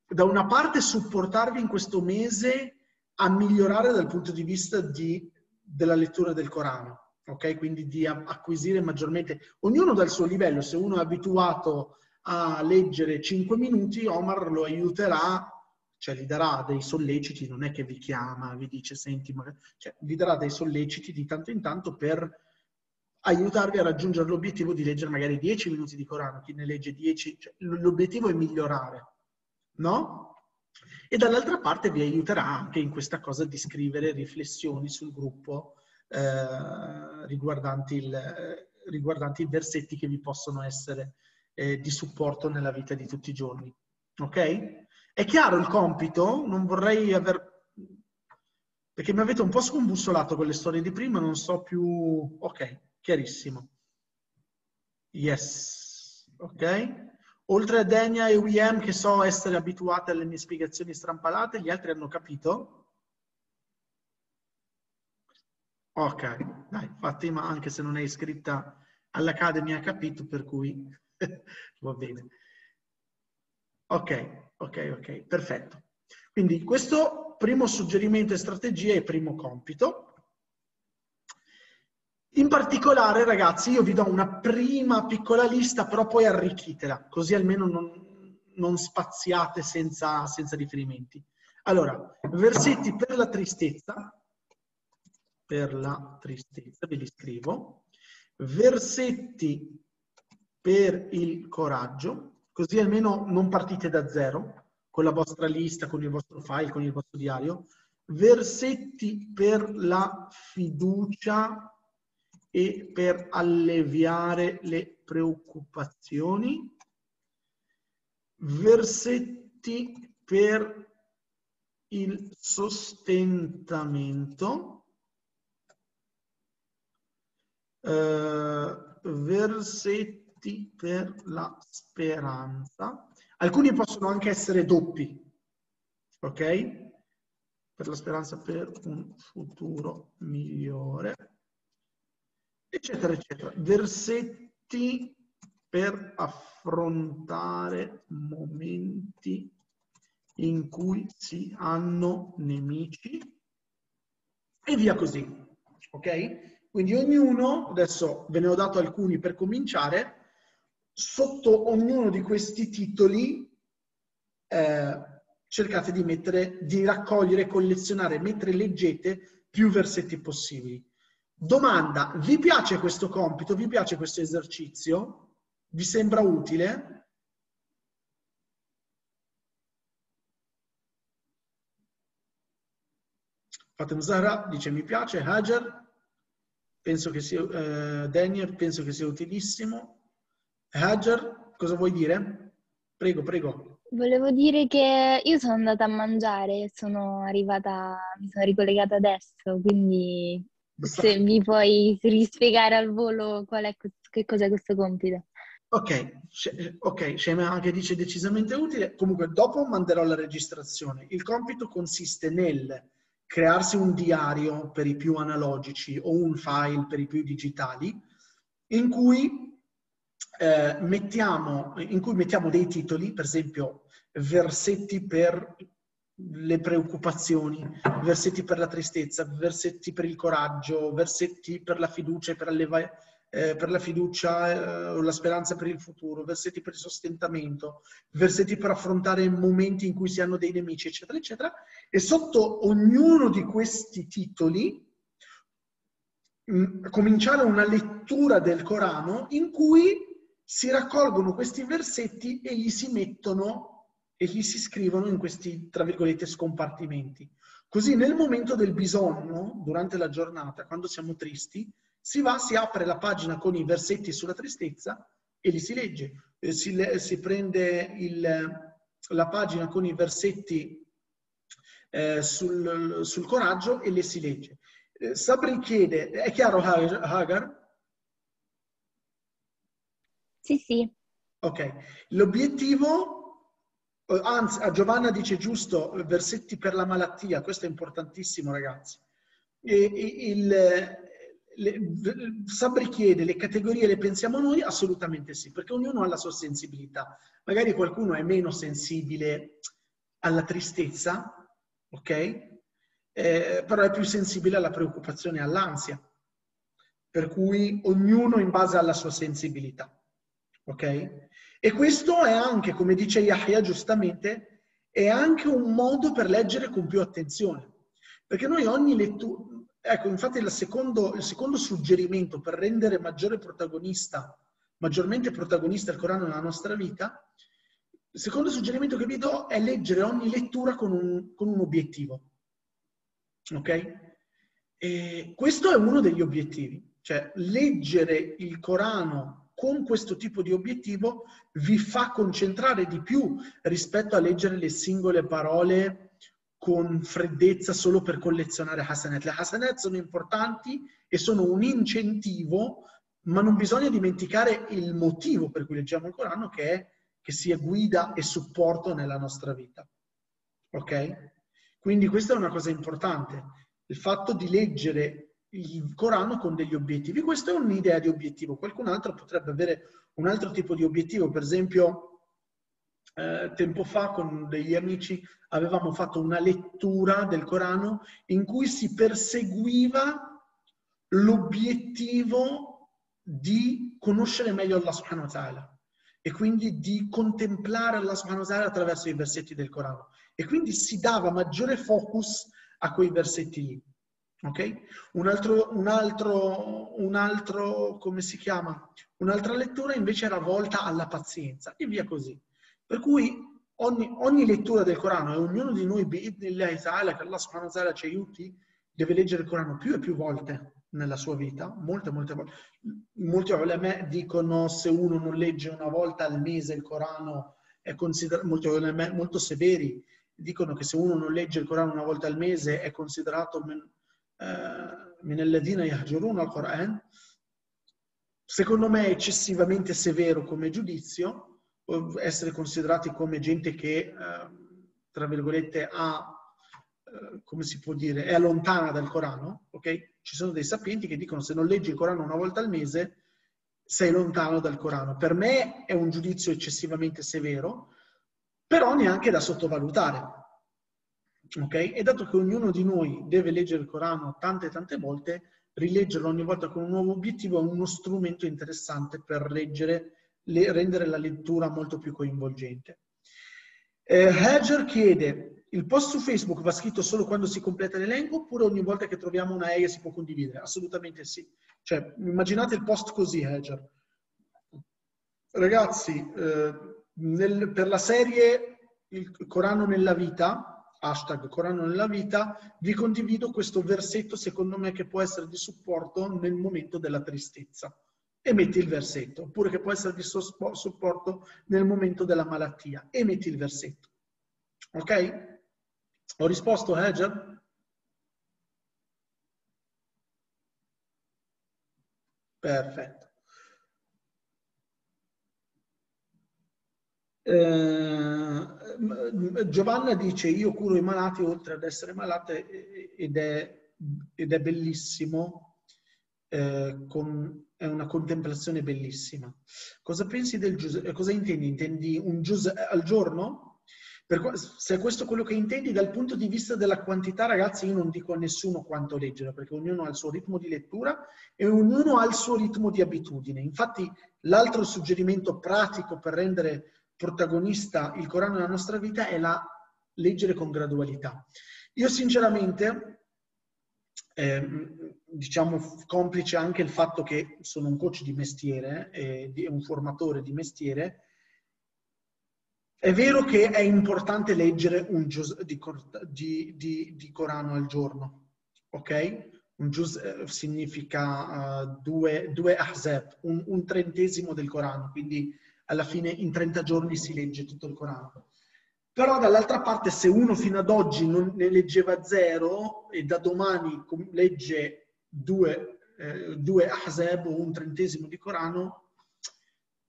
da una parte supportarvi in questo mese a migliorare dal punto di vista di, della lettura del Corano, ok? Quindi di acquisire maggiormente, ognuno dal suo livello, se uno è abituato a leggere 5 minuti, Omar lo aiuterà, cioè gli darà dei solleciti, non è che vi chiama, vi dice senti, magari, cioè gli darà dei solleciti di tanto in tanto per aiutarvi a raggiungere l'obiettivo di leggere magari 10 minuti di Corano, chi ne legge 10, cioè, l'obiettivo è migliorare, no? E dall'altra parte vi aiuterà anche in questa cosa di scrivere riflessioni sul gruppo eh, riguardanti, il, riguardanti, i versetti che vi possono essere eh, di supporto nella vita di tutti i giorni. Ok? È chiaro il compito? Non vorrei aver... Perché mi avete un po' scombussolato con le storie di prima, non so più... Ok, chiarissimo. Yes. Ok? Oltre a Denia e William, che so essere abituate alle mie spiegazioni strampalate, gli altri hanno capito? Ok, dai, Fatima, anche se non è iscritta all'Academy, ha capito, per cui va bene. Ok, ok, ok, perfetto. Quindi questo primo suggerimento e strategia e primo compito. In particolare, ragazzi, io vi do una prima piccola lista, però poi arricchitela, così almeno non, non spaziate senza, senza riferimenti. Allora, versetti per la tristezza, per la tristezza, ve li scrivo, versetti per il coraggio, così almeno non partite da zero, con la vostra lista, con il vostro file, con il vostro diario, versetti per la fiducia e per alleviare le preoccupazioni, versetti per il sostentamento, eh, versetti per la speranza. Alcuni possono anche essere doppi, ok? Per la speranza per un futuro migliore, eccetera, eccetera. Versetti per affrontare momenti in cui si hanno nemici e via così. Ok? Quindi ognuno, adesso ve ne ho dato alcuni per cominciare, sotto ognuno di questi titoli eh, cercate di mettere, di raccogliere, collezionare mentre leggete più versetti possibili. Domanda, vi piace questo compito? Vi piace questo esercizio? Vi sembra utile? Fatem Zahra dice mi piace, Hajar, penso che sia, eh, Daniel, penso che sia utilissimo. Hajar, cosa vuoi dire? Prego, prego. Volevo dire che io sono andata a mangiare, sono arrivata, mi sono ricollegata adesso, quindi se mi puoi rispiegare al volo qual è, che cos'è questo compito. Ok, ok, Shema anche dice decisamente utile. Comunque, dopo manderò la registrazione. Il compito consiste nel crearsi un diario per i più analogici o un file per i più digitali in cui, eh, mettiamo, in cui mettiamo dei titoli, per esempio versetti per le preoccupazioni, versetti per la tristezza, versetti per il coraggio, versetti per la fiducia e per eh, per la fiducia eh, o la speranza per il futuro, versetti per il sostentamento, versetti per affrontare momenti in cui si hanno dei nemici, eccetera, eccetera. E sotto ognuno di questi titoli mh, mm, cominciare una lettura del Corano in cui si raccolgono questi versetti e gli si mettono e gli si scrivono in questi, tra virgolette, scompartimenti. Così nel momento del bisogno, durante la giornata, quando siamo tristi, si va, si apre la pagina con i versetti sulla tristezza e li si legge. Eh, si, si, prende il, la pagina con i versetti eh, sul, sul, coraggio e le si legge. Eh, Sabri chiede, è chiaro Hagar? Sì, sì. Ok, l'obiettivo, anzi, a Giovanna dice giusto, versetti per la malattia, questo è importantissimo ragazzi. E, il, le, Sabri chiede le categorie le pensiamo noi? Assolutamente sì, perché ognuno ha la sua sensibilità. Magari qualcuno è meno sensibile alla tristezza, ok? Eh, però è più sensibile alla preoccupazione e all'ansia. Per cui ognuno in base alla sua sensibilità, ok? E questo è anche, come dice Yahya giustamente, è anche un modo per leggere con più attenzione. Perché noi ogni lettura, Ecco, infatti il secondo, il secondo suggerimento per rendere maggiore protagonista, maggiormente protagonista il Corano nella nostra vita, il secondo suggerimento che vi do è leggere ogni lettura con un, con un obiettivo. Ok? E questo è uno degli obiettivi, cioè leggere il Corano con questo tipo di obiettivo vi fa concentrare di più rispetto a leggere le singole parole con freddezza solo per collezionare Hasanet. Le Hasanet sono importanti e sono un incentivo, ma non bisogna dimenticare il motivo per cui leggiamo il Corano, che è che sia guida e supporto nella nostra vita. Ok? Quindi questa è una cosa importante, il fatto di leggere il Corano con degli obiettivi. Questa è un'idea di obiettivo. Qualcun altro potrebbe avere un altro tipo di obiettivo, per esempio eh, tempo fa con degli amici avevamo fatto una lettura del Corano in cui si perseguiva l'obiettivo di conoscere meglio Allah subhanahu wa ta'ala e quindi di contemplare Allah subhanahu wa ta'ala attraverso i versetti del Corano e quindi si dava maggiore focus a quei versetti lì. Ok? Un altro, un altro, un altro, come si chiama? Un'altra lettura invece era volta alla pazienza e via così. Per cui ogni, ogni lettura del Corano e ognuno di noi, ta'ala, che Allah subhanahu wa ta'ala ci aiuti, deve leggere il Corano più e più volte nella sua vita, molte, molte volte. Molti ulema dicono se uno non legge una volta al mese il Corano è considerato, molti ulema molto severi dicono che se uno non legge il Corano una volta al mese è considerato alladina yahjuruna al Quran secondo me eccessivamente severo come giudizio, essere considerati come gente che, eh, tra virgolette, ha, eh, come si può dire, è lontana dal Corano, ok? Ci sono dei sapienti che dicono se non leggi il Corano una volta al mese sei lontano dal Corano. Per me è un giudizio eccessivamente severo, però neanche da sottovalutare. Ok? E dato che ognuno di noi deve leggere il Corano tante tante volte, rileggerlo ogni volta con un nuovo obiettivo è uno strumento interessante per leggere, le, rendere la lettura molto più coinvolgente. Eh, Hager chiede, il post su Facebook va scritto solo quando si completa l'elenco oppure ogni volta che troviamo una EIA si può condividere? Assolutamente sì. Cioè, immaginate il post così, Hager. Ragazzi, eh, nel, per la serie Il Corano nella vita, hashtag Corano nella vita, vi condivido questo versetto secondo me che può essere di supporto nel momento della tristezza. E metti il versetto. Oppure che può essere di supporto nel momento della malattia. E metti il versetto. Ok? Ho risposto, Hajar? Perfetto. Eh, Giovanna dice io curo i malati oltre ad essere malata ed è, ed è bellissimo, eh, con, è una contemplazione bellissima. Cosa pensi del giuseppe? Cosa intendi? Intendi un giuseppe al giorno? Per, se è questo quello che intendi dal punto di vista della quantità, ragazzi, io non dico a nessuno quanto leggere, perché ognuno ha il suo ritmo di lettura e ognuno ha il suo ritmo di abitudine. Infatti, l'altro suggerimento pratico per rendere protagonista il Corano nella nostra vita è la leggere con gradualità. Io sinceramente, eh, diciamo, complice anche il fatto che sono un coach di mestiere, eh, un formatore di mestiere, è vero che è importante leggere un juz di, di, di, di Corano al giorno, ok? Un juz eh, significa uh, due, due ahzab, un, un trentesimo del Corano, quindi alla fine in 30 giorni si legge tutto il Corano. Però dall'altra parte se uno fino ad oggi non ne leggeva zero e da domani legge due, eh, due ahzab o un trentesimo di Corano,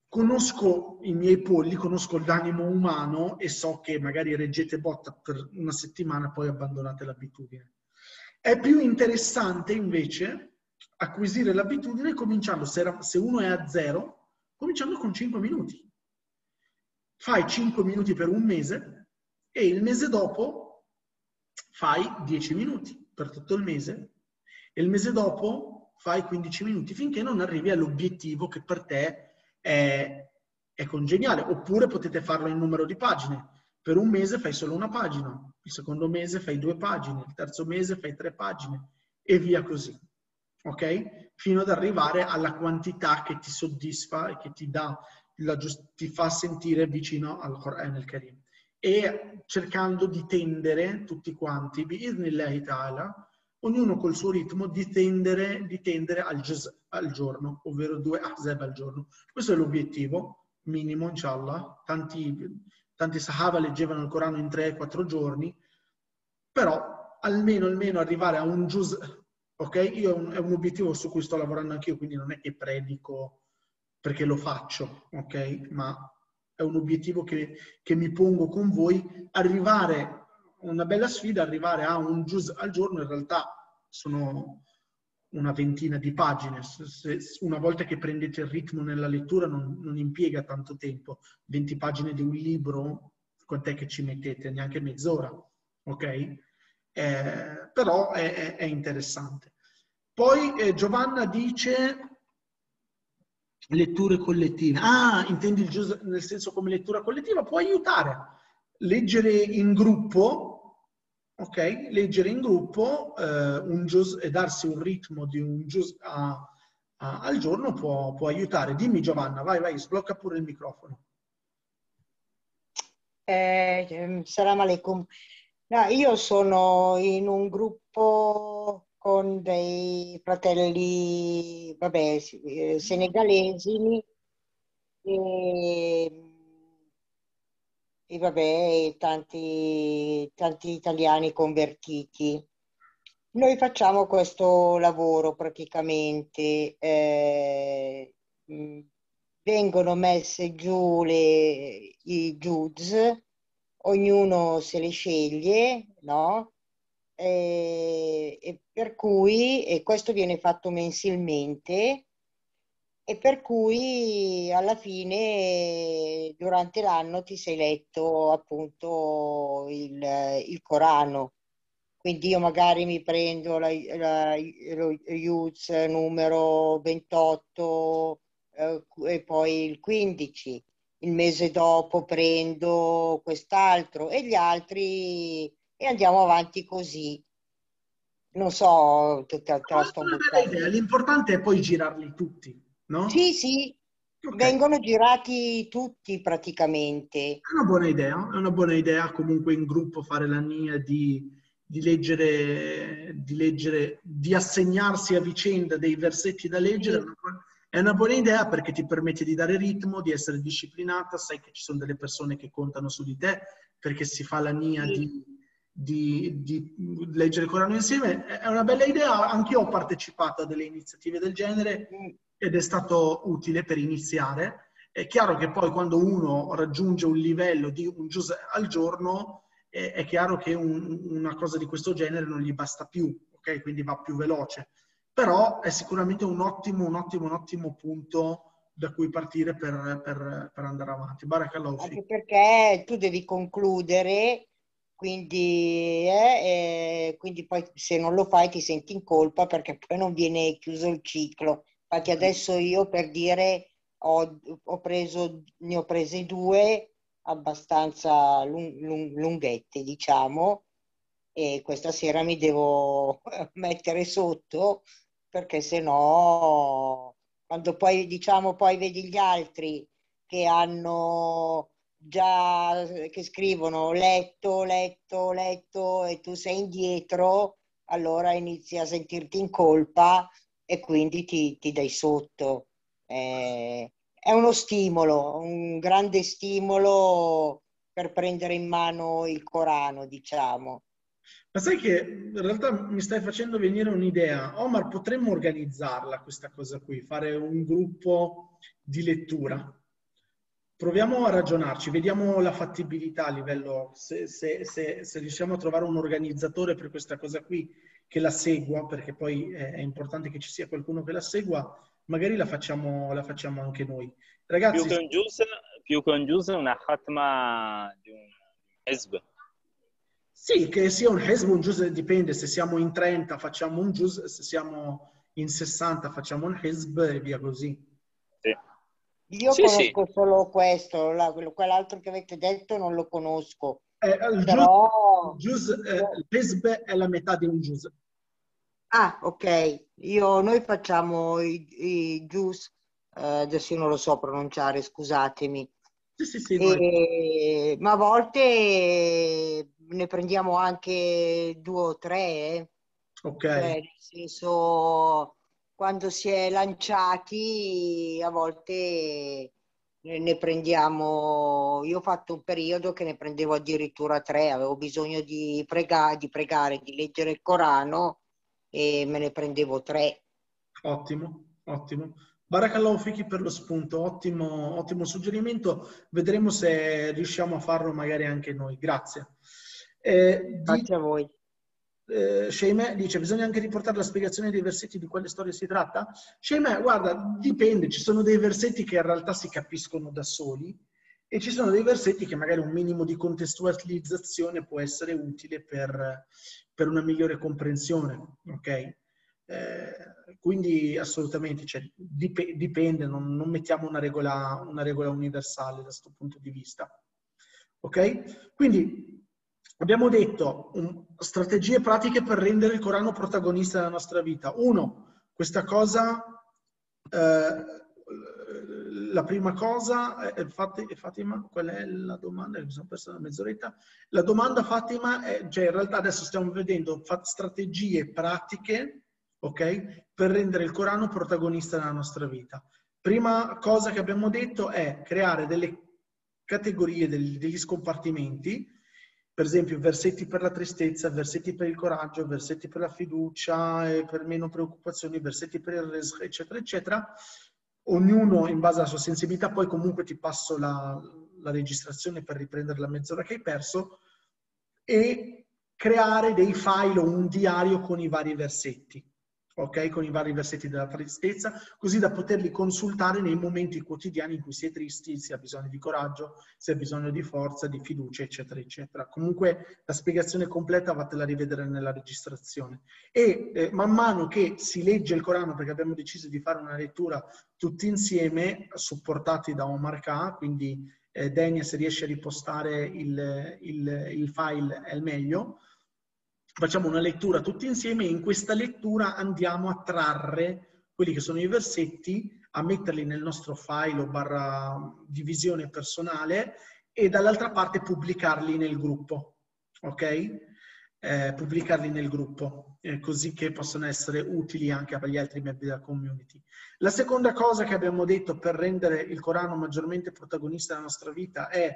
conosco i miei polli, conosco l'animo umano e so che magari reggete botta per una settimana e poi abbandonate l'abitudine. È più interessante invece acquisire l'abitudine cominciando, se uno è a zero, cominciando con 5 minuti. Fai 5 minuti per un mese e il mese dopo fai 10 minuti per tutto il mese e il mese dopo fai 15 minuti finché non arrivi all'obiettivo che per te è, è congeniale. Oppure potete farlo in numero di pagine. Per un mese fai solo una pagina, il secondo mese fai due pagine, il terzo mese fai tre pagine e via così. Ok? fino ad arrivare alla quantità che ti soddisfa e che ti, dà ti fa sentire vicino al Quran al Karim. E cercando di tendere tutti quanti, ognuno col suo ritmo, di tendere, di tendere al, juz, al giorno, ovvero due ahzab al giorno. Questo è l'obiettivo minimo, inshallah. Tanti, tanti sahaba leggevano il Corano in 3-4 giorni, però almeno, almeno arrivare a un juz Ok? Io, è un obiettivo su cui sto lavorando anch'io, quindi non è che predico perché lo faccio, ok? Ma è un obiettivo che, che mi pongo con voi. Arrivare, una bella sfida, arrivare a un juz al giorno, in realtà sono una ventina di pagine. Una volta che prendete il ritmo nella lettura non, non impiega tanto tempo. 20 pagine di un libro, quant'è che ci mettete? Neanche mezz'ora, ok? Eh, però è, è, interessante. Poi eh, Giovanna dice letture collettive. Ah, intendi nel senso come lettura collettiva? Può aiutare. Leggere in gruppo, ok? Leggere in gruppo eh, un e darsi un ritmo di un a, a, al giorno può, può, aiutare. Dimmi Giovanna, vai, vai, sblocca pure il microfono. Eh, salam alaikum. No, io sono in un gruppo con dei fratelli, vabbè, eh, senegalesi e, e vabbè, tanti, tanti italiani convertiti. Noi facciamo questo lavoro praticamente, eh, mh, vengono messe giù le, i Judes, ognuno se le sceglie, no? E, e per cui, e questo viene fatto mensilmente, e per cui alla fine durante l'anno ti sei letto appunto il, il Corano. Quindi io magari mi prendo la, la, lo Yuz numero 28 eh, e poi il 15. Il mese dopo prendo quest'altro e gli altri e andiamo avanti così. Non so, te, te la sto buttando. L'importante è poi girarli tutti, no? Sì, sì, Ok. vengono girati tutti praticamente. È una buona idea, è una buona idea comunque in gruppo fare la mia di, di leggere, di leggere, di assegnarsi a vicenda dei versetti da leggere. Buona- È una buona idea perché ti permette di dare ritmo, di essere disciplinata, sai che ci sono delle persone che contano su di te perché si fa la mia di, di- di leggere il Corano insieme. È una bella idea, anch'io ho partecipato a delle iniziative del genere ed è stato utile per iniziare. È chiaro che poi quando uno raggiunge un livello di un giusto al giorno, è, è chiaro che un- una cosa di questo genere non gli basta più, ok? Quindi va più veloce. Però è sicuramente un ottimo, un ottimo, un ottimo punto da cui partire per, per- per andare avanti. Barakallahu Anche perché tu devi concludere, quindi, eh, eh, quindi poi se non lo fai ti senti in colpa perché poi non viene chiuso il ciclo. Infatti adesso io per dire ho, ho preso, ne ho prese due abbastanza lung- lung- lunghette, diciamo, e questa sera mi devo mettere sotto perché se no, quando poi diciamo poi vedi gli altri che hanno già, che scrivono letto, letto, letto e tu sei indietro, allora inizi a sentirti in colpa e quindi ti, ti dai sotto. Eh, è uno stimolo, un grande stimolo per prendere in mano il Corano, diciamo. Ma sai che in realtà mi stai facendo venire un'idea. Omar, potremmo organizzarla questa cosa qui, fare un gruppo di lettura. Proviamo a ragionarci, vediamo la fattibilità a livello, se, se- se- se riusciamo a trovare un organizzatore per questa cosa qui che la segua, perché poi è, importante che ci sia qualcuno che la segua, magari la facciamo, la facciamo anche noi. Ragazzi, più che un juz, una khatma di un hezb. Sì, che sia un hezb, un juz, dipende, se siamo in 30 facciamo un juz, se siamo in 60 facciamo un hezb e via così. Io Sì, sì. conosco solo questo, la- quello- quell'altro che avete detto non lo conosco. Eh, il Però... juz, juz, eh, il hezb è la metà di un juz. Ah, ok. Io, noi facciamo i, i juice, eh, adesso io non lo so pronunciare, scusatemi. Sì, sì, sì, E- ma a volte ne prendiamo anche due o tre, eh. Ok. Cioè, nel senso, quando si è lanciati, a volte ne prendiamo. Io ho fatto un periodo che ne prendevo addirittura tre, avevo bisogno di prega- di pregare, di leggere il Corano e me ne prendevo tre. Ottimo, ottimo. Barakallahu fiki per lo spunto, ottimo, ottimo suggerimento. Vedremo se riusciamo a farlo magari anche noi. Grazie. Eh, Grazie a voi. Eh, Sheimeh dice bisogna anche riportare la spiegazione dei versetti di quale storia si tratta? Sheimeh, guarda, dipende, ci sono dei versetti che in realtà si capiscono da soli e ci sono dei versetti che magari un minimo di contestualizzazione può essere utile per, per una migliore comprensione, ok? Eh, quindi assolutamente, cioè, dip- dipende, non, non mettiamo una regola, una regola universale da questo punto di vista. Ok? Quindi abbiamo detto um, strategie pratiche per rendere il Corano protagonista della nostra vita. Uno, questa cosa, eh, la prima cosa, eh, Fati- Fatima, qual è la domanda? Mi sono perso una mezz'oretta. La domanda, Fatima, è, cioè in realtà adesso stiamo vedendo strategie pratiche, ok, per rendere il Corano protagonista della nostra vita. Prima cosa che abbiamo detto è creare delle categorie, del- degli scompartimenti, per esempio versetti per la tristezza, versetti per il coraggio, versetti per la fiducia e per meno preoccupazioni, versetti per il rizq, eccetera, eccetera. ognuno in base alla sua sensibilità, poi comunque ti passo la, la registrazione per riprendere la mezz'ora che hai perso e creare dei file o un diario con i vari versetti ok? Con i vari versetti della tristezza, così da poterli consultare nei momenti quotidiani in cui si è tristi, si ha bisogno di coraggio, si ha bisogno di forza, di fiducia, eccetera, eccetera. Comunque la spiegazione completa vatela rivedere nella registrazione. E eh, man mano che si legge il Corano, perché abbiamo deciso di fare una lettura tutti insieme, supportati da Omar K, quindi eh, Daniel se riesce a ripostare il, il, il file è il meglio, facciamo una lettura tutti insieme e in questa lettura andiamo a trarre quelli che sono i versetti, a metterli nel nostro file o barra divisione personale e dall'altra parte pubblicarli nel gruppo, ok? Eh, pubblicarli nel gruppo, eh, così che possono essere utili anche per gli altri membri della community. La seconda cosa che abbiamo detto per rendere il Corano maggiormente protagonista della nostra vita è,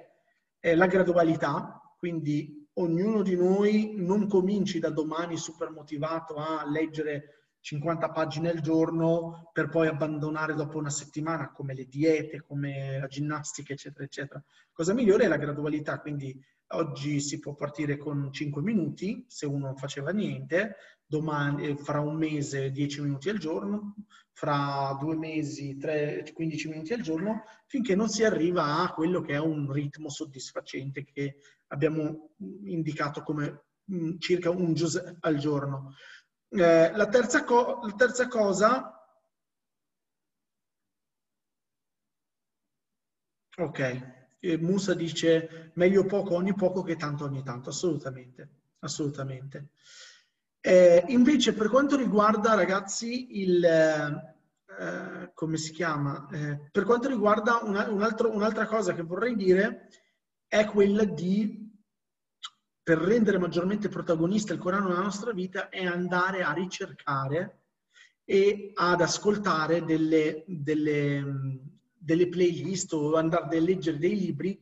è la gradualità, quindi ognuno di noi non cominci da domani super motivato a leggere 50 pagine al giorno per poi abbandonare dopo una settimana, come le diete, come la ginnastica, eccetera, eccetera. Cosa migliore è la gradualità, quindi oggi si può partire con 5 minuti, se uno non faceva niente, domani, eh, fra un mese 10 minuti al giorno, fra due mesi 3, 15 minuti al giorno, finché non si arriva a quello che è un ritmo soddisfacente che abbiamo indicato come mm, circa un giusto al giorno. Eh, la, terza co- la terza cosa Ok, e Musa dice meglio poco ogni poco che tanto ogni tanto, assolutamente, assolutamente. Eh, invece per quanto riguarda ragazzi il, eh, come si chiama, eh, per quanto riguarda una, un altro, un'altra cosa che vorrei dire è quella di, per rendere maggiormente protagonista il Corano nella nostra vita, è andare a ricercare e ad ascoltare delle, delle, delle playlist o andare a leggere dei libri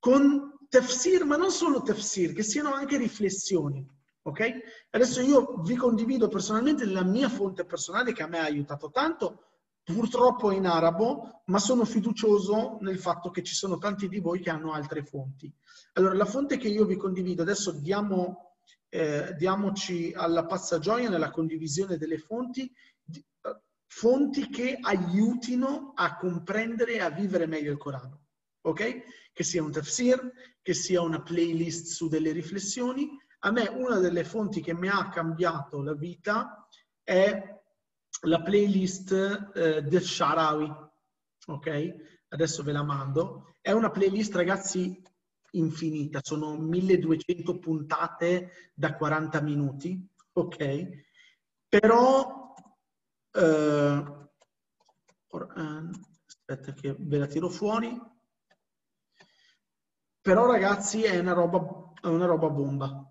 con tafsir, ma non solo tafsir, che siano anche riflessioni. Ok? Adesso io vi condivido personalmente la mia fonte personale che a me ha aiutato tanto, purtroppo in arabo, ma sono fiducioso nel fatto che ci sono tanti di voi che hanno altre fonti. Allora, la fonte che io vi condivido, adesso diamo, eh, diamoci alla passagioia nella condivisione delle fonti, fonti che aiutino a comprendere e a vivere meglio il Corano. Ok? Che sia un tafsir, che sia una playlist su delle riflessioni. A me una delle fonti che mi ha cambiato la vita è la playlist eh, del Sharawi, ok? Adesso ve la mando. È una playlist, ragazzi, infinita, sono 1200 puntate da 40 minuti, ok? Però, eh, aspetta che ve la tiro fuori, però ragazzi è una roba, è una roba bomba,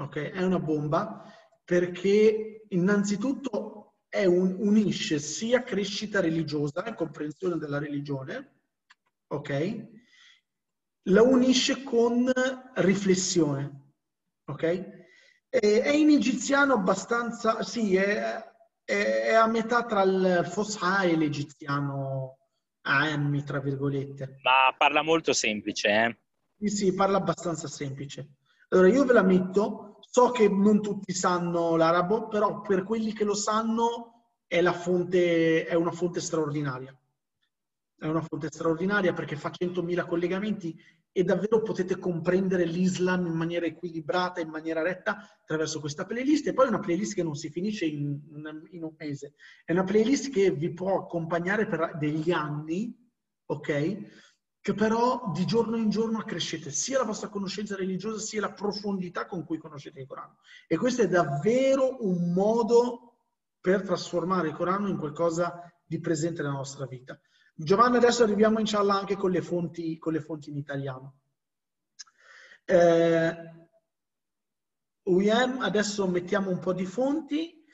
ok? È una bomba perché innanzitutto è un, unisce sia crescita religiosa e comprensione della religione, ok? La unisce con riflessione, ok? E, è in egiziano abbastanza, sì, è, è, è a metà tra il Fosha e l'egiziano Ammi, tra virgolette. Ma parla molto semplice, eh? Sì, sì, parla abbastanza semplice. Allora, io ve la metto, So che non tutti sanno l'arabo, però per quelli che lo sanno è, fonte, è una fonte straordinaria. È una fonte straordinaria perché fa 100.000 collegamenti e davvero potete comprendere l'Islam in maniera equilibrata, in maniera retta attraverso questa playlist. E poi è una playlist che non si finisce in, in un mese, è una playlist che vi può accompagnare per degli anni, ok? Che però di giorno in giorno accrescete sia la vostra conoscenza religiosa sia la profondità con cui conoscete il Corano. E questo è davvero un modo per trasformare il Corano in qualcosa di presente nella nostra vita. Giovanni, adesso arriviamo inshallah anche con le fonti, con le fonti in italiano. Eh, UIM, adesso mettiamo un po' di fonti.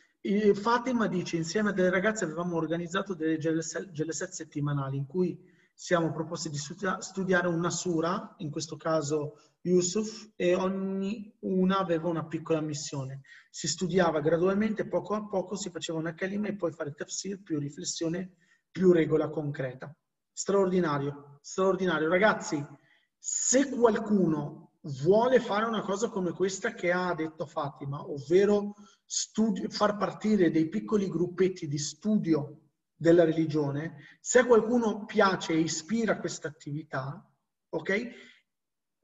Fatima dice, insieme a delle ragazze avevamo organizzato delle gelset settimanali in cui siamo proposti di studiare una sura, in questo caso Yusuf, e ogni una aveva una piccola missione. Si studiava gradualmente, poco a poco, si faceva una kalima e poi fare tafsir più riflessione più regola concreta. Straordinario, straordinario. Ragazzi, se qualcuno vuole fare una cosa come questa che ha detto Fatima, ovvero studio, far partire dei piccoli gruppetti di studio della religione, se qualcuno piace e ispira questa attività, ok?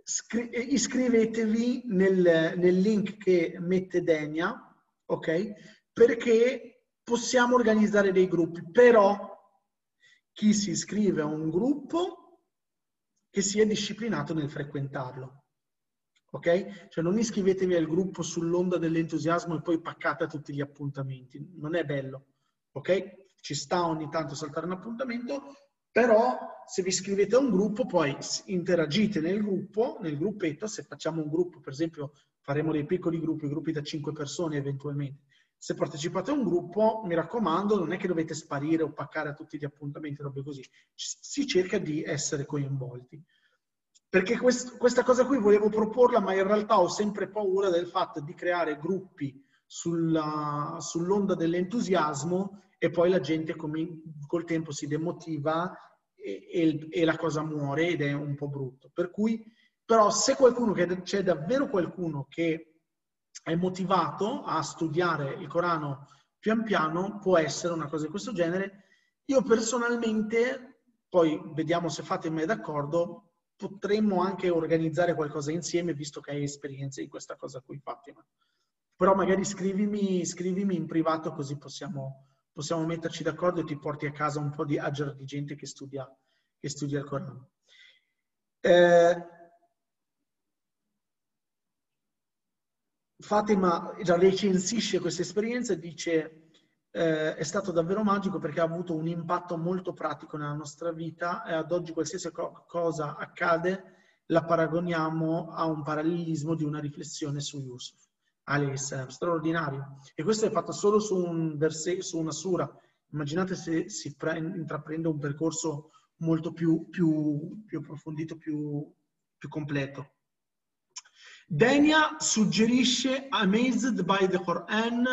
Scri- iscrivetevi nel, nel, link che mette Denia, ok? Perché possiamo organizzare dei gruppi, però chi si iscrive a un gruppo che sia disciplinato nel frequentarlo. Ok? Cioè non iscrivetevi al gruppo sull'onda dell'entusiasmo e poi paccate tutti gli appuntamenti. Non è bello. Ok? Ci sta ogni tanto saltare un appuntamento, però se vi iscrivete a un gruppo poi interagite nel gruppo, nel gruppetto, se facciamo un gruppo, per esempio faremo dei piccoli gruppi, gruppi da 5 persone eventualmente. Se partecipate a un gruppo, mi raccomando, non è che dovete sparire o paccare a tutti gli appuntamenti, robe così. Si cerca di essere coinvolti. Perché quest- questa cosa qui volevo proporla, ma in realtà ho sempre paura del fatto di creare gruppi sulla, sull'onda dell'entusiasmo e poi la gente come, col tempo si demotiva e, e, e, la cosa muore ed è un po' brutto. Per cui, però, se qualcuno, c'è davvero qualcuno che è motivato a studiare il Corano pian piano, può essere una cosa di questo genere. Io personalmente, poi vediamo se fate me d'accordo, potremmo anche organizzare qualcosa insieme, visto che hai esperienza in questa cosa qui, Fatima. Però magari scrivimi, scrivimi in privato così possiamo possiamo metterci d'accordo e ti porti a casa un po' di ager di gente che studia, che studia il Corano. Eh, Fatima recensisce questa esperienza e dice eh, è stato davvero magico perché ha avuto un impatto molto pratico nella nostra vita e ad oggi qualsiasi co- cosa accade la paragoniamo a un parallelismo di una riflessione su Yusuf salam, straordinario. E questo è fatto solo su, un versetto, su una sura. Immaginate se si pre- intraprende un percorso molto più, più, più approfondito, più, più completo. Denia suggerisce Amazed by the Quran,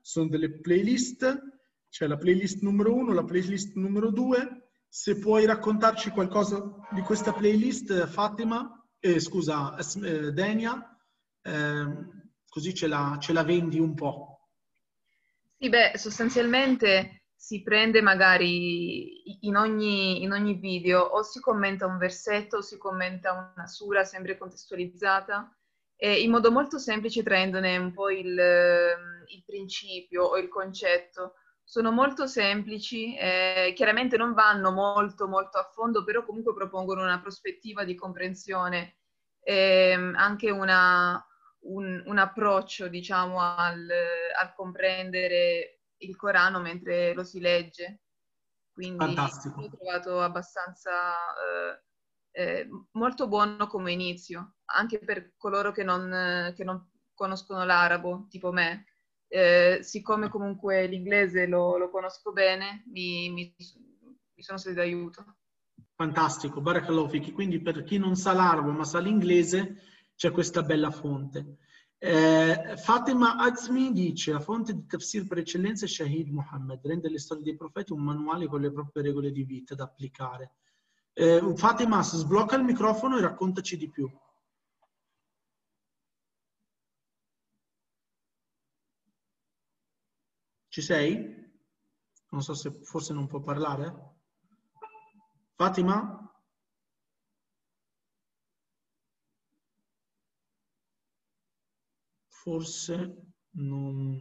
sono delle playlist, c'è la playlist numero uno, la playlist numero due. Se puoi raccontarci qualcosa di questa playlist, Fatima, eh, scusa, eh, Denia, eh, così ce la, ce la vendi un po'. Sì, beh, sostanzialmente si prende magari in ogni, in ogni video o si commenta un versetto o si commenta una sura sempre contestualizzata e in modo molto semplice traendone un po' il, il principio o il concetto. Sono molto semplici, eh, chiaramente non vanno molto molto a fondo, però comunque propongono una prospettiva di comprensione, eh, anche una, un, un approccio, diciamo, al, al, comprendere il Corano mentre lo si legge. Quindi Fantastico. l'ho trovato abbastanza eh, eh, molto buono come inizio, anche per coloro che non, che non conoscono l'arabo, tipo me. Eh, siccome comunque l'inglese lo, lo conosco bene, mi, mi, mi sono stati d'aiuto. Fantastico, Barakallahu Fiki. Quindi per chi non sa l'arabo ma sa l'inglese, c'è questa bella fonte. Eh, Fatima Azmi dice la fonte di tafsir per eccellenza è Shahid Muhammad, rende le storie dei profeti un manuale con le proprie regole di vita da applicare. Eh, Fatima, sblocca il microfono e raccontaci di più. Ci sei? Non so se forse non può parlare. Fatima? Forse non,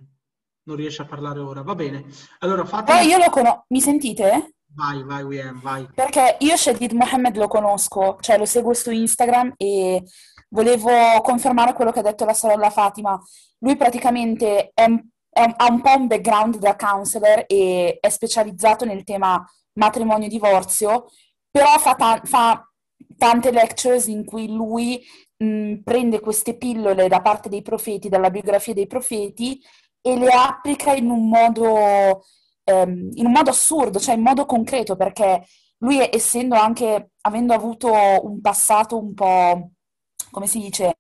non, riesce a parlare ora. Va bene. Allora, fate... Però io lo conosco. Mi sentite? Vai, vai, Wiem, vai. Perché io Shadid Mohammed lo conosco, cioè lo seguo su Instagram e volevo confermare quello che ha detto la sorella Fatima. Lui praticamente è, è, ha un po' un background da counselor e è specializzato nel tema matrimonio-divorzio, però fa, ta- fa tante lectures in cui lui mh, prende queste pillole da parte dei profeti, dalla biografia dei profeti, e le applica in un modo, ehm, in un modo assurdo, cioè in modo concreto, perché lui, essendo anche, avendo avuto un passato un po', come si dice,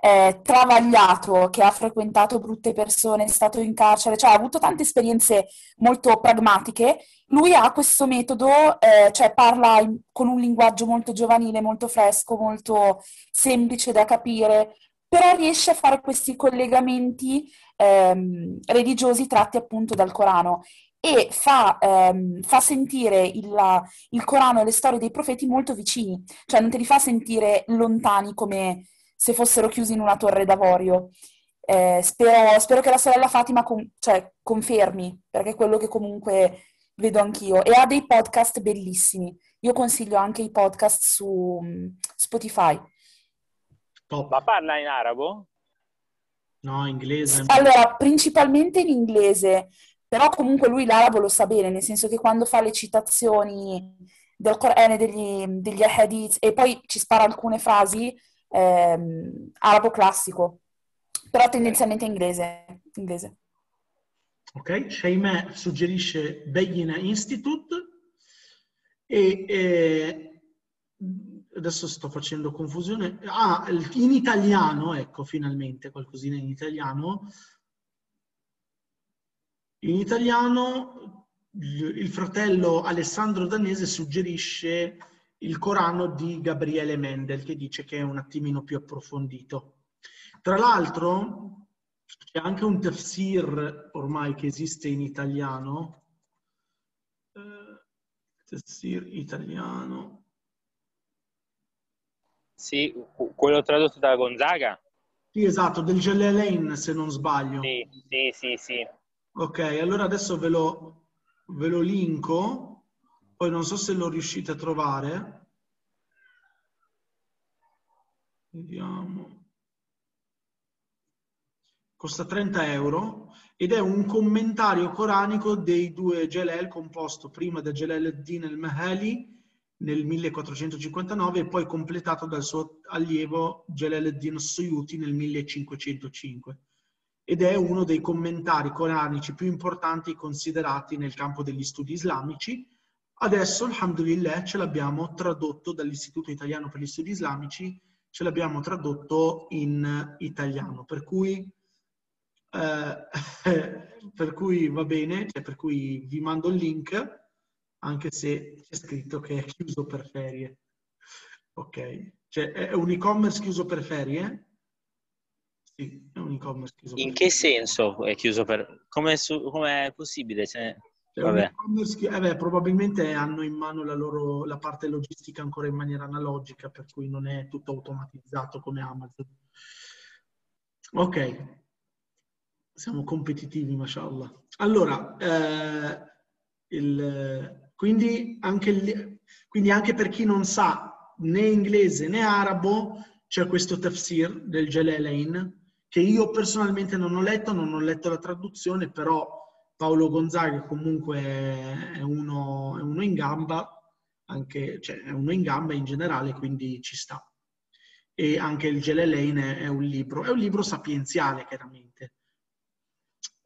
eh, travagliato, che ha frequentato brutte persone, è stato in carcere, cioè ha avuto tante esperienze molto pragmatiche, lui ha questo metodo, eh, cioè parla in, con un linguaggio molto giovanile, molto fresco, molto semplice da capire, però riesce a fare questi collegamenti ehm, religiosi tratti appunto dal Corano e fa, ehm, fa sentire il, il, Corano e le storie dei profeti molto vicini, cioè non te li fa sentire lontani come se fossero chiusi in una torre d'avorio. Eh, spero, spero, che la sorella Fatima con, cioè, confermi, perché è quello che comunque vedo anch'io. E ha dei podcast bellissimi. Io consiglio anche i podcast su um, Spotify. Top. Ma parla in arabo? No, inglese. Allora, principalmente in inglese, però comunque lui l'arabo lo sa bene, nel senso che quando fa le citazioni del Corano, degli, degli hadith, e poi ci spara alcune frasi, ehm, arabo classico, però tendenzialmente inglese. inglese. Ok, Shaimeh suggerisce Begina Institute e eh, adesso sto facendo confusione. Ah, in italiano, ecco, finalmente qualcosina in italiano. In italiano il fratello Alessandro Danese suggerisce il Corano di Gabriele Mendel, che dice che è un attimino più approfondito. Tra l'altro c'è anche un tafsir ormai che esiste in italiano, eh, tafsir italiano. Sì, quello tradotto da Gonzaga? Sì, esatto, del Jalalain se non sbaglio. Sì, sì, sì, sì. Ok, allora adesso ve lo, ve lo linko poi non so se lo riuscite a trovare. Vediamo. Costa 30 euro ed è un commentario coranico dei due Jalel composto prima da Jalal ad-Din al-Mahali nel 1459 e poi completato dal suo allievo Jalal ad-Din Suyuti nel 1505 ed è uno dei commentari coranici più importanti considerati nel campo degli studi islamici Adesso, alhamdulillah, ce l'abbiamo tradotto dall'Istituto Italiano per gli Studi Islamici, ce l'abbiamo tradotto in italiano, per cui, eh, per cui va bene, cioè per cui vi mando il link, anche se c'è scritto che è chiuso per ferie. Ok, cioè è un e-commerce chiuso per ferie? Sì, è un e-commerce chiuso In che senso è chiuso per... Come è possibile? Cioè... Vabbè. Eh beh, probabilmente hanno in mano la, loro, la parte logistica ancora in maniera analogica, per cui non è tutto automatizzato come Amazon. Ok, siamo competitivi, mashallah. Allora, eh, il, quindi, anche, quindi anche per chi non sa né inglese né arabo, c'è questo tafsir del Jalalain, che io personalmente non ho letto, non ho letto la traduzione, però Paolo Gonzaga comunque è uno, è uno in gamba, anche, cioè è uno in gamba in generale, quindi ci sta. E anche il Gelelein è un libro, è un libro sapienziale chiaramente.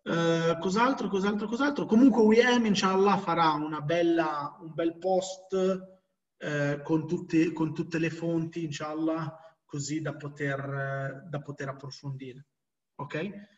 Uh, cos'altro, cos'altro, cos'altro? Comunque UEM, inshallah, farà bella, un bel post uh, con, tutte, con, tutte, le fonti, inshallah, così da poter, da poter approfondire. Ok?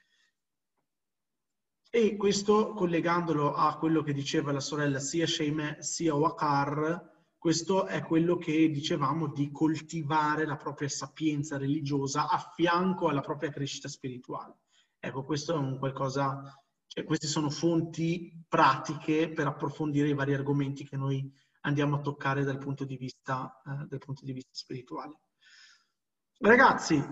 E questo collegandolo a quello che diceva la sorella sia Sheime sia Wakar, questo è quello che dicevamo di coltivare la propria sapienza religiosa a fianco alla propria crescita spirituale. Ecco, questo è un qualcosa, cioè, queste sono fonti pratiche per approfondire i vari argomenti che noi andiamo a toccare dal punto di vista, eh, dal punto di vista spirituale. Ragazzi,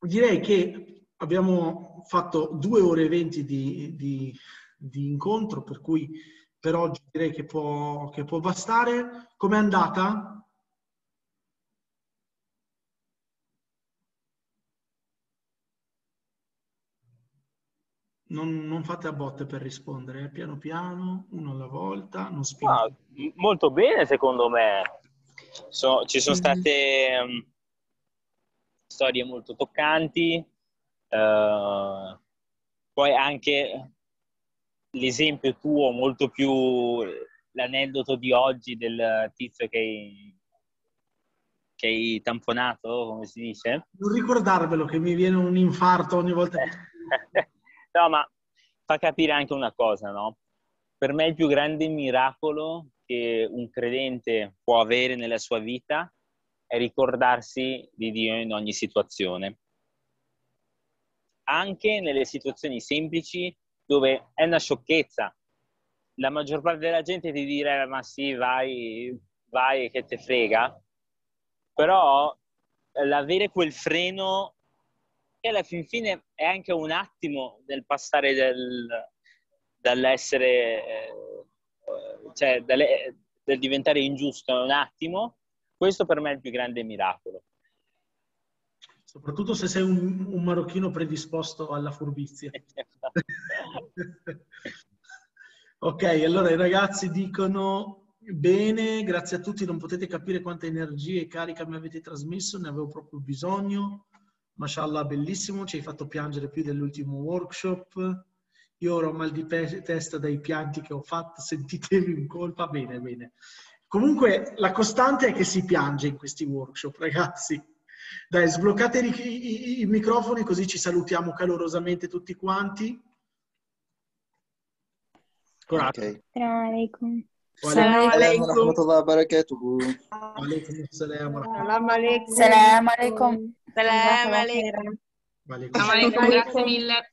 direi che abbiamo fatto due ore e venti di, di, di, incontro, per cui per oggi direi che può, che può bastare. Com'è andata? Non, non, fate a botte per rispondere, eh? piano piano, uno alla volta, non Ah, molto bene secondo me. So, ci sono state um, storie molto toccanti, Uh, poi anche l'esempio tuo, molto più l'aneddoto di oggi del tizio che che hai tamponato, come si dice? Non ricordarvelo che mi viene un infarto ogni volta. no, ma fa capire anche una cosa, no? Per me il più grande miracolo che un credente può avere nella sua vita è ricordarsi di Dio in ogni situazione. Anche nelle situazioni semplici dove è una sciocchezza. La maggior parte della gente ti dirà ma sì, vai, vai che te frega però eh, l'avere quel freno che alla fin fine è anche un attimo del passare del, dall'essere, eh, cioè del diventare ingiusto un attimo, questo per me è il più grande miracolo. Soprattutto se sei un, un marocchino predisposto alla furbizia. ok, allora i ragazzi dicono Bene, grazie a tutti. Non potete capire quanta energia e carica mi avete trasmesso, ne avevo proprio bisogno. Mashallah, bellissimo, ci hai fatto piangere più dell'ultimo workshop. Io ora ho mal di testa dai pianti che ho fatto, sentitevi in colpa. Bene, bene. Comunque la costante è che si piange in questi workshop, ragazzi. Dai, sbloccate i, i, i microfoni così ci salutiamo calorosamente tutti quanti. Coraggio. Alaikum. Salam alaikum. Alaikum salam. Salam alaikum. Salam alaikum. Salam alaikum. alaikum. Grazie mille.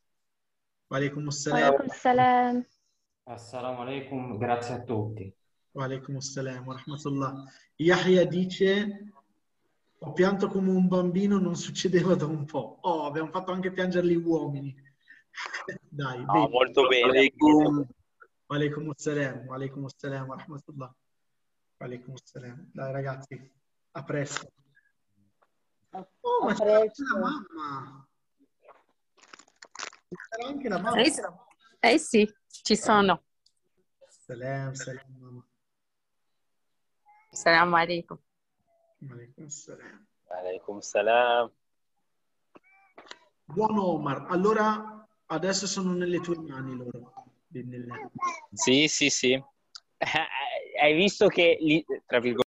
Alaikum salam. Assalamu alaikum, grazie a tutti. Alaikum salam, rahmatullah. Yahya dice ho pianto come un bambino non succedeva da un po' oh abbiamo fatto anche piangere gli uomini dai no, bene. molto bene Walaikum assalam, walaikum assalam rahmatullah. Walaikum assalam. Dai ragazzi, a presto. Oh, ma c'è anche la mamma. C'era anche la mamma. Eh, eh sì, ci sono. Salam, salam mamma. Salam alaikum. Walaikum salam. Walaikum salam. Buon Omar, allora adesso sono nelle tue mani loro. Sì, sì, sì. Hai visto che, tra virgolette,